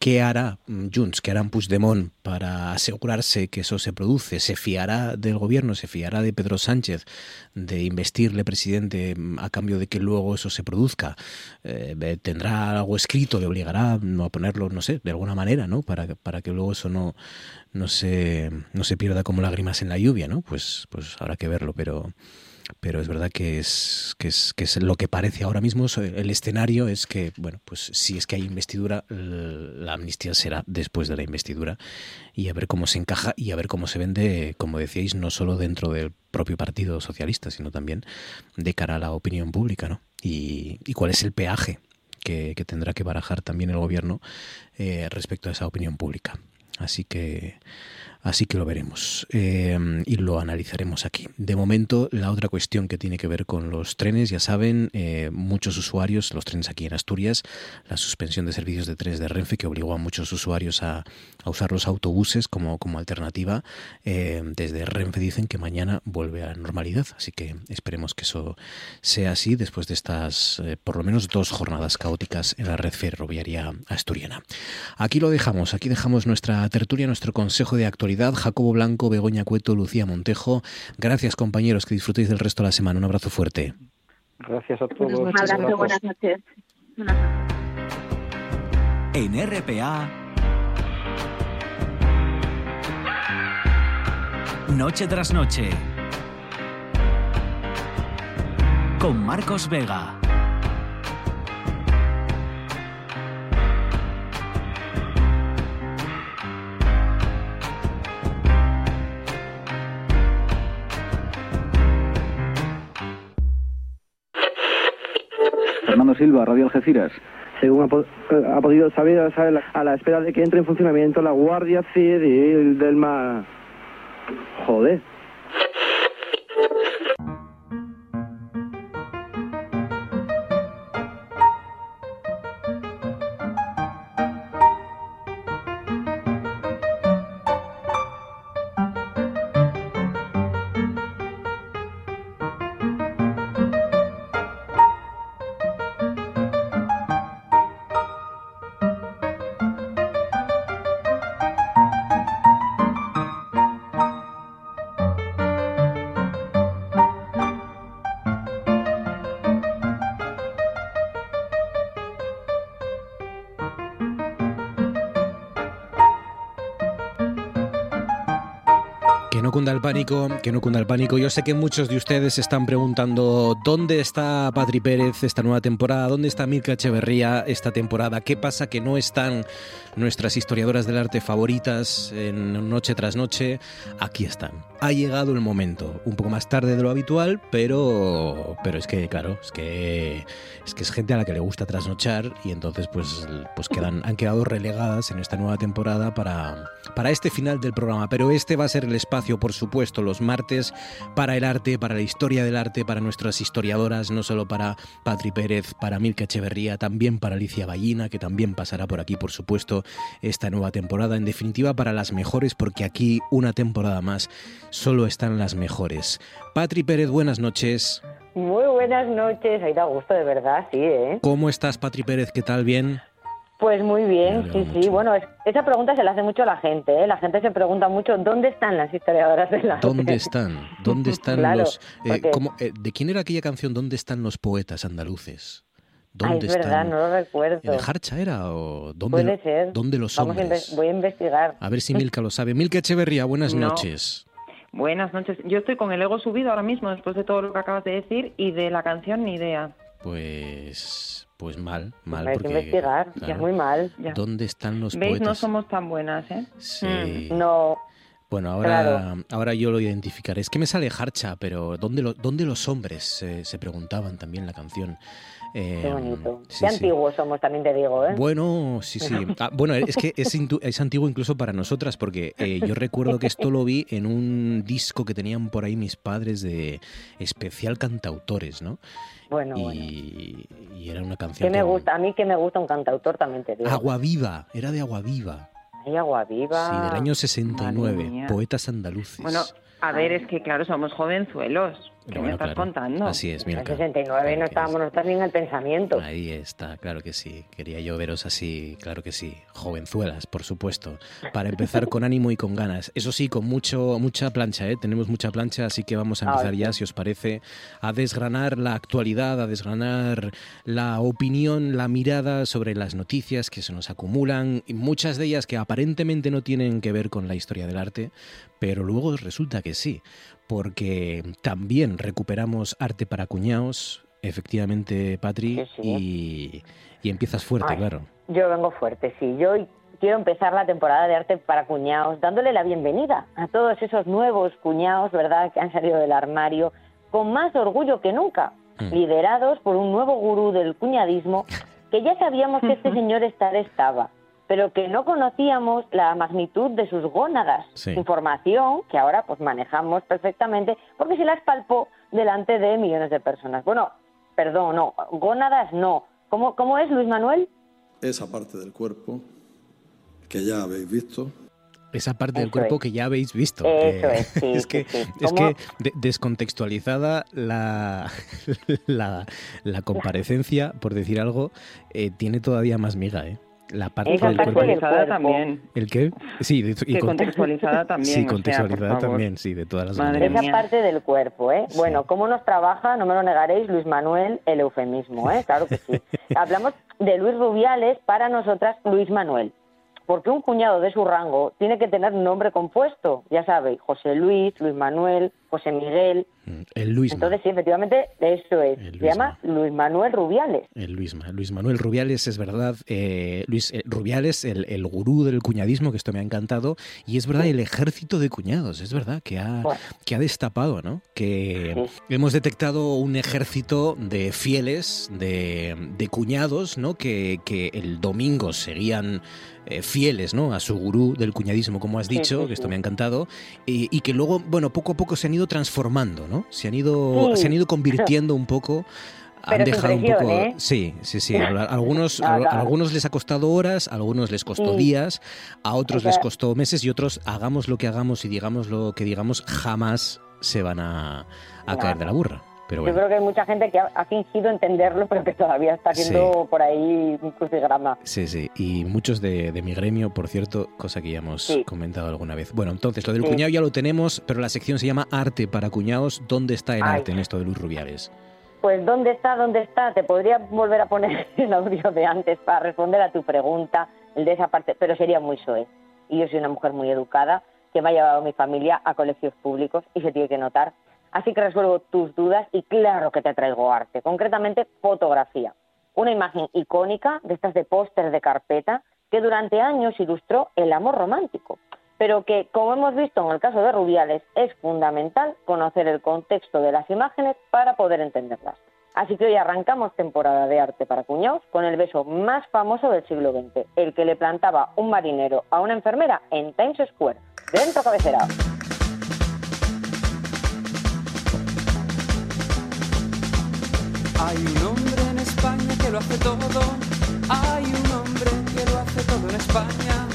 S2: ¿qué hará Junts, qué hará Puigdemont para asegurarse que eso se produce? ¿Se fiará del gobierno, se fiará de Pedro Sánchez de investirle presidente a cambio de que luego eso se produzca? Eh, ¿Tendrá algo escrito, le obligará a ponerlo, no sé, de alguna manera, ¿no? Para, para que luego eso no no se, no se pierda como lágrimas en la lluvia, ¿no? Pues, pues habrá que verlo, pero, pero es verdad que es, que es, que es lo que parece ahora mismo. El escenario es que, bueno, pues si es que hay investidura, la amnistía será después de la investidura y a ver cómo se encaja y a ver cómo se vende, como decíais, no solo dentro del propio Partido Socialista, sino también de cara a la opinión pública, ¿no? Y, y cuál es el peaje que, que, tendrá que barajar también el gobierno eh, respecto a esa opinión pública. Así que, así que lo veremos eh, y lo analizaremos aquí. De momento, la otra cuestión que tiene que ver con los trenes, ya saben, eh, muchos usuarios, los trenes aquí en Asturias, la suspensión de servicios de trenes de Renfe que obligó a muchos usuarios a, usar los autobuses como, como alternativa. Eh, desde Renfe dicen que mañana vuelve a normalidad, así que esperemos que eso sea así después de estas, eh, por lo menos, dos jornadas caóticas en la red ferroviaria asturiana. Aquí lo dejamos, aquí dejamos nuestra tertulia, nuestro consejo de actualidad. Jacobo Blanco, Begoña Cueto, Lucía Montejo. Gracias, compañeros, que disfrutéis del resto de la semana. Un abrazo fuerte.
S9: Gracias a todos.
S10: Un abrazo, buenas noches. Buenas
S1: noches. En RPA. Noche tras noche. Con Marcos Vega.
S12: Fernando Silva, Radio Algeciras.
S13: Según ha, po ha podido saber, a la espera de que entre en funcionamiento la Guardia Civil del Mar. Joder.
S2: Cunda el pánico, que no cunda el pánico. Yo sé que muchos de ustedes están preguntando dónde está Patri Pérez esta nueva temporada, dónde está Milka Echeverría esta temporada, qué pasa que no están nuestras historiadoras del arte favoritas en noche tras noche. Aquí están. Ha llegado el momento. Un poco más tarde de lo habitual, pero, pero es que, claro, es que, es que es gente a la que le gusta trasnochar y entonces pues, pues quedan, han quedado relegadas en esta nueva temporada para, para este final del programa. Pero este va a ser el espacio, por supuesto, los martes para el arte, para la historia del arte, para nuestras historiadoras, no solo para Patri Pérez, para Milka Echeverría, también para Alicia Ballina, que también pasará por aquí, por supuesto, esta nueva temporada. En definitiva, para las mejores, porque aquí una temporada más solo están las mejores. Patri Pérez, buenas noches.
S14: Muy buenas noches, ahí da gusto de verdad, sí, ¿eh?
S2: ¿Cómo estás, Patri Pérez? ¿Qué tal? ¿Bien?
S14: Pues muy bien, sí, sí. Bueno, es- esa pregunta se la hace mucho a la gente, ¿eh? La gente se pregunta mucho, ¿dónde están las historiadoras de la
S2: ¿Dónde están? ¿Dónde están
S14: Claro,
S2: los... eh,
S14: porque-
S2: cómo- eh, ¿De quién era aquella canción? ¿Dónde están los poetas andaluces?
S14: Ay,
S2: ¿Dónde
S14: verdad,
S2: están?
S14: no lo recuerdo.
S2: ¿De Harcha era o dónde,
S14: Puede ser.
S2: dónde los
S14: Vamos a
S2: hombres?
S14: inve- voy a investigar.
S2: A ver si Milka lo sabe. Milka Echeverría, buenas
S15: No.
S2: noches.
S15: Buenas noches. Yo estoy con el ego subido ahora mismo después de todo lo que acabas de decir y de la canción ni idea.
S2: Pues, pues mal, mal.
S14: hay que investigar, ya muy mal.
S2: ¿Dónde están los
S15: ¿Veis?
S2: poetas?
S15: No somos tan buenas, ¿eh?
S2: Sí.
S14: No.
S2: Bueno, ahora,
S14: Claro.
S2: ahora yo lo identificaré. Es que me sale Harcha, pero ¿dónde, lo- dónde los hombres? Eh, se preguntaban también la canción. Eh,
S14: Qué bonito.
S2: sí,
S14: Qué
S2: sí.
S14: antiguos somos, también te digo, ¿eh?
S2: Bueno, sí, sí. Ah, bueno, es que es, antiguo incluso para nosotras, porque eh, yo recuerdo que esto lo vi en un disco que tenían por ahí mis padres de especial cantautores, ¿no?
S14: Bueno,
S2: y, y era una canción.
S14: Que me gusta, a mí que me gusta un cantautor también te digo.
S2: Agua Viva, era de Agua Viva.
S14: Ay, agua viva.
S2: Sí, del año
S15: Madre
S2: 69,
S15: mía.
S2: poetas andaluces.
S15: Bueno, a ver, es que claro, somos jovenzuelos. ¿Qué me estás
S2: claro.
S15: contando?
S2: Así es,
S14: En
S2: Milka.
S14: el 69 no estábamos nosotros ni en el pensamiento.
S2: Ahí está, claro que sí. Quería yo veros así, claro que sí. Jovenzuelas, por supuesto. Para empezar con ánimo y con ganas. Eso sí, con mucho, mucha plancha, ¿eh? Tenemos mucha plancha, así que vamos a empezar
S14: Ay,
S2: ya, si os parece, a desgranar la actualidad, a desgranar la opinión, la mirada sobre las noticias que se nos acumulan, y muchas de ellas que aparentemente no tienen que ver con la historia del arte, pero luego resulta que sí, porque también recuperamos arte para cuñados, efectivamente, Patri, Y, y empiezas fuerte,
S14: Ay.
S2: claro.
S14: Yo vengo fuerte, sí. Yo quiero empezar la temporada de arte para cuñados dándole la bienvenida a todos esos nuevos cuñados, ¿verdad?, que han salido del armario con más orgullo que nunca,
S2: Mm.
S14: liderados por un nuevo gurú del cuñadismo que ya sabíamos que este señor estar estaba, pero que no conocíamos la magnitud de sus gónadas.
S16: Sí.
S14: Información que ahora pues manejamos perfectamente porque se las palpó delante de millones de personas. Bueno, perdón, no, gónadas no. ¿Cómo, cómo es, Luis Manuel?
S16: esa parte del cuerpo que ya habéis visto.
S2: Esa parte del cuerpo
S16: es.
S2: que ya habéis visto.
S16: Eso
S2: que-
S16: es, sí,
S2: es
S16: sí,
S2: que,
S16: sí.
S2: es que de- descontextualizada la, la, la comparecencia, por decir algo, eh, tiene todavía más miga, ¿eh? La parte
S15: Esa
S2: del cuerpo.
S15: contextualizada también.
S2: ¿El qué? Sí, de- y con-
S15: contextualizada también,
S2: Sí,
S15: o sea,
S2: contextualizada
S15: por favor.
S2: también, sí, de todas las
S15: Madre
S2: maneras.
S14: Esa parte del cuerpo, ¿eh? Bueno, ¿cómo nos trabaja? No me lo negaréis, Luis Manuel, el eufemismo, ¿eh? Claro que sí. Hablamos de Luis Rubiales, para nosotras, Luis Manuel. Porque un cuñado de su rango tiene que tener un nombre compuesto, ya sabéis, José Luis, Luis Manuel, José Miguel.
S2: El Luis
S14: Entonces, sí, efectivamente, eso es. Se llama Luis Manuel Rubiales.
S2: El Luis, Ma- Luis Manuel Rubiales, es verdad. eh, Luis eh, Rubiales, el, el gurú del cuñadismo, que esto me ha encantado. Y es verdad, el ejército de cuñados, es verdad, que ha, que ha destapado, ¿no? Que hemos detectado un ejército de fieles, de, de cuñados, ¿no? Que, que el domingo seguían eh, fieles, ¿no? A su gurú del cuñadismo, como has dicho,
S14: sí,
S2: que esto me ha encantado. Y, y que luego, bueno, poco a poco se han ido transformando, ¿no? Se han ido, se han ido convirtiendo un poco. Han
S14: Pero
S2: dejado un poco.
S14: ¿eh?
S2: Sí, sí, sí. Algunos,
S14: No,
S2: a
S14: no.
S2: algunos les ha costado horas, a algunos les costó
S14: Sí.
S2: días, a otros
S14: O
S2: les costó meses y otros, hagamos lo que hagamos y digamos lo que digamos, jamás se van a, a caer de la burra. Pero
S14: Yo creo que hay mucha gente que ha, fingido entenderlo, pero que todavía está haciendo por ahí un crucigrama.
S2: Sí, sí. Y muchos de, de mi gremio, por cierto, cosa que ya hemos
S14: Sí.
S2: comentado alguna vez. Bueno, entonces, lo del
S14: Sí.
S2: cuñado ya lo tenemos, pero la sección se llama Arte para cuñados. ¿Dónde está el
S14: Ay.
S2: arte en esto de Luis Rubiales?
S14: Pues ¿dónde está? ¿Dónde está? Te podría volver a poner el audio de antes para responder a tu pregunta, el de esa parte, pero sería muy soez. Y yo soy una mujer muy educada que me ha llevado mi familia a colegios públicos y se tiene que notar. Así que resuelvo tus dudas y claro que te traigo arte, concretamente fotografía. Una imagen icónica de estas de póster de carpeta que durante años ilustró el amor romántico. pero que, como hemos visto en el caso de Rubiales, es fundamental conocer el contexto de las imágenes para poder entenderlas. Así que hoy arrancamos temporada de arte para cuñados con el beso más famoso del siglo XX, el que le plantaba un marinero a una enfermera en Times Square, dentro cabecera.
S17: Hay un hombre en España que lo hace todo. Hay un hombre que lo hace todo en España.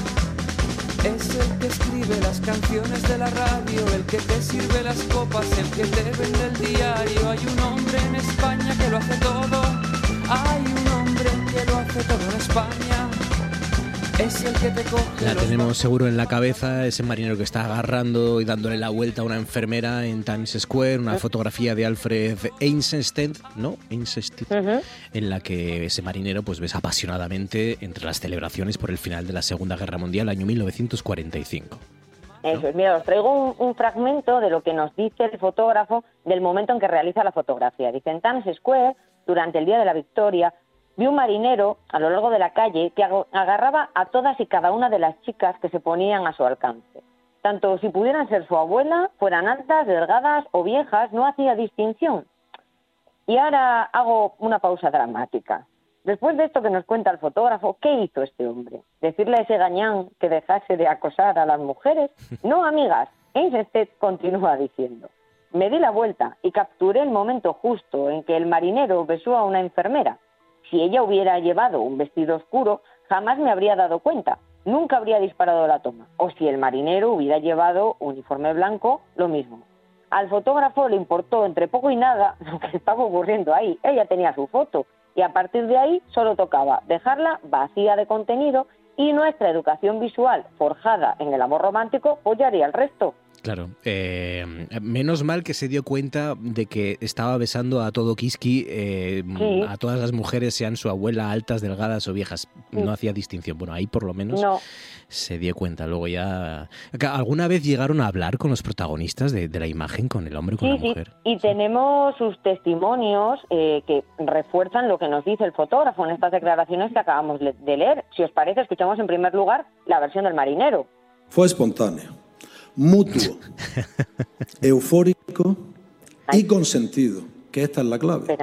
S17: Es el que escribe las canciones de la radio, el que te sirve las copas, el que te vende el diario. Hay un hombre en España que lo hace todo. Hay un hombre que lo hace todo en España. Es el que te coge
S2: La tenemos seguro en la cabeza, ese marinero que está agarrando y dándole la vuelta a una enfermera en Times Square, una fotografía de Alfred Einstein, ¿no? Einstein, en la que ese marinero pues ves apasionadamente entre las celebraciones por el final de la Segunda Guerra Mundial, año 1945.
S14: Eso es, mira, os traigo un, un fragmento de lo que nos dice el fotógrafo del momento en que realiza la fotografía. Dice, en Times Square, durante el Día de la Victoria, vi un marinero a lo largo de la calle que agarraba a todas y cada una de las chicas que se ponían a su alcance. Tanto si pudieran ser su abuela, fueran altas, delgadas o viejas, no hacía distinción. Y ahora hago una pausa dramática. Después de esto que nos cuenta el fotógrafo, ¿qué hizo este hombre? ¿Decirle a ese gañán que dejase de acosar a las mujeres? No, amigas. Einstein continúa diciendo. Me di la vuelta y capturé el momento justo en que el marinero besó a una enfermera. Si ella hubiera llevado un vestido oscuro, jamás me habría dado cuenta. Nunca habría disparado la toma. O si el marinero hubiera llevado uniforme blanco, lo mismo. Al fotógrafo le importó entre poco y nada lo que estaba ocurriendo ahí. Ella tenía su foto y a partir de ahí solo tocaba dejarla vacía de contenido y nuestra educación visual forjada en el amor romántico pues ya haría el resto.
S2: Claro, eh, menos mal que se dio cuenta de que estaba besando a todo Kiski, eh,
S14: Sí.
S2: a todas las mujeres, sean su abuela, altas, delgadas o viejas. No
S14: Sí.
S2: hacía distinción. Bueno, ahí por lo menos
S14: No.
S2: se dio cuenta. Luego ya... ¿Alguna vez llegaron a hablar con los protagonistas de, de la imagen, con el hombre, con
S14: Sí,
S2: la
S14: sí,
S2: mujer?
S14: y tenemos sus testimonios eh, que refuerzan lo que nos dice el fotógrafo en estas declaraciones que acabamos de leer. Si os parece, escuchamos en primer lugar la versión del marinero.
S16: Fue espontáneo, mutuo, eufórico y consentido, que esta es la clave.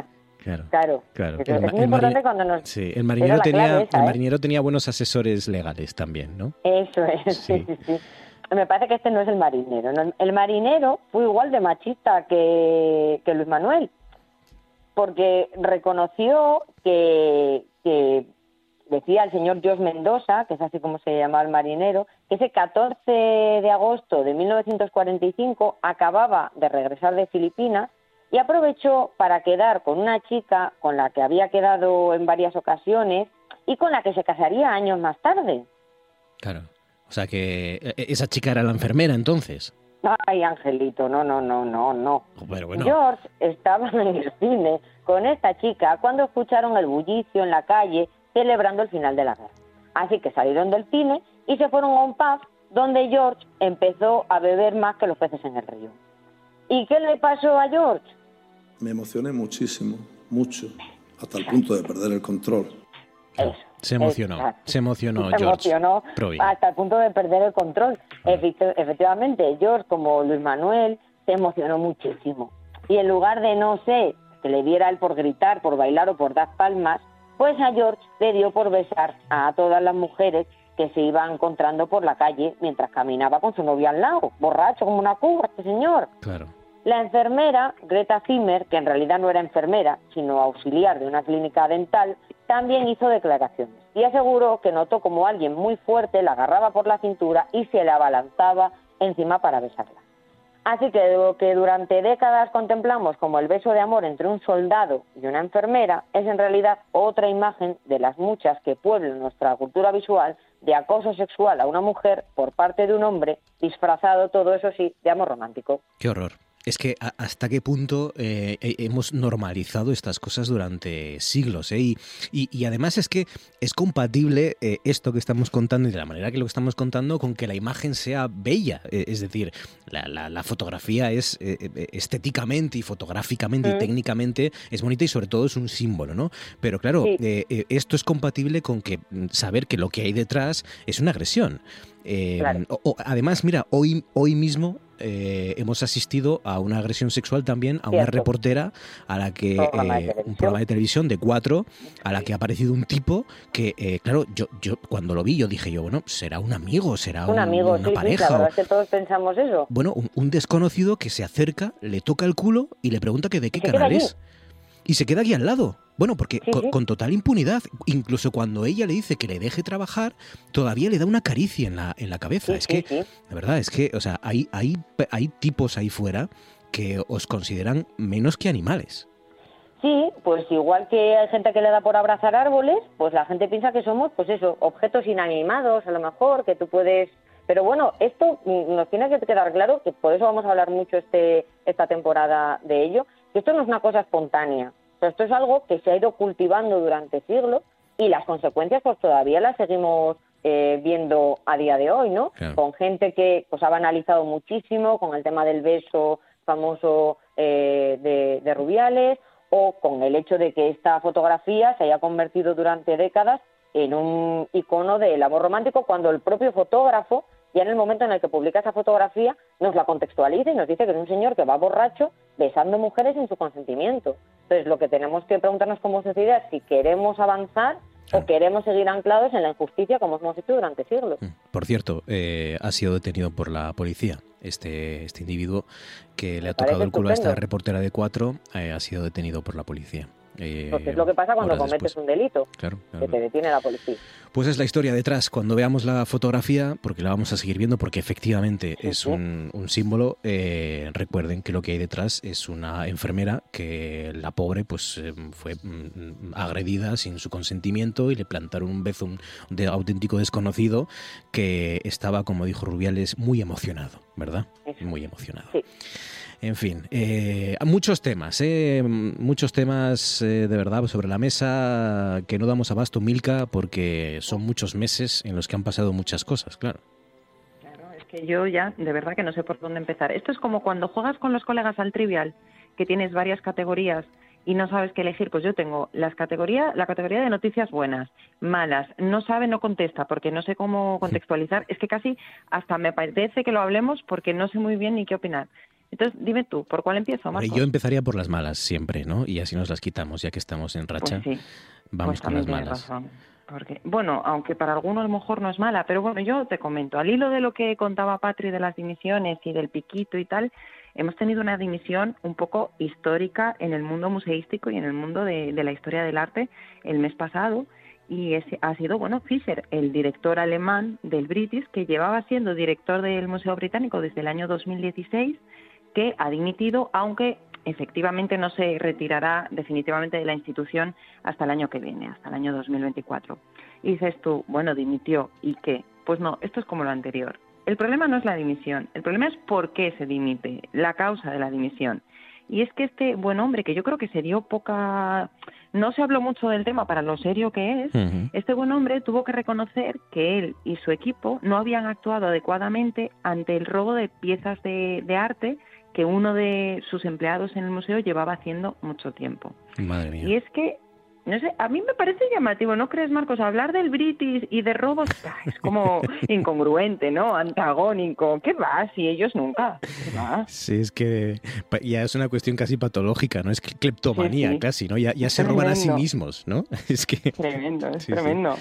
S2: Claro.
S14: Claro.
S2: El
S14: es muy
S2: el
S14: importante cuando nos...
S2: Sí, el marinero, tenía, el
S14: ¿eh?
S2: marinero tenía buenos asesores legales también, ¿no?
S14: Eso es, sí. sí, sí. Me parece que este no es el marinero. ¿no? El marinero fue igual de machista que, que Luis Manuel, porque reconoció que, que decía el señor Jos Mendoza, que es así como se llamaba el marinero, que ese 14 de agosto de 1945 acababa de regresar de Filipinas y aprovechó para quedar con una chica con la que había quedado en varias ocasiones y con la que se casaría años más tarde.
S2: Claro. O sea que eh, esa chica era la enfermera entonces.
S14: Ay, Angelito, no, no, no, no, no.
S2: Pero bueno.
S14: George estaba en el cine con esta chica cuando escucharon el bullicio en la calle celebrando el final de la guerra. Así que salieron del cine y se fueron a un pub donde George empezó a beber más que los peces en el río. ¿Y qué le pasó a George?
S16: Me emocioné muchísimo, mucho, hasta el punto de perder el control.
S2: Se emocionó.
S14: Exacto.
S2: Se emocionó
S14: se
S2: George.
S14: emocionó hasta el punto de perder el control. Efecti- Efectivamente, George, como Luis Manuel, se emocionó muchísimo. Y en lugar de, no sé, que le diera él por gritar, por bailar o por dar palmas, pues a George le dio por besar a todas las mujeres que se iban encontrando por la calle mientras caminaba con su novia al lado, borracho como una cuba, este señor.
S2: Claro.
S14: La enfermera, Greta Zimmer, que en realidad no era enfermera, sino auxiliar de una clínica dental, también hizo declaraciones y aseguró que notó como alguien muy fuerte la agarraba por la cintura y se la abalanzaba encima para besarla. Así que lo que durante décadas contemplamos como el beso de amor entre un soldado y una enfermera es en realidad otra imagen de las muchas que pueblan nuestra cultura visual de acoso sexual a una mujer por parte de un hombre disfrazado, todo eso sí, de amor romántico.
S2: Qué horror. Es que hasta qué punto eh, he- hemos normalizado estas cosas durante siglos. ¿eh? Y, y- y además es que es compatible eh, esto que estamos contando y de la manera que lo estamos contando con que la imagen sea bella. Es decir, la, la- la fotografía es estéticamente y fotográficamente y
S18: Mm.
S2: técnicamente es bonita y sobre todo es un símbolo, ¿no? Pero claro,
S18: Sí.
S2: esto es compatible con que mm, saber que lo que hay detrás es una agresión. Eh,
S14: Claro.
S2: o- o- además, mira, hoy, hoy mismo eh, hemos asistido a una agresión sexual también a una
S14: Cierto.
S2: reportera a la que
S14: Programa de
S2: eh, un
S14: televisión.
S2: programa de televisión de cuatro a la que ha aparecido un tipo que eh, claro yo yo cuando lo vi yo dije yo bueno será un amigo será
S14: Un amigo,
S2: una
S14: sí, sí,
S2: pareja
S14: la
S2: o-
S14: verdad es que todos pensamos eso.
S2: bueno, un, un desconocido que se acerca, le toca el culo y le pregunta que de qué canal es. Y se queda aquí al lado. Bueno, porque
S14: Sí,
S2: con,
S14: sí.
S2: con total impunidad, incluso cuando ella le dice que le deje trabajar, todavía le da una caricia en la, en la cabeza. es que, de verdad, es que, o sea, hay, hay, hay tipos ahí fuera que os consideran menos que animales.
S14: Sí, pues igual que hay gente que le da por abrazar árboles, pues la gente piensa que somos, pues eso, objetos inanimados, a lo mejor, que tú puedes... Pero bueno, esto nos tiene que quedar claro, que por eso vamos a hablar mucho este esta temporada de ello, que esto no es una cosa espontánea. O sea, esto es algo que se ha ido cultivando durante siglos y las consecuencias pues todavía las seguimos eh, viendo a día de hoy, ¿no?
S18: Claro.
S14: Con gente que pues ha banalizado muchísimo, con el tema del beso famoso eh, de, de Rubiales, o con el hecho de que esta fotografía se haya convertido durante décadas en un icono del amor romántico cuando el propio fotógrafo ya en el momento en el que publica esa fotografía nos la contextualiza y nos dice que es un señor que va borracho besando mujeres sin su consentimiento. Entonces lo que tenemos que preguntarnos como sociedad es si queremos avanzar o queremos seguir anclados en la injusticia como hemos hecho durante siglos.
S2: Por cierto, eh, ha sido detenido por la policía. Este, este individuo que le ha tocado el culo a esta reportera de cuatro eh, ha sido detenido por la policía. Eh,
S14: es lo que pasa cuando cometes
S2: después.
S14: un delito,
S2: Claro,
S14: que te detiene la policía.
S2: Pues es la historia detrás. Cuando veamos la fotografía, porque la vamos a seguir viendo, porque efectivamente es
S14: sí.
S2: un, un símbolo, eh, recuerden que lo que hay detrás es una enfermera que la pobre pues eh, fue mm, agredida sin su consentimiento y le plantaron un beso un, de auténtico desconocido que estaba, como dijo Rubiales, muy emocionado, ¿verdad? Muy emocionado. En fin, eh, muchos temas, eh, muchos temas eh, de verdad sobre la mesa que no damos abasto, Milka, porque son muchos meses en los que han pasado muchas cosas, claro.
S15: Es que yo ya, de verdad que no sé por dónde empezar. Esto es como cuando juegas con los colegas al trivial, que tienes varias categorías y no sabes qué elegir. Pues yo tengo las categorías, la categoría de noticias buenas, malas, no sabe, no contesta, porque no sé cómo contextualizar. Es que casi hasta me parece que lo hablemos porque no sé muy bien ni qué opinar. Entonces, dime tú, ¿por cuál empiezo, Marco?
S2: Yo empezaría por las malas siempre, ¿no? Y así nos las quitamos, ya que estamos en racha.
S15: Pues sí.
S2: Vamos
S15: Pues
S2: con las malas.
S15: razón. Porque, bueno, aunque para algunos a lo mejor no es mala, pero bueno, yo te comento, al hilo de lo que contaba Patri de las dimisiones y del piquito y tal, hemos tenido una dimisión un poco histórica en el mundo museístico y en el mundo de, de la historia del arte el mes pasado. Y ese ha sido, bueno, Fischer, el director alemán del British, que llevaba siendo director del Museo Británico desde el año 2016, que ha dimitido, aunque efectivamente no se retirará definitivamente de la institución hasta el año que viene, hasta el año 2024. Y dices tú, bueno, dimitió, ¿y qué? Pues no, esto es como lo anterior. El problema no es la dimisión, el problema es por qué se dimite, la causa de la dimisión. Y es que este buen hombre, que yo creo que se dio poca... No se habló mucho del tema para lo serio que es, este buen hombre tuvo que reconocer que él y su equipo no habían actuado adecuadamente ante el robo de piezas de, de arte que uno de sus empleados en el museo llevaba haciendo mucho tiempo.
S2: Madre mía.
S15: Y es que, no sé, a mí me parece llamativo, ¿no crees, Marcos? Hablar del British y de robos es como incongruente, ¿no? Antagónico. ¿Qué va? Si ellos nunca. ¿Qué va?
S2: Sí, es que ya es una cuestión casi patológica, ¿no? Es que cleptomanía
S15: Sí, sí.
S2: casi, ¿no? Ya, se roban a sí mismos, ¿no? Es que...
S15: Tremendo, es
S2: Sí,
S15: tremendo.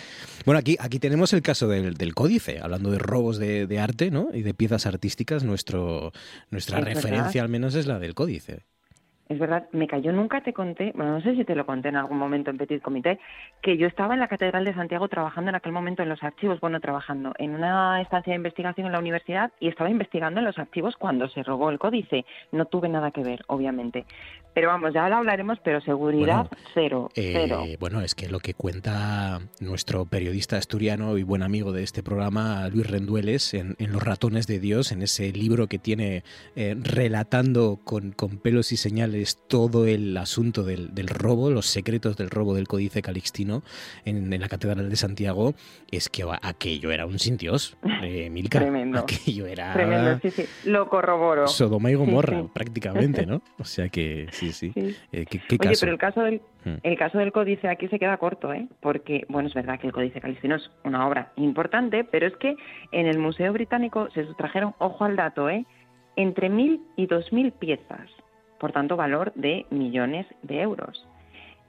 S2: Bueno, aquí, aquí tenemos el caso del, del códice, hablando de robos de, de arte, ¿no? Y de piezas artísticas, nuestro, nuestra
S15: verdad.
S2: referencia al menos es la del códice.
S15: Es verdad, me cayó, nunca te conté, bueno, no sé si te lo conté en algún momento en Petit Comité, que yo estaba en la Catedral de Santiago trabajando en aquel momento en los archivos, bueno, trabajando en una estancia de investigación en la universidad y estaba investigando en los archivos cuando se robó el códice. No tuve nada que ver, obviamente. Pero vamos, ya lo hablaremos, pero seguridad
S2: Bueno,
S15: cero,
S2: Eh,
S15: cero.
S2: Bueno, es que lo que cuenta nuestro periodista asturiano y buen amigo de este programa, Luis Rendueles, en, en Los ratones de Dios, en ese libro que tiene eh, relatando con, con pelos y señales todo el asunto del, del robo, los secretos del robo del Códice Calixtino en, en la Catedral de Santiago, es que aquello era un sin Dios, eh, Milka.
S15: Tremendo.
S2: Aquello era
S15: Tremendo, sí, sí, lo corroboro.
S2: Sodoma y Gomorra,
S15: sí.
S2: prácticamente, ¿no? O sea que sí, sí, sí. Eh, ¿qué, qué
S15: Oye,
S2: caso?
S15: pero el caso del
S2: Hmm.
S15: el caso del Códice aquí se queda corto, ¿eh? Porque, bueno, es verdad que el Códice Calistino es una obra importante, pero es que en el Museo Británico se sustrajeron, ojo al dato, ¿eh? Entre mil y dos mil piezas, por tanto, valor de millones de euros.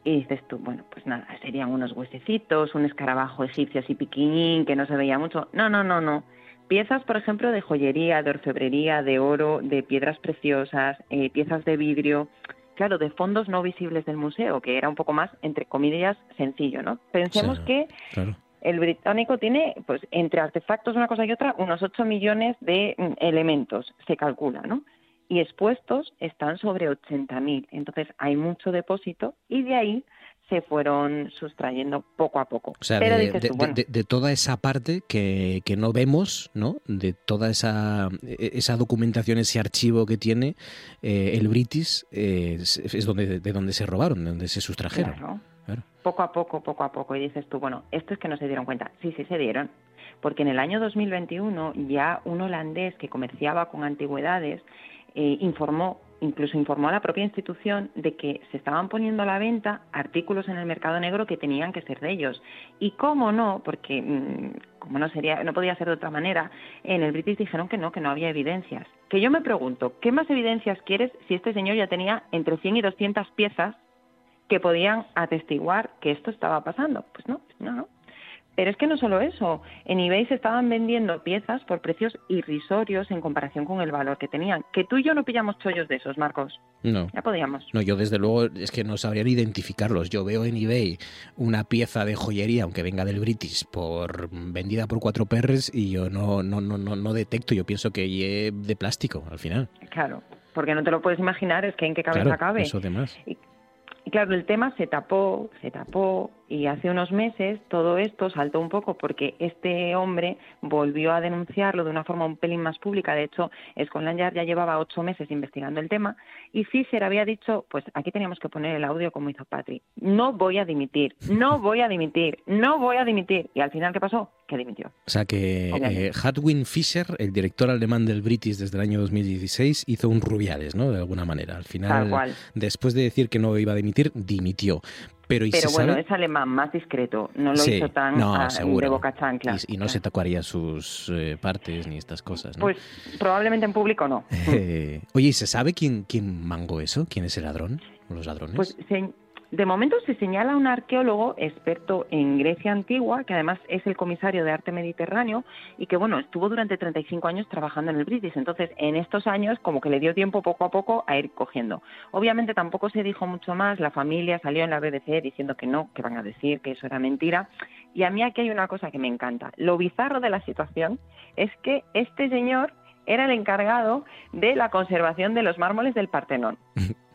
S15: Y dices tú, bueno, pues nada, serían unos huesecitos, un escarabajo egipcio así piquiñín que no se veía mucho. No, no, no, no. Piezas, por ejemplo, de joyería, de orfebrería, de oro, de piedras preciosas, eh, piezas de vidrio, claro, de fondos no visibles del museo, que era un poco más, entre comillas, sencillo, ¿no? Pensemos
S2: Sí,
S15: que
S2: Claro.
S15: el británico tiene, pues, entre artefactos, una cosa y otra, unos 8 millones de mm, elementos, se calcula, ¿no? Y expuestos están sobre 80.000. Entonces hay mucho depósito y de ahí se fueron sustrayendo poco a poco.
S2: O sea,
S15: Pero
S2: de,
S15: dices
S2: de-
S15: tú, bueno,
S2: de- de toda esa parte que, que no vemos, ¿no? De toda esa, e- esa documentación, ese archivo que tiene eh, el British, eh, es, es donde, de donde se robaron, de donde se sustrajeron.
S15: Claro.
S2: Claro.
S15: poco a poco, poco a poco. Y dices tú, bueno, esto es que no se dieron cuenta. Sí, sí se dieron. Porque en el año 2021 ya un holandés que comerciaba con antigüedades eh, informó, incluso informó a la propia institución de que se estaban poniendo a la venta artículos en el mercado negro que tenían que ser de ellos. Y cómo no, porque mm, como no sería, no podía ser de otra manera, en el British dijeron que no, que no había evidencias. Que yo me pregunto, ¿qué más evidencias quieres si este señor ya tenía entre 100 y 200 piezas que podían atestiguar que esto estaba pasando. Pues no, no, no. Pero es que no solo eso, en eBay se estaban vendiendo piezas por precios irrisorios en comparación con el valor que tenían. Que tú y yo no pillamos chollos de esos, Marcos.
S2: No.
S15: Ya podíamos.
S2: No, yo desde luego es que no sabría identificarlos. Yo veo en eBay una pieza de joyería, aunque venga del British, por vendida por cuatro perres y yo no, no, no, no, no detecto. Yo pienso que es de plástico al final.
S15: Claro, porque no te lo puedes imaginar, es que en qué cabeza
S2: claro,
S15: cabe.
S2: eso de más.
S15: Y claro, el tema se tapó, se tapó y hace unos meses todo esto saltó un poco porque este hombre volvió a denunciarlo de una forma un pelín más pública. De hecho, Scotland Yard ya llevaba ocho meses investigando el tema y Fisher había dicho, pues aquí teníamos que poner el audio como hizo Patri. No voy a dimitir, no voy a dimitir, no voy a dimitir. Y al final, ¿qué pasó? Que dimitió.
S2: O sea que eh, Hadwin Fischer, el director alemán del British desde el año 2016, hizo un Rubiales, ¿no? De alguna manera. Al final,
S15: Tal cual.
S2: después de decir que no iba a dimitir, dimitió. Pero, ¿y
S15: Pero bueno,
S2: sabe?
S15: es alemán, más discreto. No lo
S2: Sí,
S15: hizo tan
S2: no,
S15: ah,
S2: seguro.
S15: de boca chancla.
S2: Y, y no se tocaría sus eh, partes ni estas cosas, ¿no?
S15: Pues probablemente en público no.
S2: Oye, ¿y se sabe quién, quién mangó eso? ¿Quién es el ladrón? ¿O ¿Los ladrones?
S15: Pues se- de momento se señala a un arqueólogo experto en Grecia antigua, que además es el comisario de arte mediterráneo y que bueno, estuvo durante 35 años trabajando en el British. Entonces, en estos años como que le dio tiempo poco a poco a ir cogiendo. Obviamente tampoco se dijo mucho más, la familia salió en la BBC diciendo que no, que van a decir que eso era mentira. Y a mí aquí hay una cosa que me encanta. Lo bizarro de la situación es que este señor era el encargado de la conservación de los mármoles del Partenón.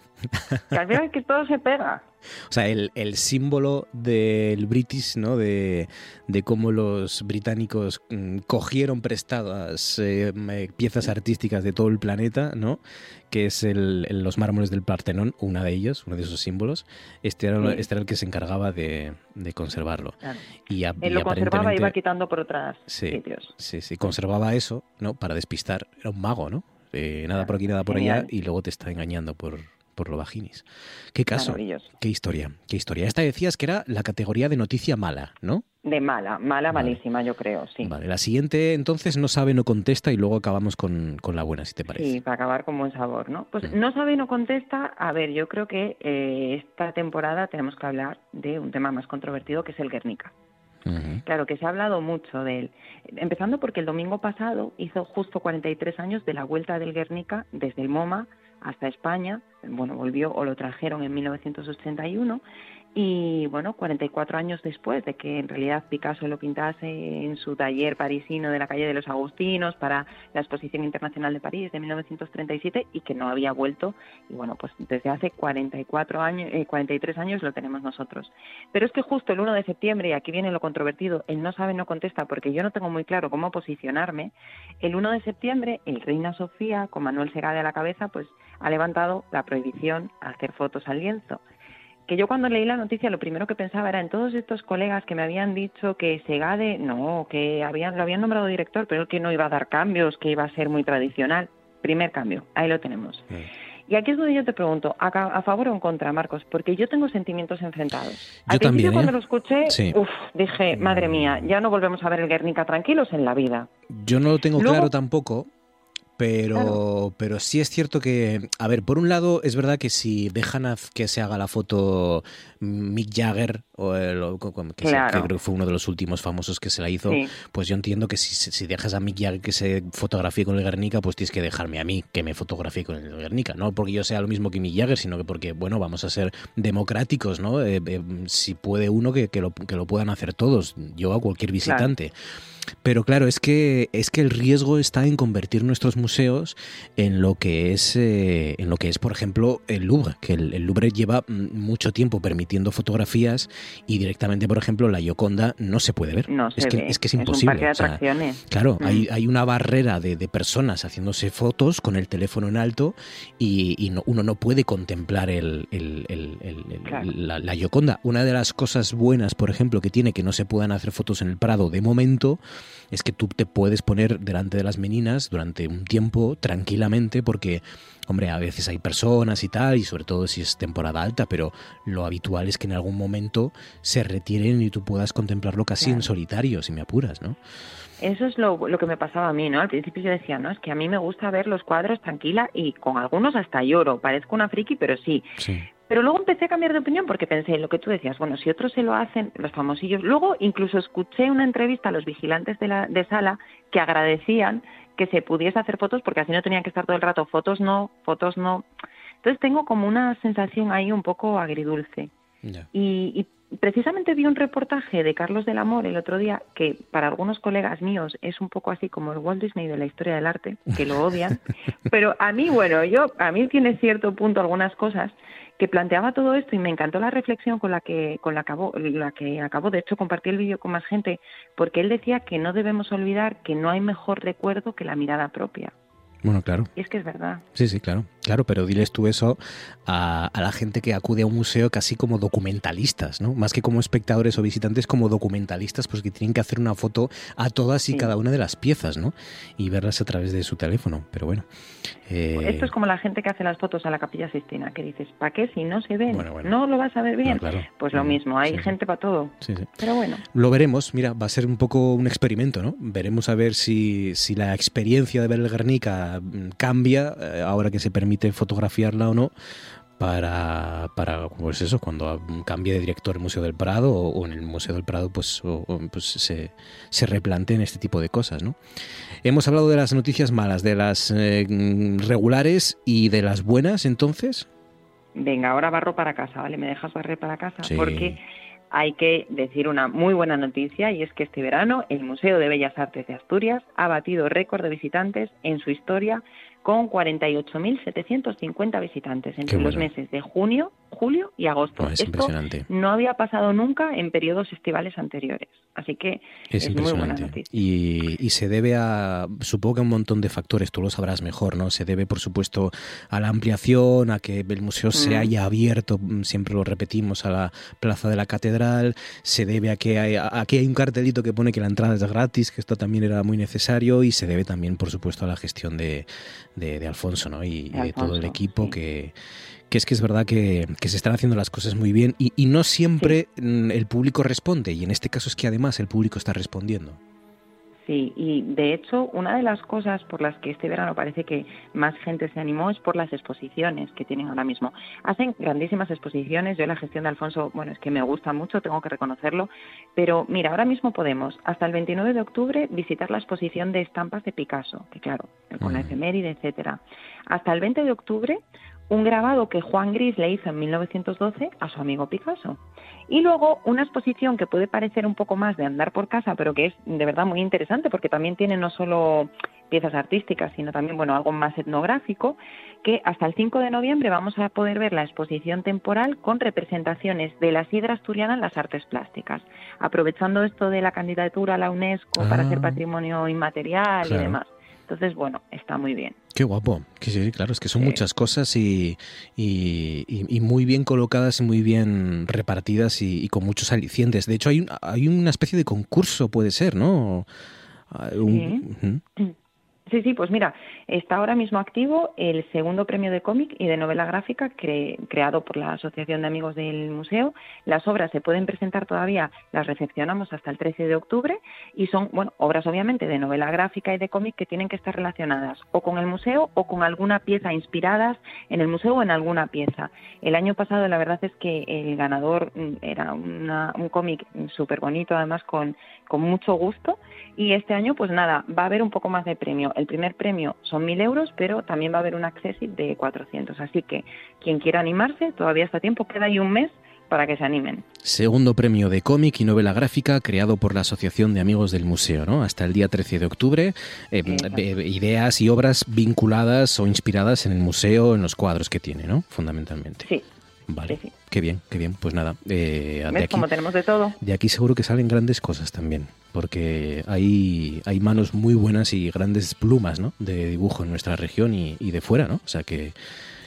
S15: Que al final es que todo se pega.
S2: O sea, el, el símbolo del British, ¿no? De, de cómo los británicos mm, cogieron prestadas eh, piezas artísticas de todo el planeta, ¿no? Que es el, los mármoles del Partenón, una de ellos, uno de esos símbolos. Este era,
S15: Sí.
S2: este era el que se encargaba de, de conservarlo.
S15: Claro.
S2: Y, a-
S15: Él
S2: y
S15: lo conservaba y iba quitando por otros
S2: Sí,
S15: sitios.
S2: sí, sí, conservaba eso, ¿no? Para despistar. Era un mago, ¿no? Eh, nada por aquí, nada por
S15: Genial.
S2: allá, y luego te está engañando por, por lo vaginis. Qué caso,
S15: Maravilloso.
S2: qué historia, qué historia. Esta decías que era la categoría de noticia mala, ¿no?
S15: De mala, mala, malísima, yo creo, sí.
S2: Vale, la siguiente entonces no sabe, no contesta y luego acabamos con, con la buena, si te parece.
S15: Sí, para acabar con buen sabor, ¿no? Pues no sabe no contesta. A ver, yo creo que eh, esta temporada tenemos que hablar de un tema más controvertido que es el Guernica. Claro que se ha hablado mucho de él. Empezando porque el domingo pasado hizo justo 43 años de la vuelta del Guernica desde el MoMA hasta España. Bueno, volvió o lo trajeron en 1981 y bueno, 44 años después de que en realidad Picasso lo pintase en su taller parisino de la calle de los Agustinos para la Exposición Internacional de París de 1937 y que no había vuelto y bueno, pues desde hace 44 años, eh, 43 años lo tenemos nosotros. Pero es que justo el 1 de septiembre, y aquí viene lo controvertido, él no sabe, no contesta, porque yo no tengo muy claro cómo posicionarme, el 1 de septiembre el Reina Sofía, con Manuel Segade a la cabeza, pues ha levantado la prohibición a hacer fotos al lienzo. Que yo cuando leí la noticia lo primero que pensaba era en todos estos colegas que me habían dicho que Segade, no, que habían, lo habían nombrado director, pero que no iba a dar cambios, que iba a ser muy tradicional. Primer cambio, ahí lo tenemos. Y aquí es donde yo te pregunto, ¿a, a favor o en contra, Marcos? Porque yo tengo sentimientos enfrentados. Al
S2: Yo también,
S15: principio, cuando
S2: ¿eh?
S15: lo escuché,
S2: Sí.
S15: uf, dije, madre mía, ya no volvemos a ver el Guernica tranquilos en la vida.
S2: Yo no lo tengo
S15: Luego-
S2: claro tampoco, pero, pero sí es cierto que, a ver, por un lado es verdad que si dejan a que se haga la foto Mick Jagger, o el- que, se-
S15: Claro.
S2: que creo que fue uno de los últimos famosos que se la hizo,
S15: Sí.
S2: pues yo entiendo que si, si dejas a Mick Jagger que se fotografíe con el Guernica, pues tienes que dejarme a mí que me fotografíe con el Guernica, no porque yo sea lo mismo que Mick Jagger, sino que porque, bueno, vamos a ser democráticos, ¿no? Eh, eh, si puede uno, que, que, lo, que lo puedan hacer todos, yo a cualquier visitante. Pero claro, es que es que el riesgo está en convertir nuestros museos en lo que es eh, en lo que es, por ejemplo, el Louvre, que el, el Louvre lleva mm, mucho tiempo permitiendo fotografías y directamente, por ejemplo, la Gioconda no se puede ver.
S15: No se
S2: que
S15: ve.
S2: es que es
S15: Es un
S2: imposible.
S15: parque de
S2: o sea,
S15: atracciones.
S2: claro,
S15: Mm.
S2: hay, hay una barrera de, de personas haciéndose fotos con el teléfono en alto y, y no- uno no puede contemplar el, el- el- el- el-
S15: Claro.
S2: la, la Gioconda. Una de las cosas buenas, por ejemplo, que tiene que no se puedan hacer fotos en el Prado de momento es que tú te puedes poner delante de las meninas durante un tiempo tranquilamente porque, hombre, a veces hay personas y tal, y sobre todo si es temporada alta, pero lo habitual es que en algún momento se retiren y tú puedas contemplarlo casi en solitario, si me apuras, ¿no?
S15: Eso es lo, lo que me pasaba a mí, ¿no? Al principio yo decía, no, es que a mí me gusta ver los cuadros tranquila y con algunos hasta lloro. Parezco una friki, pero sí.
S2: Sí.
S15: Pero luego empecé a cambiar de opinión porque pensé lo que tú decías, bueno, si otros se lo hacen, los famosillos. Luego incluso escuché una entrevista a los vigilantes de, la, de sala que agradecían que se pudiese hacer fotos porque así no tenían que estar todo el rato fotos no, fotos no. Entonces tengo como una sensación ahí un poco agridulce. Y, y precisamente vi un reportaje de Carlos del Amor el otro día que para algunos colegas míos es un poco así como el Walt Disney de la historia del arte, que lo odian, pero a mí, bueno, yo a mí tiene cierto punto algunas cosas que planteaba todo esto y me encantó la reflexión con la que con la acabó la que acabó de hecho compartí el vídeo con más gente porque él decía que no debemos olvidar que no hay mejor recuerdo que la mirada propia
S2: Bueno, claro.
S15: y es que es verdad
S2: Sí, sí, claro. Claro, pero diles tú eso a, a la gente que acude a un museo casi como documentalistas, ¿no? Más que como espectadores o visitantes, como documentalistas, pues que tienen que hacer una foto a todas y
S15: Sí.
S2: cada una de las piezas, ¿no? Y verlas a través de su teléfono. Pero bueno. eh,
S15: Esto es como la gente que hace las fotos a la Capilla Sistina, que dices, ¿para qué si no se ven?
S2: Bueno, bueno.
S15: ¿No lo vas a ver bien?
S2: No, claro.
S15: Pues lo mismo, hay
S2: Sí, sí.
S15: gente para todo.
S2: sí, sí.
S15: Pero bueno,
S2: Lo veremos, mira, va a ser un poco un experimento, ¿no? Veremos a ver si, si la experiencia de ver el Guernica mm, cambia eh, ahora que se permite fotografiarla o no para, para pues eso, cuando cambie de director el Museo del Prado o, o en el Museo del Prado pues, o- pues se, se replanteen este tipo de cosas, ¿no? Hemos hablado de las noticias malas, de las eh, regulares y de las buenas, entonces.
S15: venga, ahora barro para casa, ¿vale? ¿Me dejas barrer para casa?
S2: Sí.
S15: Porque hay que decir una muy buena noticia y es que este verano el Museo de Bellas Artes de Asturias ha batido récord de visitantes en su historia con 48.750 visitantes entre
S2: Qué
S15: los
S2: bueno.
S15: meses de junio, julio y agosto.
S2: No, es
S15: Esto
S2: impresionante.
S15: no había pasado nunca en periodos estivales anteriores. Así que
S2: Es,
S15: es, muy buena noticia.
S2: Y, y se debe a, supongo que a un montón de factores, tú lo sabrás mejor, ¿no? Se debe, por supuesto, a la ampliación, a que el museo se
S15: Mm.
S2: haya abierto, mm, siempre lo repetimos, a la plaza de la catedral, se debe a que hay, a- aquí hay un cartelito que pone que la entrada es gratis, que esto también era muy necesario, y se debe también, por supuesto, a la gestión de, de- de Alfonso, ¿no? Y, y de todo el equipo que que es que es verdad que, que se están haciendo las cosas muy bien y, y no siempre mm, el público responde y en este caso es que además el público está respondiendo.
S15: Sí, y de hecho, una de las cosas por las que este verano parece que más gente se animó es por las exposiciones que tienen ahora mismo. Hacen grandísimas exposiciones. Yo la gestión de Alfonso, bueno, es que me gusta mucho, tengo que reconocerlo. Pero mira, ahora mismo podemos, hasta el 29 de octubre, visitar la exposición de estampas de Picasso, que claro, con la efeméride, etcétera. Hasta el 20 de octubre, un grabado que Juan Gris le hizo en 1912 a su amigo Picasso. Y luego una exposición que puede parecer un poco más de andar por casa, pero que es de verdad muy interesante porque también tiene no solo piezas artísticas, sino también bueno, algo más etnográfico, que hasta el 5 de noviembre vamos a poder ver la exposición temporal con representaciones de la sidra asturiana en las artes plásticas, aprovechando esto de la candidatura a la UNESCO para
S2: Ah.
S15: ser patrimonio inmaterial
S2: Claro.
S15: y demás. Entonces, bueno, está muy bien.
S2: Qué guapo. Sí, claro, es que son
S15: Sí.
S2: muchas cosas y, y- y- y muy bien colocadas y muy bien repartidas y, y con muchos alicientes. De hecho, hay, un- hay una especie de concurso, puede ser, ¿no? Un-
S15: Sí. Sí, sí, pues mira, está ahora mismo activo el segundo premio de cómic y de novela gráfica creado por la Asociación de Amigos del Museo. Las obras se pueden presentar todavía, las recepcionamos hasta el 13 de octubre y son, bueno, obras obviamente de novela gráfica y de cómic que tienen que estar relacionadas o con el museo o con alguna pieza inspiradas en el museo o en alguna pieza. El año pasado la verdad es que el ganador mm, era un cómic súper bonito, además con, con mucho gusto y este año pues nada, va a haber un poco más de premio el primer premio son 1.000 euros, pero también va a haber un accessit de 400. Así que quien quiera animarse, todavía está a tiempo, queda ahí un mes para que se animen.
S2: Segundo premio de cómic y novela gráfica creado por la Asociación de Amigos del Museo, ¿no? Hasta el día 13 de octubre. Eh, ideas y obras vinculadas o inspiradas en el museo, en los cuadros que tiene, ¿no? Fundamentalmente.
S15: Sí.
S2: Vale. Qué bien, qué bien. Pues nada. Eh,
S15: de aquí, como tenemos de todo.
S2: De aquí seguro que salen grandes cosas también porque hay, hay manos muy buenas y grandes plumas ¿no? de dibujo en nuestra región y, de fuera, ¿no? O sea que,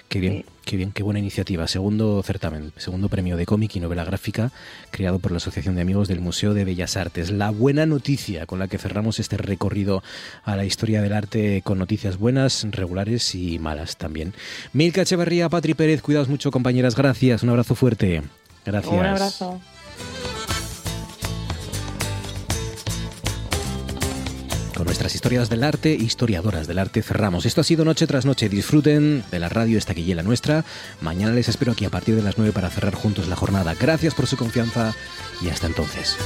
S2: qué bien, qué bien, qué buena iniciativa. Segundo certamen, segundo premio de cómic y novela gráfica creado por la Asociación de Amigos del Museo de Bellas Artes. La buena noticia con la que cerramos este recorrido a la historia del arte con noticias buenas, regulares y malas también. Milka Echeverría, Patri Pérez, cuidaos mucho compañeras, gracias, un abrazo fuerte. Gracias. Un
S15: abrazo.
S2: Con nuestras historias del arte, historiadoras del arte, cerramos. Esto ha sido Noche tras Noche. Disfruten de la radio esta la nuestra. Mañana les espero aquí a partir de las 9 para cerrar juntos la jornada. Gracias por su confianza y hasta entonces.